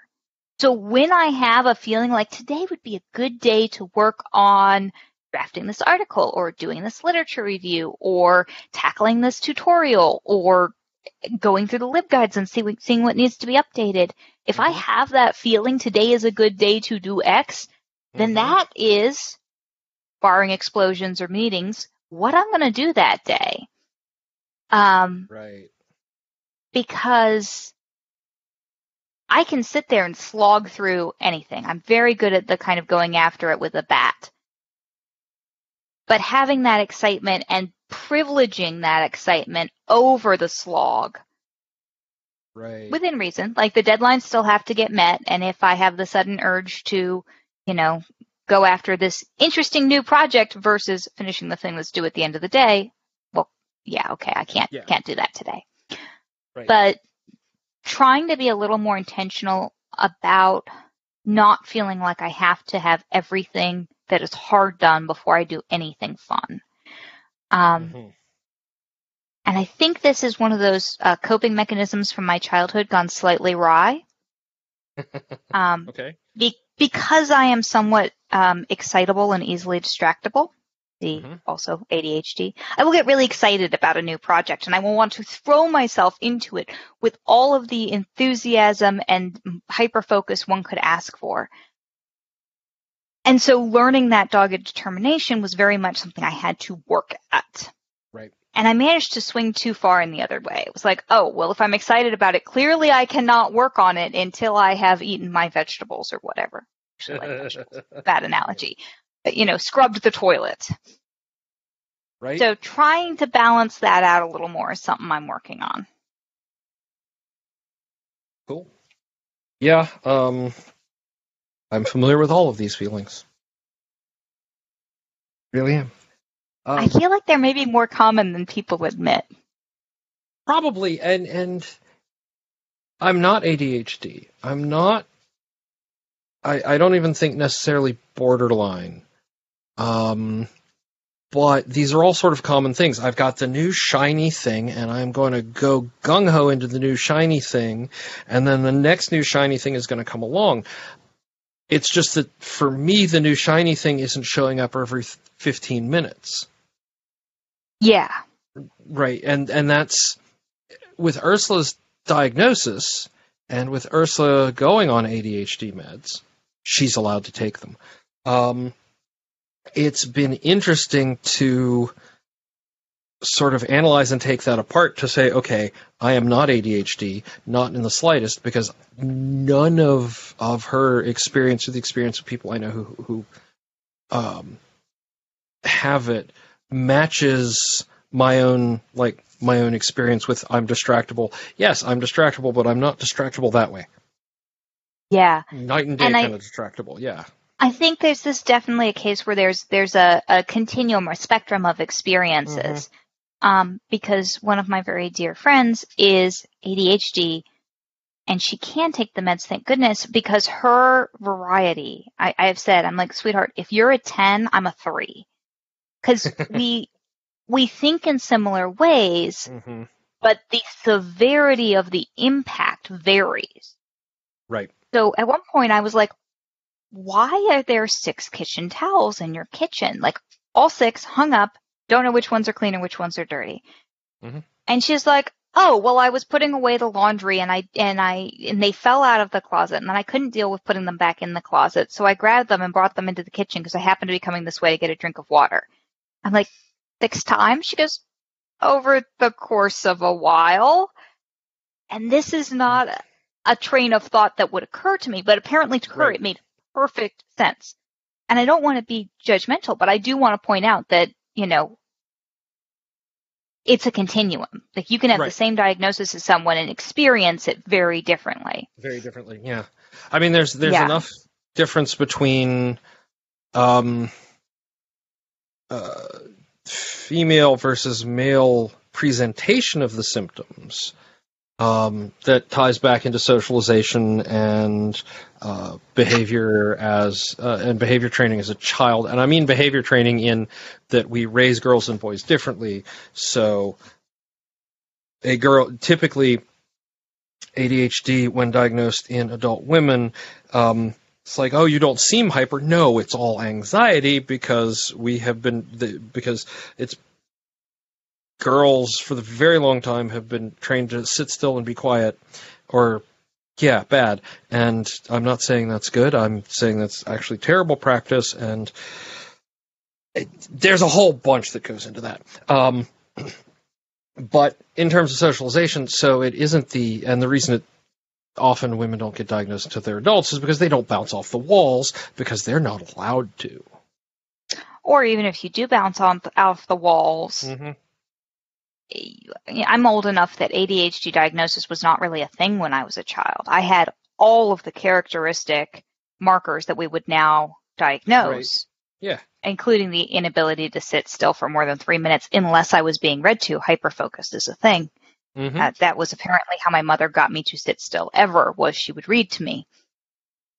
Speaker 3: So when I have a feeling like today would be a good day to work on drafting this article or doing this literature review or tackling this tutorial or going through the libguides and see seeing what needs to be updated. If I
Speaker 1: Mhm.
Speaker 3: have that feeling today is a good day to do X, then
Speaker 1: Mhm.
Speaker 3: that is, barring explosions or meetings, what I'm going to do that day. Um,
Speaker 1: Right.
Speaker 3: because I can sit there and slog through anything. I'm very good at the kind of going after it with a bat. But having that excitement and privileging that excitement over the slog
Speaker 1: Right.
Speaker 3: within reason, like the deadlines still have to get met. And if I have the sudden urge to, you know, go after this interesting new project versus finishing the thing that's due at the end of the day, yeah, okay, I can't,
Speaker 1: Yeah.
Speaker 3: can't do that today
Speaker 1: right.
Speaker 3: but trying to be a little more intentional about not feeling like I have to have everything that is hard done before I do anything fun. Um,
Speaker 1: Mhm.
Speaker 3: And I think this is one of those uh, coping mechanisms from my childhood gone slightly wry. [laughs] Um,
Speaker 1: Okay.
Speaker 3: be- because I am somewhat um, excitable and easily distractible, the
Speaker 1: Mhm.
Speaker 3: also ADHD, I will get really excited about a new project and I will want to throw myself into it with all of the enthusiasm and hyper focus one could ask for. And so learning that dogged determination was very much something I had to work at.
Speaker 1: Right.
Speaker 3: And I managed to swing too far in the other way. It was like, oh, well, if I'm excited about it, clearly I cannot work on it until I have eaten my vegetables or whatever. Actually, like vegetables. [laughs] Bad analogy. You know, scrubbed the toilet.
Speaker 1: right.
Speaker 3: So trying to balance that out a little more is something I'm working on.
Speaker 1: Cool. Yeah, um, I'm familiar with all of these feelings. Really am.
Speaker 3: I
Speaker 1: Um,
Speaker 3: feel like they're maybe more common than people admit.
Speaker 1: probably, and and I'm not ADHD. I'm not I, I don't even think necessarily borderline. Um, but these are all sort of common things. I've got the new shiny thing, and I'm going to go gung ho into the new shiny thing, and then the next new shiny thing is going to come along. It's just that for me, the new shiny thing isn't showing up every 15 minutes.
Speaker 3: Yeah.
Speaker 1: Right, and and that's with Ursula's diagnosis, and with Ursula going on ADHD meds, she's allowed to take them. Um, it's been interesting to sort of analyze and take that apart to say, okay, I am not ADHD, not in the slightest, because none of of her experience or the experience of people I know who who um, have it matches my own like my own experience with I'm distractible. Yes, I'm distractible, but I'm not distractible that way.
Speaker 3: Yeah.
Speaker 1: Night and day
Speaker 3: And I-
Speaker 1: kind of distractible. Yeah.
Speaker 3: I think there's this definitely a case where there's there's a, a continuum or spectrum of experiences. Um, because one of my very dear friends is ADHD and she can take the meds, thank goodness, because her variety, I, I have said, I'm like, sweetheart, if you're a 10, I'm a three. Cause [laughs] we, we think in similar ways,
Speaker 1: hmm
Speaker 3: but the severity of the impact varies.
Speaker 1: Right.
Speaker 3: So at one point I was like, why are there six kitchen towels in your kitchen? Like all six hung up, don't know which ones are clean and which ones are dirty.
Speaker 1: Mhm.
Speaker 3: And she's like, oh, well, I was putting away the laundry and I, and I, and they fell out of the closet and then I couldn't deal with putting them back in the closet. So I grabbed them and brought them into the kitchen because I happened to be coming this way to get a drink of water. I'm like, six times? She goes, over the course of a while. And this is not a train of thought that would occur to me, but apparently to her
Speaker 1: Right.
Speaker 3: it made perfect sense. And I don't want to be judgmental, but I do want to point out that, you know, it's a continuum. Like you can have
Speaker 1: Right.
Speaker 3: the same diagnosis as someone and experience it very differently.
Speaker 1: Very differently. Yeah. I mean, there's there's
Speaker 3: Yeah.
Speaker 1: enough difference between um, uh, female versus male presentation of the symptoms um, that ties back into socialization and uh, behavior as uh, and behavior training as a child. And I mean behavior training in that we raise girls and boys differently. So a girl typically ADHD when diagnosed in adult women. Um, it's like, oh, you don't seem hyper. No, it's all anxiety because we have been the, because it's girls for the very long time have been trained to sit still and be quiet, or yeah, bad. And I'm not saying that's good. I'm saying that's actually terrible practice, and it, there's a whole bunch that goes into that. Um, [clears throat] but in terms of socialization, so it isn't the and the reason it often women don't get diagnosed until they're adults is because they don't bounce off the walls because they're not allowed to.
Speaker 3: Or even if you do bounce on off the walls,
Speaker 1: Mm-hmm.
Speaker 3: I'm old enough that ADHD diagnosis was not really a thing when I was a child. I had all of the characteristic markers that we would now diagnose.
Speaker 1: Yeah.
Speaker 3: Including the inability to sit still for more than three minutes unless I was being read to. Hyperfocused is a thing.
Speaker 1: Mm-hmm.
Speaker 3: Uh, that was apparently how my mother got me to sit still ever was she would read to me.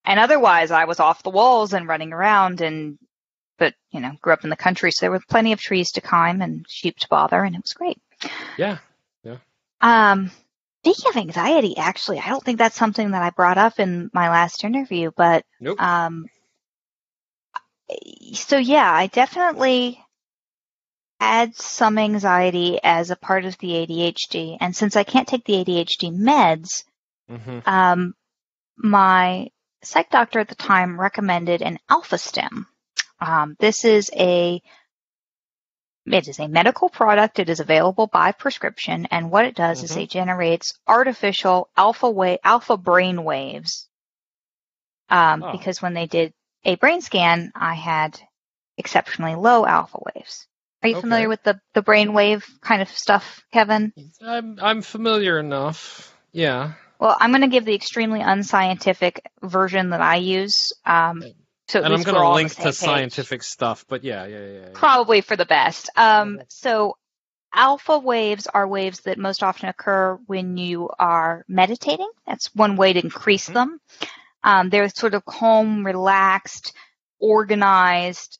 Speaker 3: And otherwise I was off the walls and running around and, but, you know, grew up in the country. So there were plenty of trees to climb and sheep to bother and it was great.
Speaker 1: Yeah.
Speaker 3: Um, speaking of anxiety, actually, I don't think that's something that I brought up in my last interview, but
Speaker 1: Nope.
Speaker 3: um, so yeah, I definitely had some anxiety as a part of the ADHD, and since I can't take the ADHD meds,
Speaker 1: Mm-hmm.
Speaker 3: um, my psych doctor at the time recommended an alpha stim. Um, this is a it is a medical product. It is available by prescription, and what it does is
Speaker 1: Mhm.
Speaker 3: it generates artificial alpha wave alpha brain waves. Um,
Speaker 1: Oh.
Speaker 3: Because when they did a brain scan, I had exceptionally low alpha waves. Are you
Speaker 1: Okay.
Speaker 3: familiar with the the brain wave kind of stuff, Kevin?
Speaker 1: I'm I'm familiar enough. Yeah.
Speaker 3: Well, I'm going to give the extremely unscientific version that I use. Um, so
Speaker 1: and I'm going to link to
Speaker 3: same page.
Speaker 1: scientific stuff, but yeah, yeah, yeah. yeah.
Speaker 3: Probably for the best. Um, so alpha waves are waves that most often occur when you are meditating. That's one way to increase
Speaker 1: Mhm.
Speaker 3: them. Um, they're sort of calm, relaxed, organized,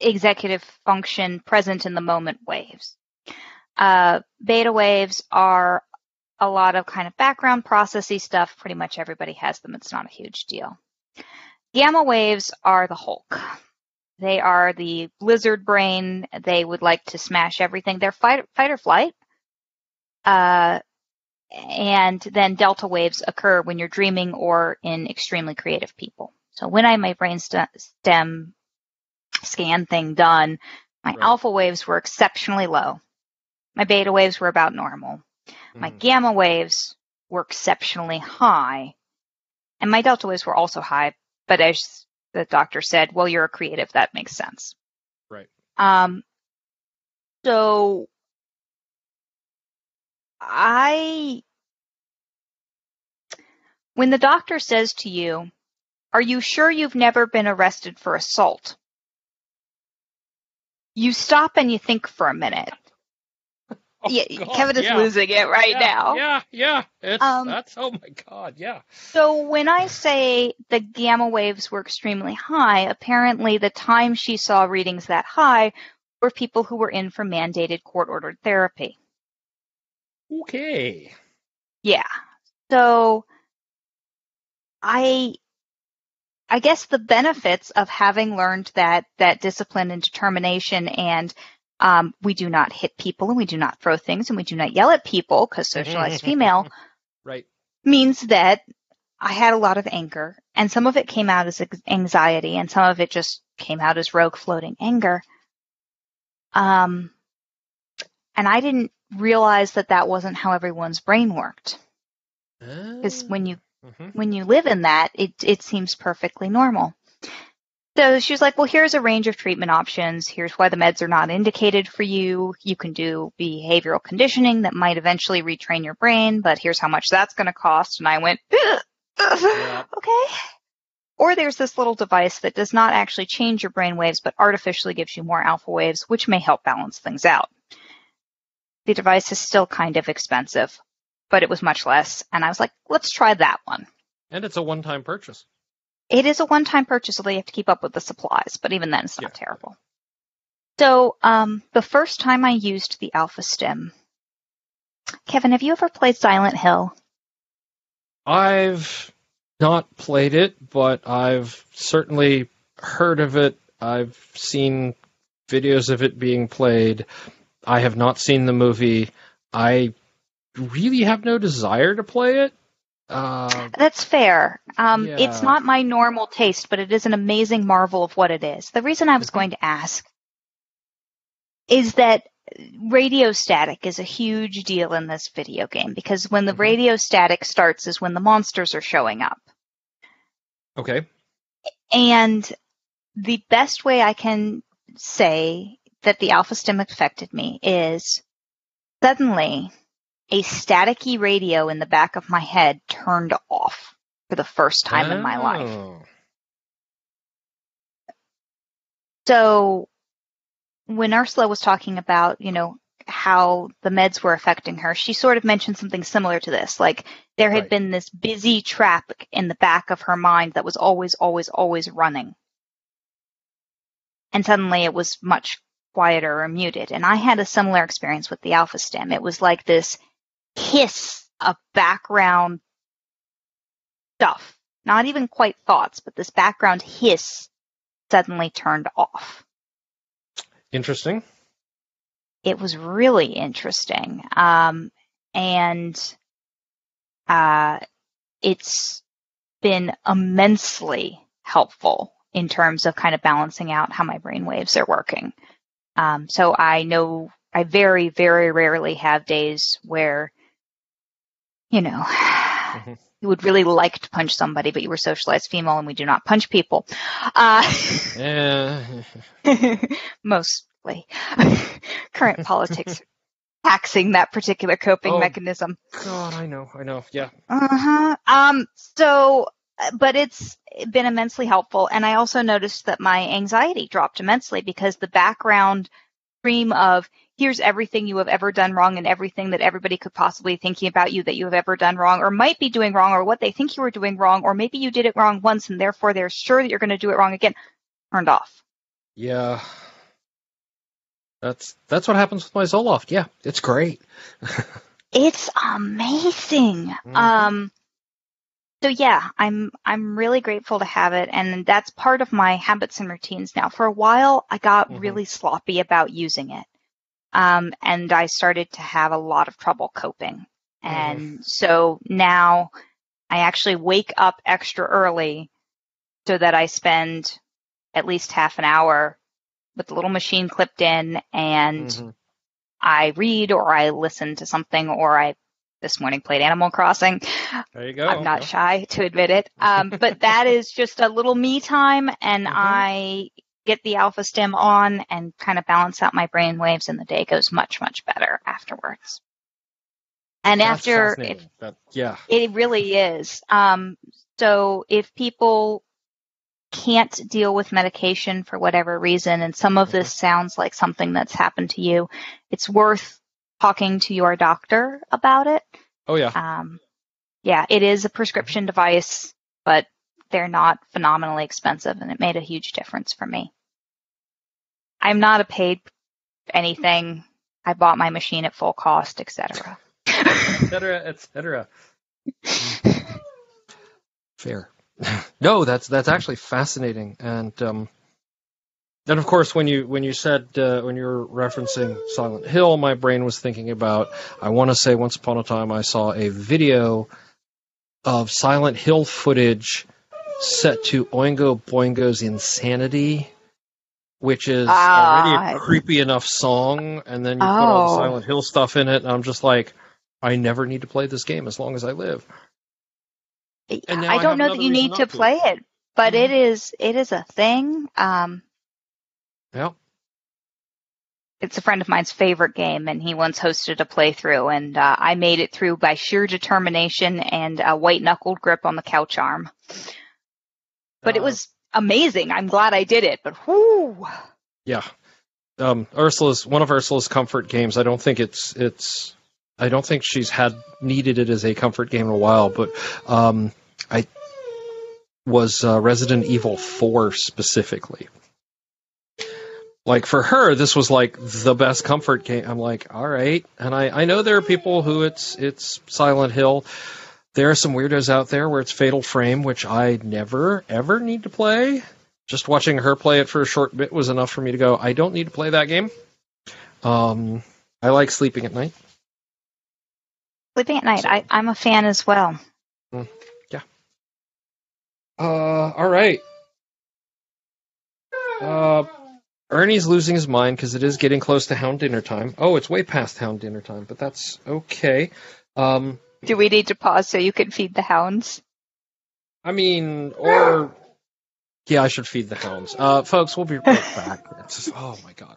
Speaker 3: executive function, present in the moment waves. Uh, beta waves are a lot of kind of background processy stuff. Pretty much everybody has them. It's not a huge deal. Gamma waves are the Hulk. They are the lizard brain. They would like to smash everything. They're fight, fight or flight. Uh, and then delta waves occur when you're dreaming or in extremely creative people. So when I had my brain st- stem scan thing done, my
Speaker 1: Right.
Speaker 3: alpha waves were exceptionally low. My beta waves were about normal. My
Speaker 1: Mm.
Speaker 3: gamma waves were exceptionally high. And my delta waves were also high, but as the doctor said, well, you're a creative, that makes sense.
Speaker 1: Right.
Speaker 3: Um, so I, when the doctor says to you, are you sure you've never been arrested for assault? You stop and you think for a minute. [laughs]
Speaker 1: Oh,
Speaker 3: yeah,
Speaker 1: God,
Speaker 3: Kevin is
Speaker 1: yeah.
Speaker 3: losing it right
Speaker 1: yeah,
Speaker 3: now.
Speaker 1: Yeah, yeah. It's
Speaker 3: Um,
Speaker 1: that's oh my god, yeah.
Speaker 3: So when I say the gamma waves were extremely high, apparently the time she saw readings that high were people who were in for mandated court ordered therapy.
Speaker 1: Okay.
Speaker 3: Yeah. So I I guess the benefits of having learned that that discipline and determination and um, we do not hit people and we do not throw things and we do not yell at people because socialized female [laughs]
Speaker 1: Right.
Speaker 3: means that I had a lot of anger, and some of it came out as anxiety, and some of it just came out as rogue floating anger. Um, and I didn't realize that that wasn't how everyone's brain worked. Because when you
Speaker 1: Mhm.
Speaker 3: when you live in that, it it seems perfectly normal. So she was like, "Well, here's a range of treatment options. Here's why the meds are not indicated for you. You can do behavioral conditioning that might eventually retrain your brain, but here's how much that's going to cost." And I went,
Speaker 1: Yeah.
Speaker 3: "Okay." Or there's this little device that does not actually change your brain waves, but artificially gives you more alpha waves, which may help balance things out. The device is still kind of expensive, but it was much less, and I was like, "Let's try that one."
Speaker 1: And it's a one-time purchase.
Speaker 3: It is a one-time purchase, so you have to keep up with the supplies. But even then, it's not
Speaker 1: Yeah.
Speaker 3: terrible. So, um, the first time I used the Alpha Stim, Kevin, have you ever played Silent Hill?
Speaker 1: I've not played it, but I've certainly heard of it. I've seen videos of it being played. I have not seen the movie. I really have no desire to play it. Uh,
Speaker 3: That's fair. Um, It's not my normal taste, but it is an amazing marvel of what it is. The reason I was
Speaker 1: Mhm.
Speaker 3: going to ask is that radio static is a huge deal in this video game because when the
Speaker 1: Mhm.
Speaker 3: radio static starts is when the monsters are showing up.
Speaker 1: okay.
Speaker 3: And the best way I can say that the alpha stim affected me is suddenly a staticky radio in the back of my head turned off for the first time in my oh. life.
Speaker 1: Oh.
Speaker 3: So when Ursula was talking about, you know, how the meds were affecting her, she sort of mentioned something similar to this. Like there had
Speaker 1: Right.
Speaker 3: been this busy traffic in the back of her mind that was always, always, always running. And suddenly it was much quieter or muted. And I had a similar experience with the alpha stim. It was like this hiss of background stuff. Not even quite thoughts, but this background hiss suddenly turned off.
Speaker 1: Interesting.
Speaker 3: it was really interesting. Um, and uh, it's been immensely helpful in terms of kind of balancing out how my brain waves are working. Um, so I know I very, very rarely have days where, you know, you would really like to punch somebody, but you were socialized female and we do not punch people. Uh,
Speaker 1: Yeah. [laughs]
Speaker 3: mostly. [laughs] Current politics taxing that particular coping
Speaker 1: Oh.
Speaker 3: mechanism.
Speaker 1: God, I know, I know. Yeah.
Speaker 3: Uh-huh. Um, so, uh, but it's been immensely helpful. And I also noticed that my anxiety dropped immensely because the background stream of here's everything you have ever done wrong and everything that everybody could possibly thinking about you that you have ever done wrong or might be doing wrong or what they think you were doing wrong or maybe you did it wrong once and therefore they're sure that you're going to do it wrong again turned off
Speaker 1: Yeah. That's that's what happens with my Zoloft. Yeah, it's great. [laughs]
Speaker 3: it's amazing
Speaker 1: Mhm.
Speaker 3: um so yeah i'm i'm really grateful to have it and that's part of my habits and routines now for a while i got
Speaker 1: Mhm.
Speaker 3: really sloppy about using it um and i started to have a lot of trouble coping and so now i actually wake up extra early so that i spend at least half an hour with the little machine clipped in and
Speaker 1: Mhm.
Speaker 3: I read or I listen to something or I this morning played Animal Crossing.
Speaker 1: There you go.
Speaker 3: I'm not shy to admit it. Um, [laughs] but that is just a little me time and
Speaker 1: Mhm.
Speaker 3: I get the alpha stim on and kind of balance out my brain waves and the day goes much, much better afterwards. And
Speaker 1: That's
Speaker 3: after.
Speaker 1: That- yeah.
Speaker 3: it really is. Um, so if people can't deal with medication for whatever reason, and some of this sounds like something that's happened to you, it's worth talking to your doctor about it.
Speaker 1: Oh yeah.
Speaker 3: Um, yeah, it is a prescription device, but they're not phenomenally expensive, and it made a huge difference for me. I'm not a paid anything. I bought my machine at full cost, etc.
Speaker 1: etc. etc. Fair. [laughs] no, that's that's actually fascinating, and um, then of course when you when you said uh, when you were referencing Silent Hill, my brain was thinking about. I want to say once upon a time I saw a video of Silent Hill footage set to Oingo Boingo's Insanity, which is already
Speaker 3: Ah.
Speaker 1: a creepy enough song, and then you put all the
Speaker 3: Oh.
Speaker 1: Silent Hill stuff in it, and I'm just like, I never need to play this game as long as I live. And I
Speaker 3: I don't know that you need to
Speaker 1: to.
Speaker 3: play it, but
Speaker 1: Mhm.
Speaker 3: it is it is a thing. Um,
Speaker 1: Yeah.
Speaker 3: it's a friend of mine's favorite game, and he once hosted a playthrough, and uh, I made it through by sheer determination and a white knuckled grip on the couch arm. But it
Speaker 1: Uh,
Speaker 3: was amazing. I'm glad I did it. But whoo,
Speaker 1: Yeah. Um, Ursula's one of Ursula's comfort games. I don't think it's it's. I don't think she's had needed it as a comfort game in a while, but um, I was uh, Resident Evil Four specifically. Like for her, this was like the best comfort game. I'm like, all right, and I I know there are people who it's it's Silent Hill. There are some weirdos out there where it's Fatal Frame, which I never ever need to play just watching her play it for a short bit was enough for me to go, I don't need to play that game. Um, I like sleeping at night.
Speaker 3: sleeping at night. I, I'm a fan as well. Yeah.
Speaker 1: Uh, all right. Uh, Ernie's losing his mind because it is getting close to hound dinner time. Oh, it's way past hound dinner time, but that's okay. Um,
Speaker 3: Do we need to pause so you can feed the hounds?
Speaker 1: I mean, or yeah, I should feed the hounds. Uh, folks, we'll be right [laughs] back. It's just, oh my god.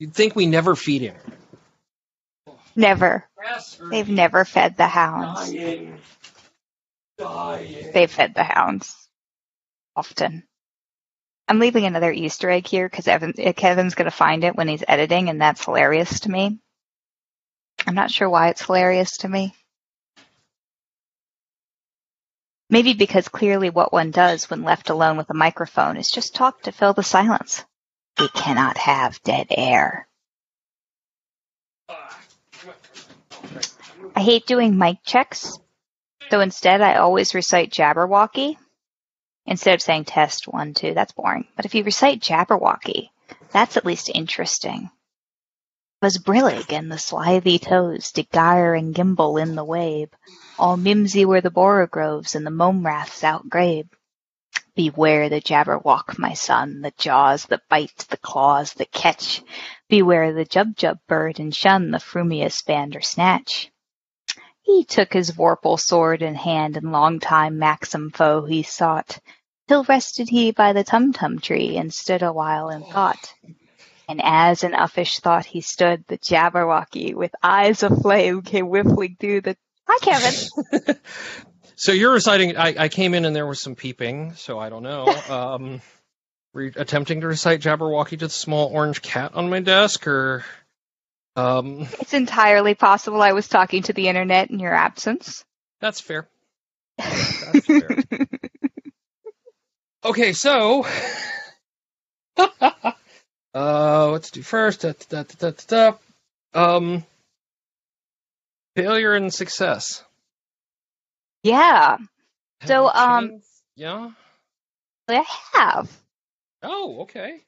Speaker 1: You'd think we never feed him.
Speaker 3: Never. They've never fed the hounds.
Speaker 1: Dying. Dying.
Speaker 3: They've fed the hounds often. I'm leaving another Easter egg here because Evan, uh, Kevin's going to find it when he's editing, and that's hilarious to me. I'm not sure why it's hilarious to me. Maybe because clearly what one does when left alone with a microphone is just talk to fill the silence. We cannot have dead air. I hate doing mic checks, so instead I always recite Jabberwocky instead of saying test one, two. That's boring. But if you recite Jabberwocky, that's at least interesting. Was brillig and the slithy toves did gyre and gimble in the wabe. All mimsy were the borogroves and the mome raths outgrabe. Beware the Jabberwock, my son, the jaws that bite, the claws that catch. Beware the Jubjub bird and shun the frumious bandersnatch. He took his vorpal sword in hand and long time manxome foe he sought, till rested he by the tum-tum tree and stood a while in thought. And as in uffish thought he stood, the Jabberwocky with eyes of flame came whiffling through the. Hi, Kevin. [laughs]
Speaker 1: so you're reciting. I, I came in and there was some peeping, so I don't know. [laughs] Um, Were you attempting to recite Jabberwocky to the small orange cat on my desk, or um,
Speaker 3: It's entirely possible I was talking to the internet in your absence.
Speaker 1: that's fair. That's fair. [laughs] Okay, so [laughs] uh, what to do first? Da, da, da, da, da, da. Um, failure and success.
Speaker 3: yeah,
Speaker 1: Have
Speaker 3: So, um,
Speaker 1: changed- yeah.
Speaker 3: I have.
Speaker 1: Oh, okay.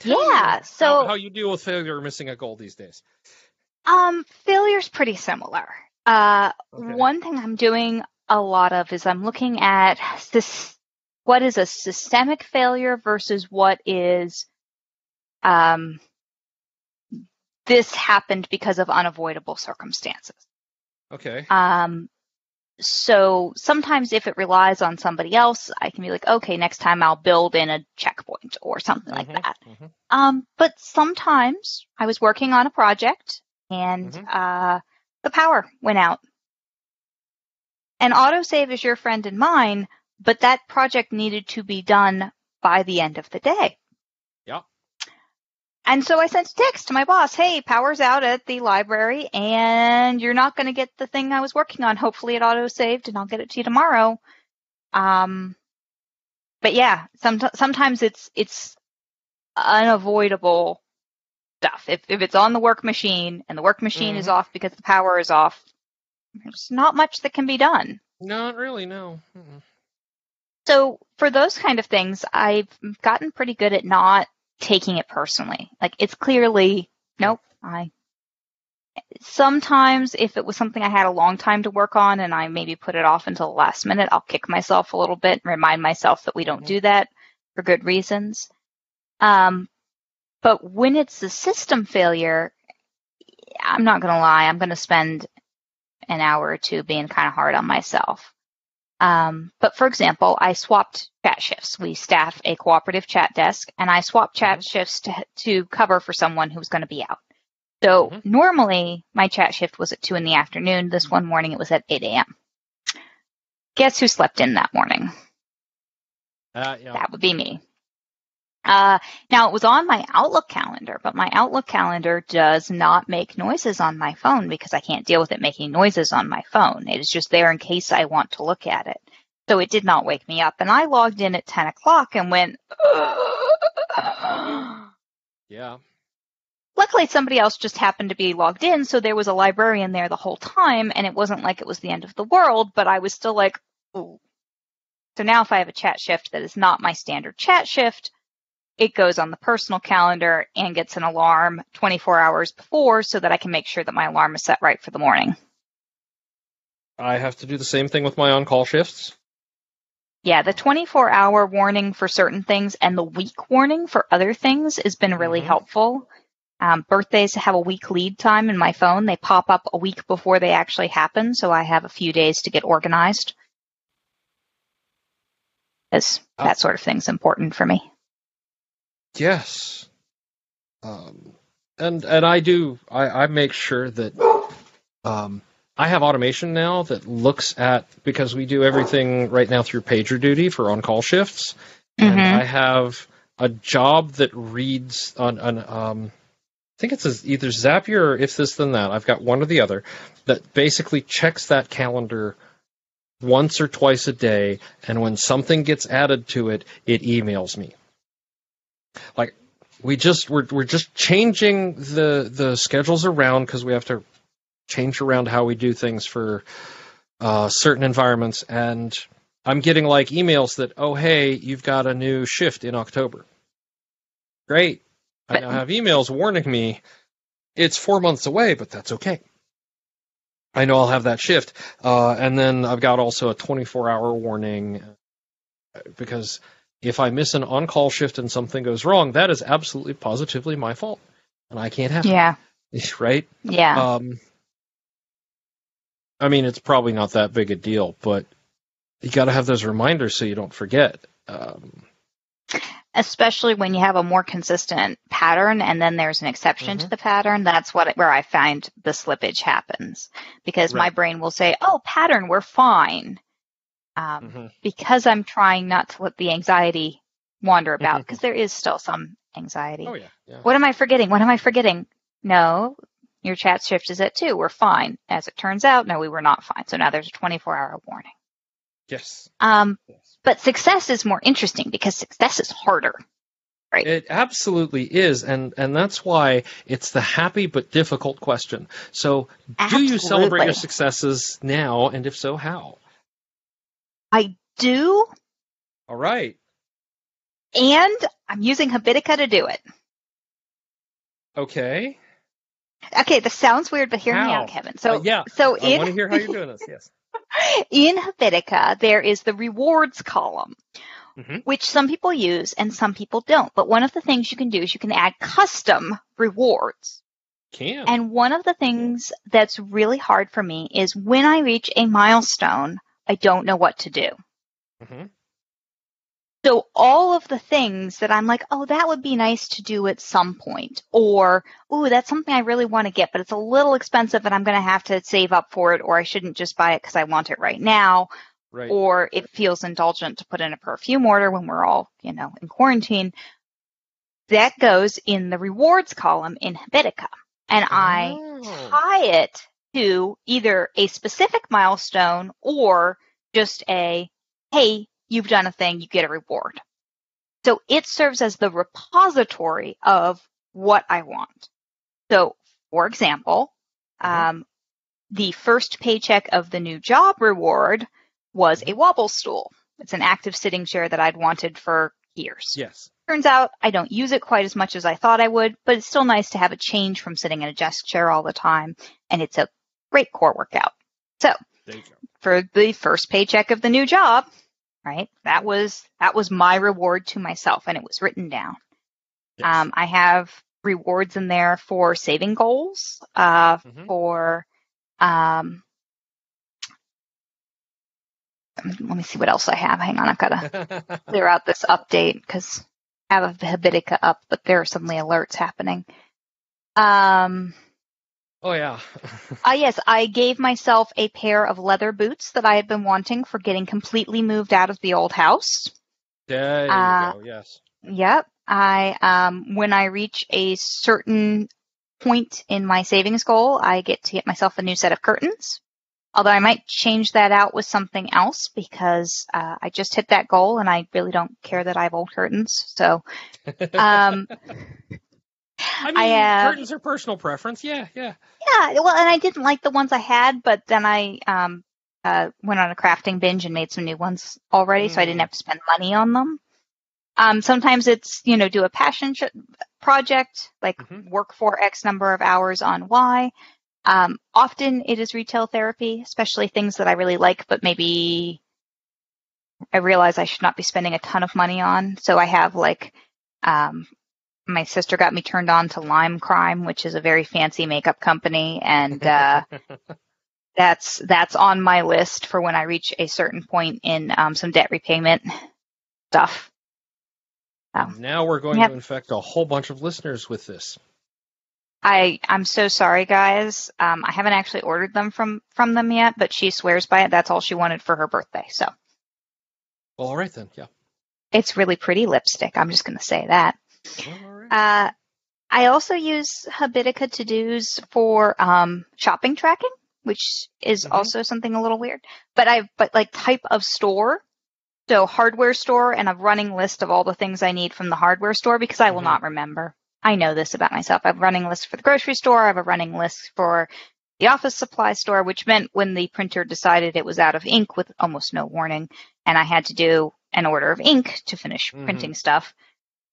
Speaker 1: Tell
Speaker 3: Yeah, so
Speaker 1: how, how you deal with failure or missing a goal these days?
Speaker 3: um, failure's pretty similar. Uh,
Speaker 1: Okay.
Speaker 3: one thing I'm doing a lot of is I'm looking at this, what is a systemic failure versus what is, um, this happened because of unavoidable circumstances.
Speaker 1: Okay.
Speaker 3: Um, so sometimes if it relies on somebody else, I can be like, okay, next time I'll build in a checkpoint or something like
Speaker 1: Mhm,
Speaker 3: that.
Speaker 1: mhm.
Speaker 3: Um, but sometimes I was working on a project and
Speaker 1: Mhm.
Speaker 3: uh, the power went out. And autosave is your friend and mine, but that project needed to be done by the end of the day. And so I sent a text to my boss, hey, power's out at the library and you're not going to get the thing I was working on. Hopefully it auto-saved and I'll get it to you tomorrow. Um, but yeah, some, sometimes it's, it's unavoidable stuff. If, if it's on the work machine and the work machine is
Speaker 1: Mhm.
Speaker 3: off because the power is off, there's not much that can be done.
Speaker 1: Not really. No. Mm-mm.
Speaker 3: So for those kind of things, I've gotten pretty good at not taking it personally. Like it's clearly, nope, I. Sometimes if it was something I had a long time to work on and I maybe put it off until the last minute, I'll kick myself a little bit and remind myself that we don't do that for good reasons. Um, but when it's a system failure, I'm not going to lie, I'm going to spend an hour or two being kind of hard on myself. Um, but for example, I swapped chat shifts. We staff a cooperative chat desk, and I swapped chat shifts to, to cover for someone who was going to be out. So
Speaker 1: Mhm.
Speaker 3: normally my chat shift was at two in the afternoon. This one morning it was at 8 a.m. Guess who slept in that morning?
Speaker 1: Uh, yeah.
Speaker 3: That would be me. Uh, now it was on my Outlook calendar, but my Outlook calendar does not make noises on my phone because I can't deal with it making noises on my phone. It is just there in case I want to look at it. So it did not wake me up. And I logged in at 10 o'clock and went, [gasps]
Speaker 1: Yeah.
Speaker 3: luckily somebody else just happened to be logged in. So there was a librarian there the whole time and it wasn't like it was the end of the world, but I was still like, ooh. So now if I have a chat shift that is not my standard chat shift, it goes on the personal calendar and gets an alarm 24 hours before so that I can make sure that my alarm is set right for the morning.
Speaker 1: I have to do the same thing with my on-call shifts.
Speaker 3: Yeah, the 24 hour warning for certain things and the week warning for other things has been really
Speaker 1: Mhm.
Speaker 3: helpful. Um, birthdays have a week lead time in my phone. They pop up a week before they actually happen, so I have a few days to get organized. Because
Speaker 1: Oh.
Speaker 3: that sort of thing's important for me.
Speaker 1: Yes. Um, and and I do I, I make sure that um, I have automation now that looks at because we do everything right now through PagerDuty for on call shifts, and
Speaker 3: Mhm.
Speaker 1: I have a job that reads on an um, I think it's either Zapier or if this then that. I've got one or the other that basically checks that calendar once or twice a day, and when something gets added to it, it emails me. Like we just we're we're just changing the the schedules around because we have to change around how we do things for uh, certain environments, and I'm getting like emails that oh hey you've got a new shift in October. Great, I now have emails warning me it's four months away, but that's okay. I know I'll have that shift, uh, and then I've got also a 24 hour warning uh, because if I miss an on call shift and something goes wrong, that is absolutely positively my fault, and I can't have
Speaker 3: Yeah,
Speaker 1: it. [laughs] Right?
Speaker 3: yeah.
Speaker 1: Um, I mean, it's probably not that big a deal, but you got to have those reminders so you don't forget. Um,
Speaker 3: especially when you have a more consistent pattern and then there's an exception to
Speaker 1: Mhm.
Speaker 3: the pattern that's what where i find the slippage happens because my brain will say oh pattern we're fine um,
Speaker 1: mhm.
Speaker 3: because i'm trying not to let the anxiety wander about because there is still some anxiety.
Speaker 1: Oh yeah, yeah.
Speaker 3: What am I forgetting? What am I forgetting? No, your chat shift is at two. We're fine. As it turns out, no, we were not fine. So now there's a 24 hour warning.
Speaker 1: Yes.
Speaker 3: Um,
Speaker 1: yes.
Speaker 3: but success is more interesting because success is harder. Right.
Speaker 1: It absolutely is, and and that's why it's the happy but difficult question. So, do you celebrate your successes now, and if so, how?
Speaker 3: I do,
Speaker 1: All right.
Speaker 3: and I'm using Habitica to do it.
Speaker 1: Okay.
Speaker 3: Okay, this sounds weird, but hear me out, Kevin. So
Speaker 1: Uh, yeah.
Speaker 3: so
Speaker 1: I
Speaker 3: in
Speaker 1: want to hear how you're doing this. [laughs] Yes.
Speaker 3: in Habitica, there is the rewards column,
Speaker 1: Mhm.
Speaker 3: which some people use and some people don't. But one of the things you can do is you can add custom rewards.
Speaker 1: Can.
Speaker 3: And one of the things that's really hard for me is when I reach a milestone, I don't know what to do.
Speaker 1: Mhm.
Speaker 3: So all of the things that I'm like, oh, that would be nice to do at some point, or ooh, that's something I really want to get, but it's a little expensive and I'm going to have to save up for it, or I shouldn't just buy it because I want it right now,
Speaker 1: Right.
Speaker 3: or it feels indulgent to put in a perfume order when we're all, you know, in quarantine. That goes in the rewards column in Habitica. And I
Speaker 1: Oh.
Speaker 3: tie it to either a specific milestone or just a, hey, you've done a thing, you get a reward. So it serves as the repository of what I want. So, for example,
Speaker 1: Mhm.
Speaker 3: um, the first paycheck of the new job reward was a wobble stool. It's an active sitting chair that I'd wanted for years.
Speaker 1: Yes.
Speaker 3: Turns out I don't use it quite as much as I thought I would, but it's still nice to have a change from sitting in a desk chair all the time, and it's a great core workout. So
Speaker 1: There you go.
Speaker 3: for the first paycheck of the new job, right? That was that was my reward to myself, and it was written down.
Speaker 1: Yes.
Speaker 3: Um, I have rewards in there for saving goals, uh,
Speaker 1: Mhm.
Speaker 3: for um, let me see what else I have. Hang on, I've got to [laughs] clear out this update because I have a Habitica up, but there are suddenly alerts happening. Um,
Speaker 1: oh yeah.
Speaker 3: ah, yes, I gave myself a pair of leather boots that I had been wanting for getting completely moved out of the old house.
Speaker 1: there you
Speaker 3: Uh,
Speaker 1: go. Yes.
Speaker 3: Yep. I um when I reach a certain point in my savings goal, I get to get myself a new set of curtains. Although I might change that out with something else because uh, I just hit that goal and I really don't care that I have old curtains. So [laughs] um
Speaker 1: I mean,
Speaker 3: I have-
Speaker 1: curtains are personal preference. Yeah, yeah.
Speaker 3: yeah, well and I didn't like the ones I had, but then I um uh went on a crafting binge and made some new ones already, so I didn't
Speaker 1: Mm.
Speaker 3: have to spend money on them. Um sometimes it's, you know, do a passion sh- project, like
Speaker 1: Mhm.
Speaker 3: work for X number of hours on Y. Um, often it is retail therapy, especially things that I really like, but maybe I realize I should not be spending a ton of money on. So I have like, um, my sister got me turned on to Lime Crime, which is a very fancy makeup company, and uh, [laughs] that's that's on my list for when I reach a certain point in um, some debt repayment stuff.
Speaker 1: Now we're going
Speaker 3: Yep.
Speaker 1: to infect a whole bunch of listeners with this.
Speaker 3: I I'm so sorry, guys. Um, I haven't actually ordered them from from them yet, but she swears by it. That's all she wanted for her birthday. So
Speaker 1: Well, all right then. Yeah.
Speaker 3: it's really pretty lipstick. I'm just going to say that.
Speaker 1: All right.
Speaker 3: Uh, I also use Habitica to dos for um, shopping tracking, which is
Speaker 1: Mhm.
Speaker 3: also something a little weird. But I but like type of store. So hardware store and a running list of all the things I need from the hardware store because I will
Speaker 1: Mhm.
Speaker 3: not remember. I know this about myself. I have a running list for the grocery store. I have a running list for the office supply store, which meant when the printer decided it was out of ink with almost no warning, and I had to do an order of ink to finish
Speaker 1: Mhm.
Speaker 3: printing stuff,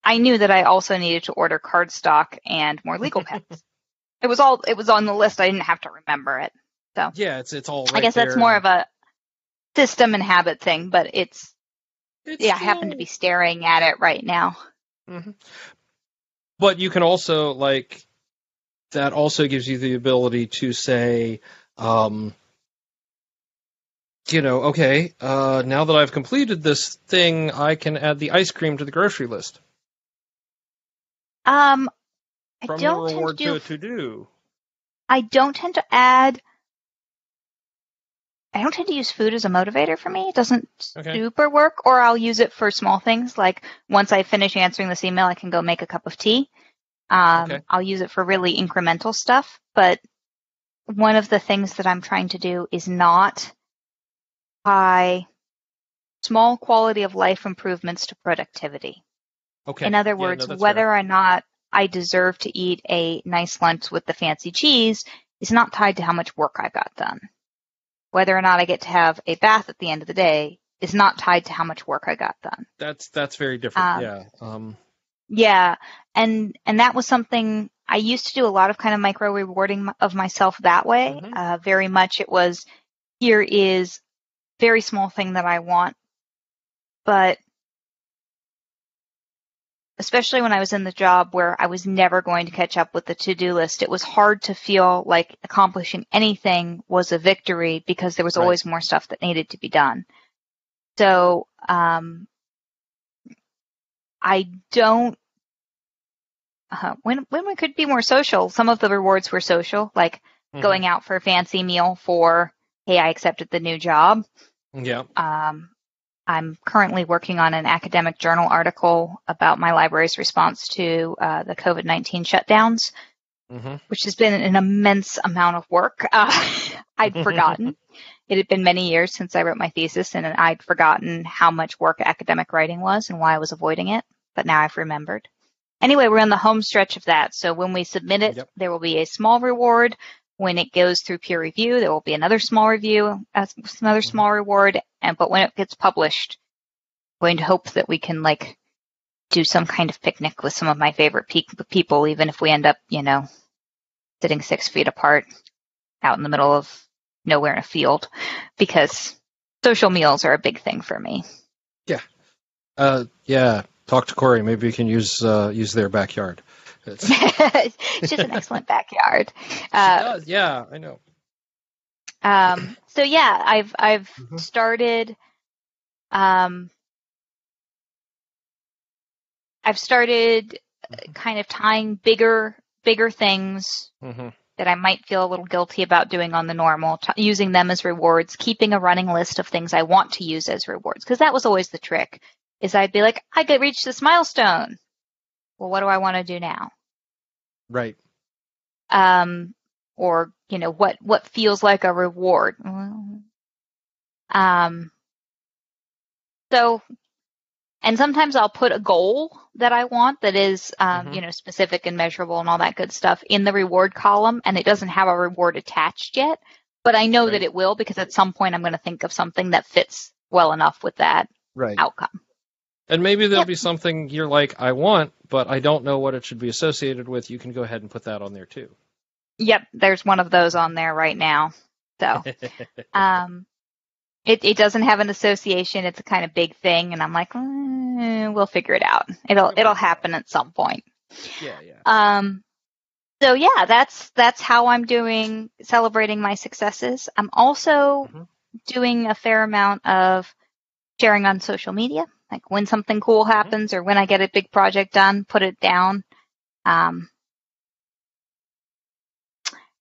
Speaker 3: I knew that I also needed to order cardstock and more legal pens. [laughs] it was all it was on the list. I didn't have to remember it.
Speaker 1: So yeah, it's it's all.
Speaker 3: I
Speaker 1: right
Speaker 3: guess that's more of a system and habit thing, but it's
Speaker 1: it's
Speaker 3: yeah, I happen to be staring at it right now.
Speaker 1: Mhm. But you can also like that also gives you the ability to say, um, you know, okay, uh, now that I've completed this thing, I can add the ice cream to the grocery list
Speaker 3: Um, I
Speaker 1: from
Speaker 3: don't
Speaker 1: the
Speaker 3: tend
Speaker 1: reward
Speaker 3: to do
Speaker 1: to to do.
Speaker 3: I don't tend to add I don't tend to use food as a motivator for me. It doesn't
Speaker 1: Okay.
Speaker 3: super work, or I'll use it for small things like once I finish answering this email, I can go make a cup of tea. Um,
Speaker 1: Okay.
Speaker 3: I'll use it for really incremental stuff, but one of the things that I'm trying to do is not tie small quality of life improvements to productivity.
Speaker 1: Okay.
Speaker 3: In other
Speaker 1: Yeah, no,
Speaker 3: words,
Speaker 1: that's
Speaker 3: whether
Speaker 1: fair.
Speaker 3: or not I deserve to eat a nice lunch with the fancy cheese is not tied to how much work I got done. Whether or not I get to have a bath at the end of the day is not tied to how much work I got done.
Speaker 1: that's that's very different.
Speaker 3: Um,
Speaker 1: yeah. Um.
Speaker 3: Yeah, and and that was something I used to do a lot of kind of micro rewarding of myself that way.
Speaker 1: Mhm.
Speaker 3: Uh, very much it was here is very small thing that I want, but especially when I was in the job where I was never going to catch up with the to-do list, it was hard to feel like accomplishing anything was a victory because there was
Speaker 1: Right.
Speaker 3: always more stuff that needed to be done. So, um, I don't uh, when when we could be more social, some of the rewards were social, like
Speaker 1: mhm.
Speaker 3: going out for a fancy meal for, hey, I accepted the new job.
Speaker 1: Yeah.
Speaker 3: Um, I'm currently working on an academic journal article about my library's response to uh, the COVID 19 shutdowns,
Speaker 1: hmm
Speaker 3: which has been an immense amount of work. [laughs] Uh, I'd [laughs] forgotten. It had been many years since I wrote my thesis, and I'd forgotten how much work academic writing was and why I was avoiding it, but now I've remembered. Anyway, we're on the home stretch of that. So when we submit it,
Speaker 1: Yep.
Speaker 3: there will be a small reward. When it goes through peer review, there will be another small review, uh, another
Speaker 1: Mhm.
Speaker 3: small reward. And but when it gets published, I'm going to hope that we can like do some kind of picnic with some of my favorite pe- people, even if we end up, you know, sitting six feet apart out in the middle of nowhere in a field, because social meals are a big thing for me.
Speaker 1: Yeah, uh. Yeah. Talk to Corey. Maybe we can use uh use their backyard. It's, [laughs] she
Speaker 3: just an excellent backyard. Uh,
Speaker 1: does. Yeah. I know.
Speaker 3: Um, so yeah, I've I've
Speaker 1: Mhm.
Speaker 3: started. Um, I've started uh, kind of tying bigger bigger things
Speaker 1: hmm
Speaker 3: that I might feel a little guilty about doing on the normal, t- using them as rewards, keeping a running list of things I want to use as rewards, because that was always the trick. Is I'd be like, I could reach this milestone. Well, what do I want to do now?
Speaker 1: Right.
Speaker 3: um, or you know what what feels like a reward. Um, so, and sometimes I'll put a goal that I want that is um,
Speaker 1: Mhm.
Speaker 3: you know specific and measurable and all that good stuff in the reward column, and it doesn't have a reward attached yet. But I know
Speaker 1: Right.
Speaker 3: that it will because at some point I'm going to think of something that fits well enough with that
Speaker 1: Right.
Speaker 3: outcome.
Speaker 1: And maybe there'll
Speaker 3: Yep.
Speaker 1: be something you're like, I want, but I don't know what it should be associated with. You can go ahead and put that on there too.
Speaker 3: Yep, there's one of those on there right now. So. [laughs] Um, it it doesn't have an association. It's a kind of big thing, and I'm like, "Mm, we'll figure it out. It'll it'll happen at some point.
Speaker 1: yeah, yeah.
Speaker 3: Um, so yeah, that's that's how I'm doing celebrating my successes. I'm also
Speaker 1: Mhm.
Speaker 3: doing a fair amount of sharing on social media. Like when something cool happens or when I get a big project done, put it down. Um,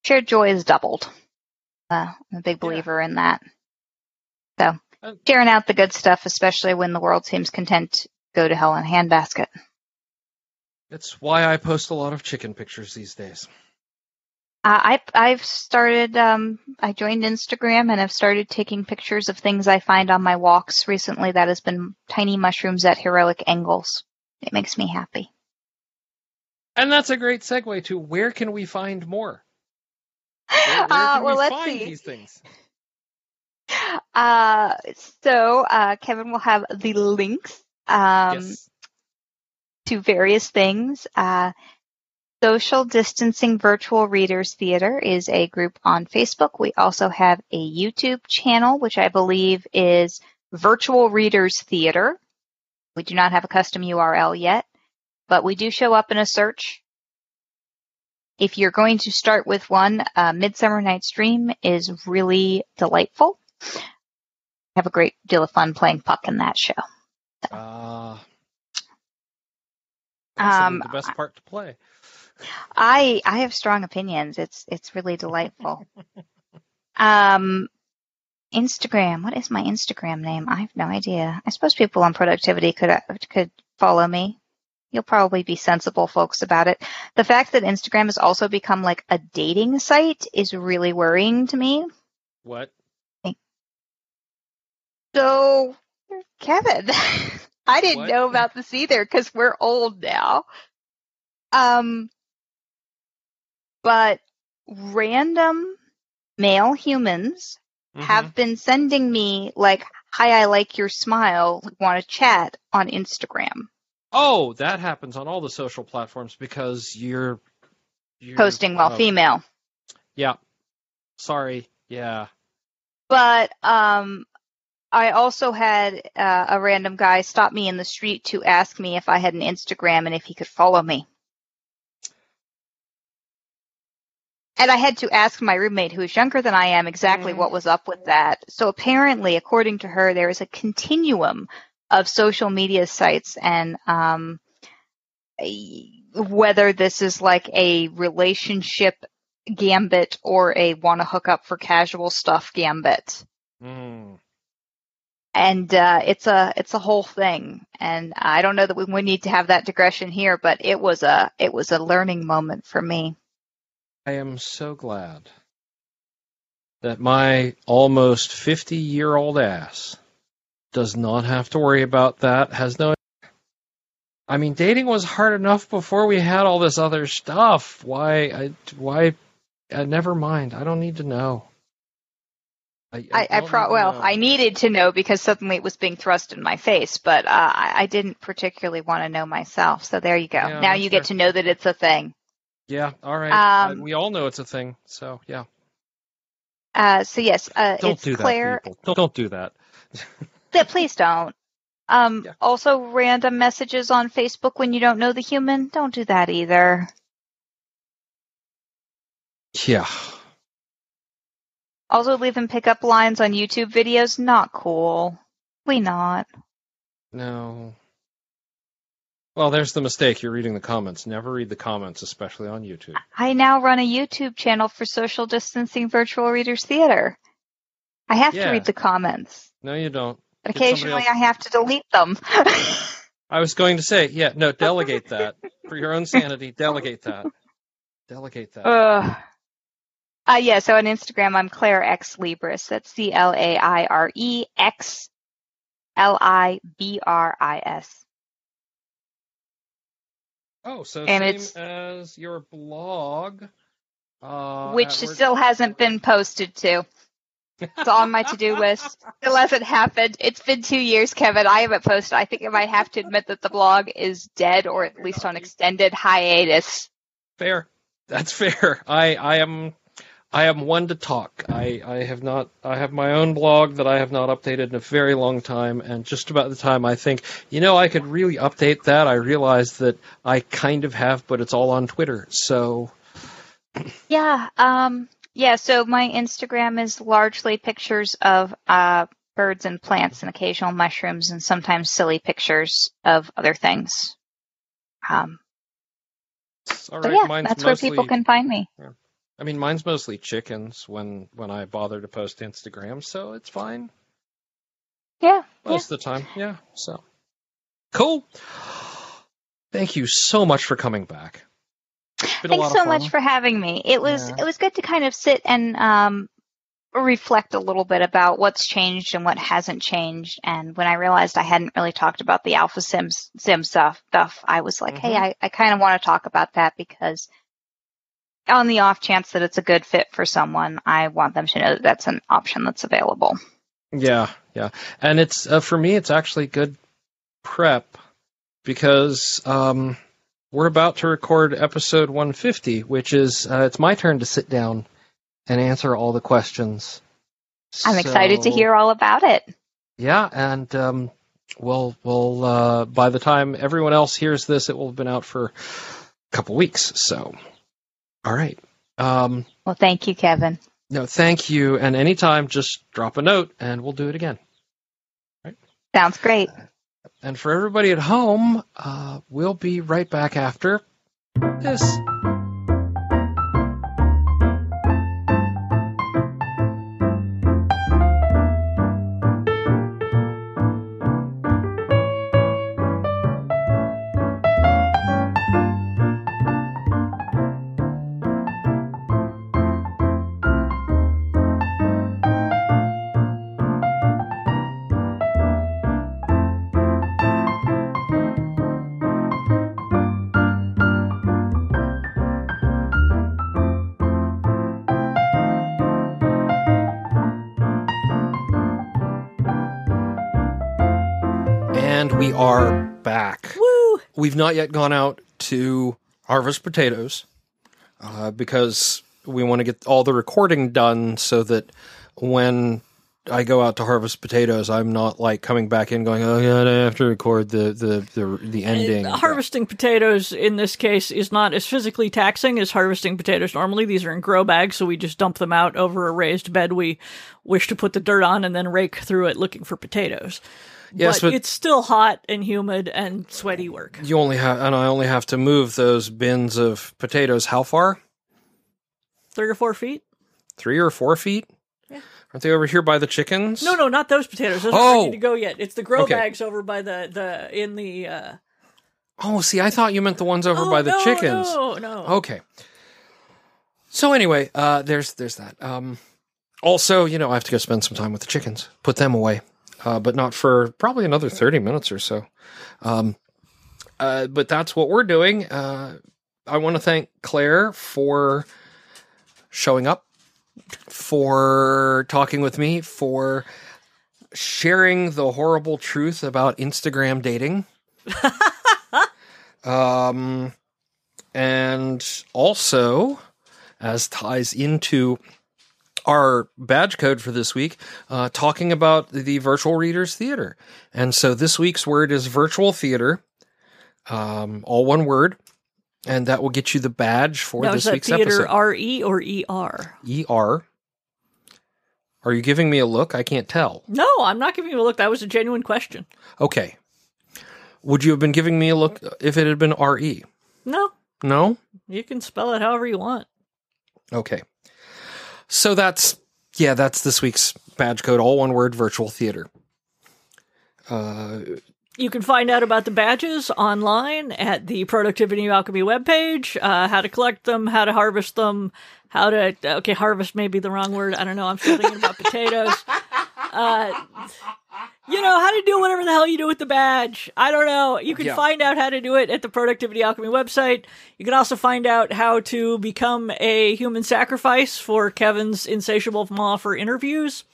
Speaker 3: shared joy is doubled. Uh, I'm a big
Speaker 1: Yeah.
Speaker 3: believer in that. So
Speaker 1: Uh,
Speaker 3: sharing out the good stuff, especially when the world seems content to go to hell in a handbasket.
Speaker 1: It's why I post a lot of chicken pictures these days.
Speaker 3: Uh, I I've started. Um, I joined Instagram and I've started taking pictures of things I find on my walks recently. That has been tiny mushrooms at heroic angles. It makes me happy.
Speaker 1: And that's a great segue to where can we find more? Where, where
Speaker 3: Uh,
Speaker 1: can
Speaker 3: well,
Speaker 1: we
Speaker 3: let's
Speaker 1: find
Speaker 3: see.
Speaker 1: these things? [laughs]
Speaker 3: Uh, so uh, Kevin will have the links um,
Speaker 1: yes.
Speaker 3: to various things. Social Distancing Virtual Readers Theater is a group on Facebook. We also have a YouTube channel, which I believe is Virtual Readers Theater. We do not have a custom URL yet, but we do show up in a search. If you're going to start with one, uh, Midsummer Night's Dream is really delightful. Have a great deal of fun playing puck in that show.
Speaker 1: Uh,
Speaker 3: Um,
Speaker 1: the best part to play.
Speaker 3: I I have strong opinions. It's it's really delightful. um, Instagram. What is my Instagram name? I have no idea. I suppose people on productivity could could follow me. You'll probably be sensible folks about it. The fact that Instagram has also become like a dating site is really worrying to me.
Speaker 1: What?
Speaker 3: So, Kevin, [laughs] I didn't
Speaker 1: What?
Speaker 3: know about this either because we're old now. Um, but random male humans
Speaker 1: Mhm.
Speaker 3: have been sending me like, "Hi, I like your smile. Want to chat on Instagram?"
Speaker 1: Oh, that happens on all the social platforms because you're, you're
Speaker 3: Posting while
Speaker 1: oh,
Speaker 3: female.
Speaker 1: Yeah. Sorry. Yeah.
Speaker 3: But um, I also had uh, a random guy stop me in the street to ask me if I had an Instagram and if he could follow me. And I had to ask my roommate, who is younger than I am, exactly
Speaker 1: Mhm.
Speaker 3: what was up with that. So apparently, according to her, there is a continuum of social media sites and um, whether this is like a relationship gambit or a want to hook up for casual stuff gambit
Speaker 1: Mm.
Speaker 3: and uh, it's a it's a whole thing. And I don't know that we, we need to have that digression here, but it was a it was a learning moment for me.
Speaker 1: I am so glad that my almost 50 year old ass does not have to worry about that, has no. I mean, dating was hard enough before we had all this other stuff. Why? I, why? Uh, never mind. I don't need to know. I,
Speaker 3: I, I
Speaker 1: don't
Speaker 3: pro well
Speaker 1: know.
Speaker 3: I needed to know because suddenly it was being thrust in my face, but uh, I, I didn't particularly want to know myself. So there you go.
Speaker 1: Yeah,
Speaker 3: now you get to know that it's a thing.
Speaker 1: Yeah. All right.
Speaker 3: Um,
Speaker 1: we all know it's a thing. So yeah.
Speaker 3: Uh, so yes, uh,
Speaker 1: Don't do that,
Speaker 3: Claire.
Speaker 1: people. Don't, don't do that. [laughs]
Speaker 3: Yeah, please don't. Um,
Speaker 1: Yeah.
Speaker 3: also random messages on Facebook when you don't know the human. Don't do that either.
Speaker 1: Yeah.
Speaker 3: Also leaving pickup lines on YouTube videos. Not cool. We not.
Speaker 1: No. Well, there's the mistake. You're reading the comments. Never read the comments, especially on YouTube.
Speaker 3: I now run a YouTube channel for social distancing virtual readers theater. I have
Speaker 1: Yeah.
Speaker 3: to read the comments.
Speaker 1: No, you don't.
Speaker 3: But occasionally I have to delete them. [laughs]
Speaker 1: I was going to say, yeah, no, delegate [laughs] that for your own sanity. Delegate that. Delegate that.
Speaker 3: Ugh. Uh, yeah, so on Instagram, I'm Claire X Libris. That's C L A I R E X L I B R I S.
Speaker 1: oh, so
Speaker 3: and
Speaker 1: same
Speaker 3: it's-
Speaker 1: as your blog, uh,
Speaker 3: Which still hasn't been posted to. It's on my to do [laughs] list. Still hasn't happened. It's been two years, Kevin. I haven't posted. I think I might have to admit that the blog is dead or at least on extended hiatus.
Speaker 1: fair. That's fair. I, I am, I am one to talk. I, I have not. I have my own blog that I have not updated in a very long time, and just about the time I think, you know, I could really update that, I realize that I kind of have, but it's all on Twitter. So [clears throat]
Speaker 3: Yeah, um, yeah, so my Instagram is largely pictures of uh, birds and plants and occasional mushrooms and sometimes silly pictures of other things. Um,
Speaker 1: all
Speaker 3: so
Speaker 1: right.
Speaker 3: yeah, that's where people can find me.
Speaker 1: I mean, mine's mostly chickens when when I bother to post Instagram, so it's fine
Speaker 3: Yeah, yeah.
Speaker 1: most of the time. Yeah. So cool. Thank you so much for coming back. It's been a
Speaker 3: Thanks so much for having me. It was
Speaker 1: Yeah.
Speaker 3: it was good to kind of sit and um, reflect a little bit about what's changed and what hasn't changed. And when I realized I hadn't really talked about the Alpha Stim Sim stuff, stuff I was like, hey,
Speaker 1: Mhm.
Speaker 3: I, I kind of want to talk about that because on the off chance that it's a good fit for someone, I want them to know that that's an option that's available.
Speaker 1: Yeah, yeah, and it's uh, for me. It's actually good prep because um, we're about to record episode 150, which is uh, it's my turn to sit down and answer all the questions.
Speaker 3: I'm excited to hear all about it.
Speaker 1: Yeah, and um, we'll we'll uh, by the time everyone else hears this, it will have been out for a couple weeks. So, all right. Um,
Speaker 3: Well, thank you, Kevin.
Speaker 1: no, thank you. And anytime, just drop a note, and we'll do it again.
Speaker 3: Sounds great.
Speaker 1: And for everybody at home, uh, we'll be right back after this. We've not yet gone out to harvest potatoes uh, because we want to get all the recording done so that when I go out to harvest potatoes, I'm not like coming back in going, oh god, I have to record the the the, the ending.
Speaker 2: Harvesting potatoes in this case is not as physically taxing as harvesting potatoes normally. These are in grow bags, so we just dump them out over a raised bed we wish to put the dirt on and then rake through it looking for potatoes.
Speaker 1: Yes,
Speaker 2: but,
Speaker 1: but-
Speaker 2: it's still hot and humid and sweaty work.
Speaker 1: You only have, and I only have to move those bins of potatoes. How far?
Speaker 2: Three or four feet?
Speaker 1: Three or four feet? Yeah. Aren't they over here by the chickens?
Speaker 2: No, no, not those potatoes. Those
Speaker 1: Oh.
Speaker 2: aren't ready to go yet. It's the grow
Speaker 1: Okay.
Speaker 2: bags over by the the in the. Uh,
Speaker 1: Oh, see, I thought you meant the ones over
Speaker 2: oh,
Speaker 1: by the
Speaker 2: no,
Speaker 1: chickens.
Speaker 2: No, no.
Speaker 1: Okay. So anyway, uh, there's there's that. Um, also, you know, I have to go spend some time with the chickens, put them away, uh, but not for probably another thirty minutes or so. Um, uh, but that's what we're doing. Uh, I want to thank Claire for showing up, for talking with me, for sharing the horrible truth about Instagram dating. [laughs] um, and also, as ties into our badge code for this week, uh, talking about the virtual readers theater. And so this week's word is virtual theater, um, all one word, and that will get you the badge for
Speaker 2: Now,
Speaker 1: this
Speaker 2: is that
Speaker 1: week's
Speaker 2: theater
Speaker 1: episode.
Speaker 2: R E or E R?
Speaker 1: ER. Are you giving me a look? I can't tell.
Speaker 2: No, I'm not giving you a look. That was a genuine question.
Speaker 1: Okay. Would you have been giving me a look if it had been RE?
Speaker 2: No,
Speaker 1: No?
Speaker 2: you can spell it however you want.
Speaker 1: Okay. So that's yeah, that's this week's badge code, all one word virtual theater. Uh
Speaker 2: You can find out about the badges online at the Productivity Alchemy webpage, uh, how to collect them, how to harvest them, how to, okay, harvest may be the wrong word. I don't know. I'm still thinking about potatoes. Uh, you know, how to do whatever the hell you do with the badge. I don't know. You can
Speaker 1: Yeah.
Speaker 2: find out how to do it at the Productivity Alchemy website. You can also find out how to become a human sacrifice for Kevin's insatiable maw for interviews.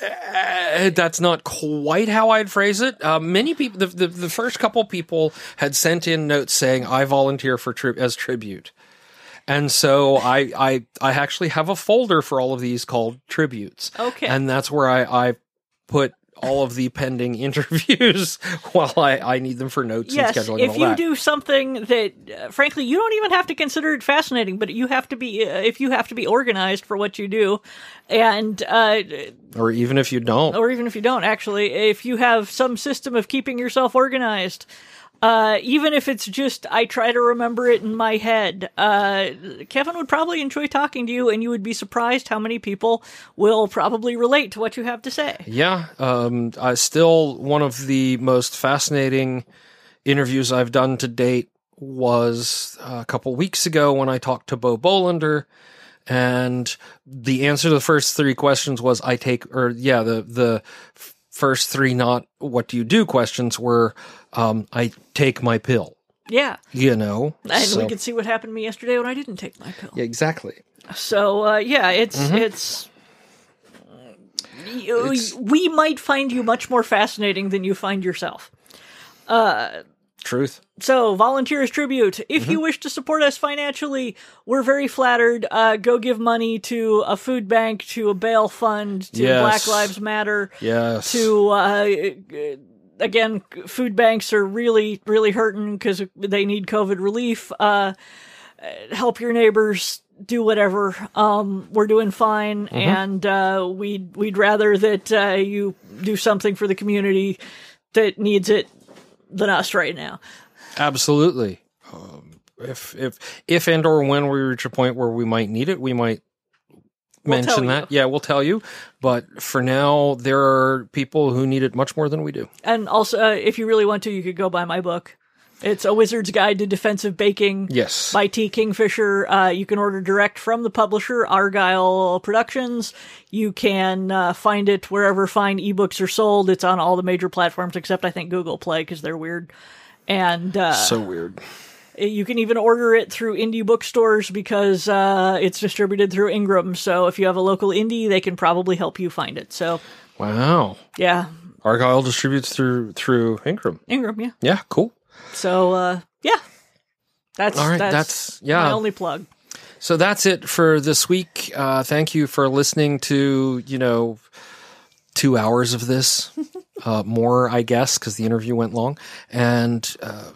Speaker 1: Uh, that's not quite how I'd phrase it. Uh, many people, the, the the first couple people had sent in notes saying I volunteer for tri- as tribute, and so I I I actually have a folder for all of these called tributes.
Speaker 2: Okay.
Speaker 1: and that's where I I put all of the pending [laughs] interviews [laughs] while I I need them for notes
Speaker 2: yes,
Speaker 1: and scheduling.
Speaker 2: if you
Speaker 1: that.
Speaker 2: do something that, uh, frankly, you don't even have to consider it fascinating, but you have to be, uh, if you have to be organized for what you do, and, uh,
Speaker 1: or even if you don't,
Speaker 2: or even if you don't, actually, if you have some system of keeping yourself organized, uh, even if it's just I try to remember it in my head, uh, Kevin would probably enjoy talking to you, and you would be surprised how many people will probably relate to what you have to say.
Speaker 1: Yeah, um, I still one of the most fascinating interviews I've done to date was a couple weeks ago when I talked to Bo Bolander, and the answer to the first three questions was I take, or yeah, the the first three not what do you do questions were um, I take my pill,
Speaker 2: Yeah,
Speaker 1: you know,
Speaker 2: and
Speaker 1: So-
Speaker 2: we can see what happened to me yesterday when I didn't take my pill.
Speaker 1: yeah, exactly.
Speaker 2: So uh, yeah, it's
Speaker 1: Mm-hmm.
Speaker 2: it's. you- we might find you much more fascinating than you find yourself.
Speaker 1: Truth.
Speaker 2: So, volunteers tribute. If
Speaker 1: Mm-hmm.
Speaker 2: you wish to support us financially, we're very flattered. Uh, go give money to a food bank, to a bail fund, to
Speaker 1: Yes.
Speaker 2: Black Lives Matter,
Speaker 1: Yes.
Speaker 2: to uh, again, food banks are really, really hurting because they need COVID relief. Uh, help your neighbors. Do whatever. Um, we're doing fine, and uh, we'd we'd rather that uh, you do something for the community that needs it than us right now.
Speaker 1: Absolutely. Um, if if if and or when we reach a point where we might need it, we might
Speaker 2: We'll
Speaker 1: mention that. Yeah, we'll tell you. But for now, there are people who need it much more than we do.
Speaker 2: And also, uh, if you really want to, you could go buy my book. It's A Wizard's Guide to Defensive Baking
Speaker 1: Yes.
Speaker 2: by T. Kingfisher. Uh, you can order direct from the publisher, Argyll Productions. You can uh, find it wherever fine ebooks are sold. It's on all the major platforms except, I think, Google Play because they're weird. And uh,
Speaker 1: so weird.
Speaker 2: you can even order it through indie bookstores because uh, it's distributed through Ingram. So if you have a local indie, they can probably help you find it. So
Speaker 1: Wow.
Speaker 2: yeah,
Speaker 1: Argyll distributes through through Ingram.
Speaker 2: Ingram, yeah.
Speaker 1: Yeah, cool.
Speaker 2: So uh, yeah, that's
Speaker 1: All right,
Speaker 2: that's,
Speaker 1: that's- yeah.
Speaker 2: my only plug.
Speaker 1: So that's it for this week. Uh, thank you for listening to you know two hours of this, [laughs] uh, more I guess because the interview went long. And uh,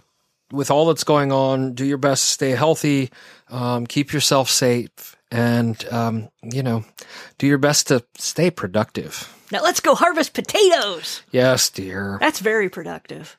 Speaker 1: with all that's going on, do your best, stay healthy, um, keep yourself safe, and um, you know, do your best to stay productive.
Speaker 2: Now let's go harvest potatoes.
Speaker 1: Yes, dear.
Speaker 2: That's very productive.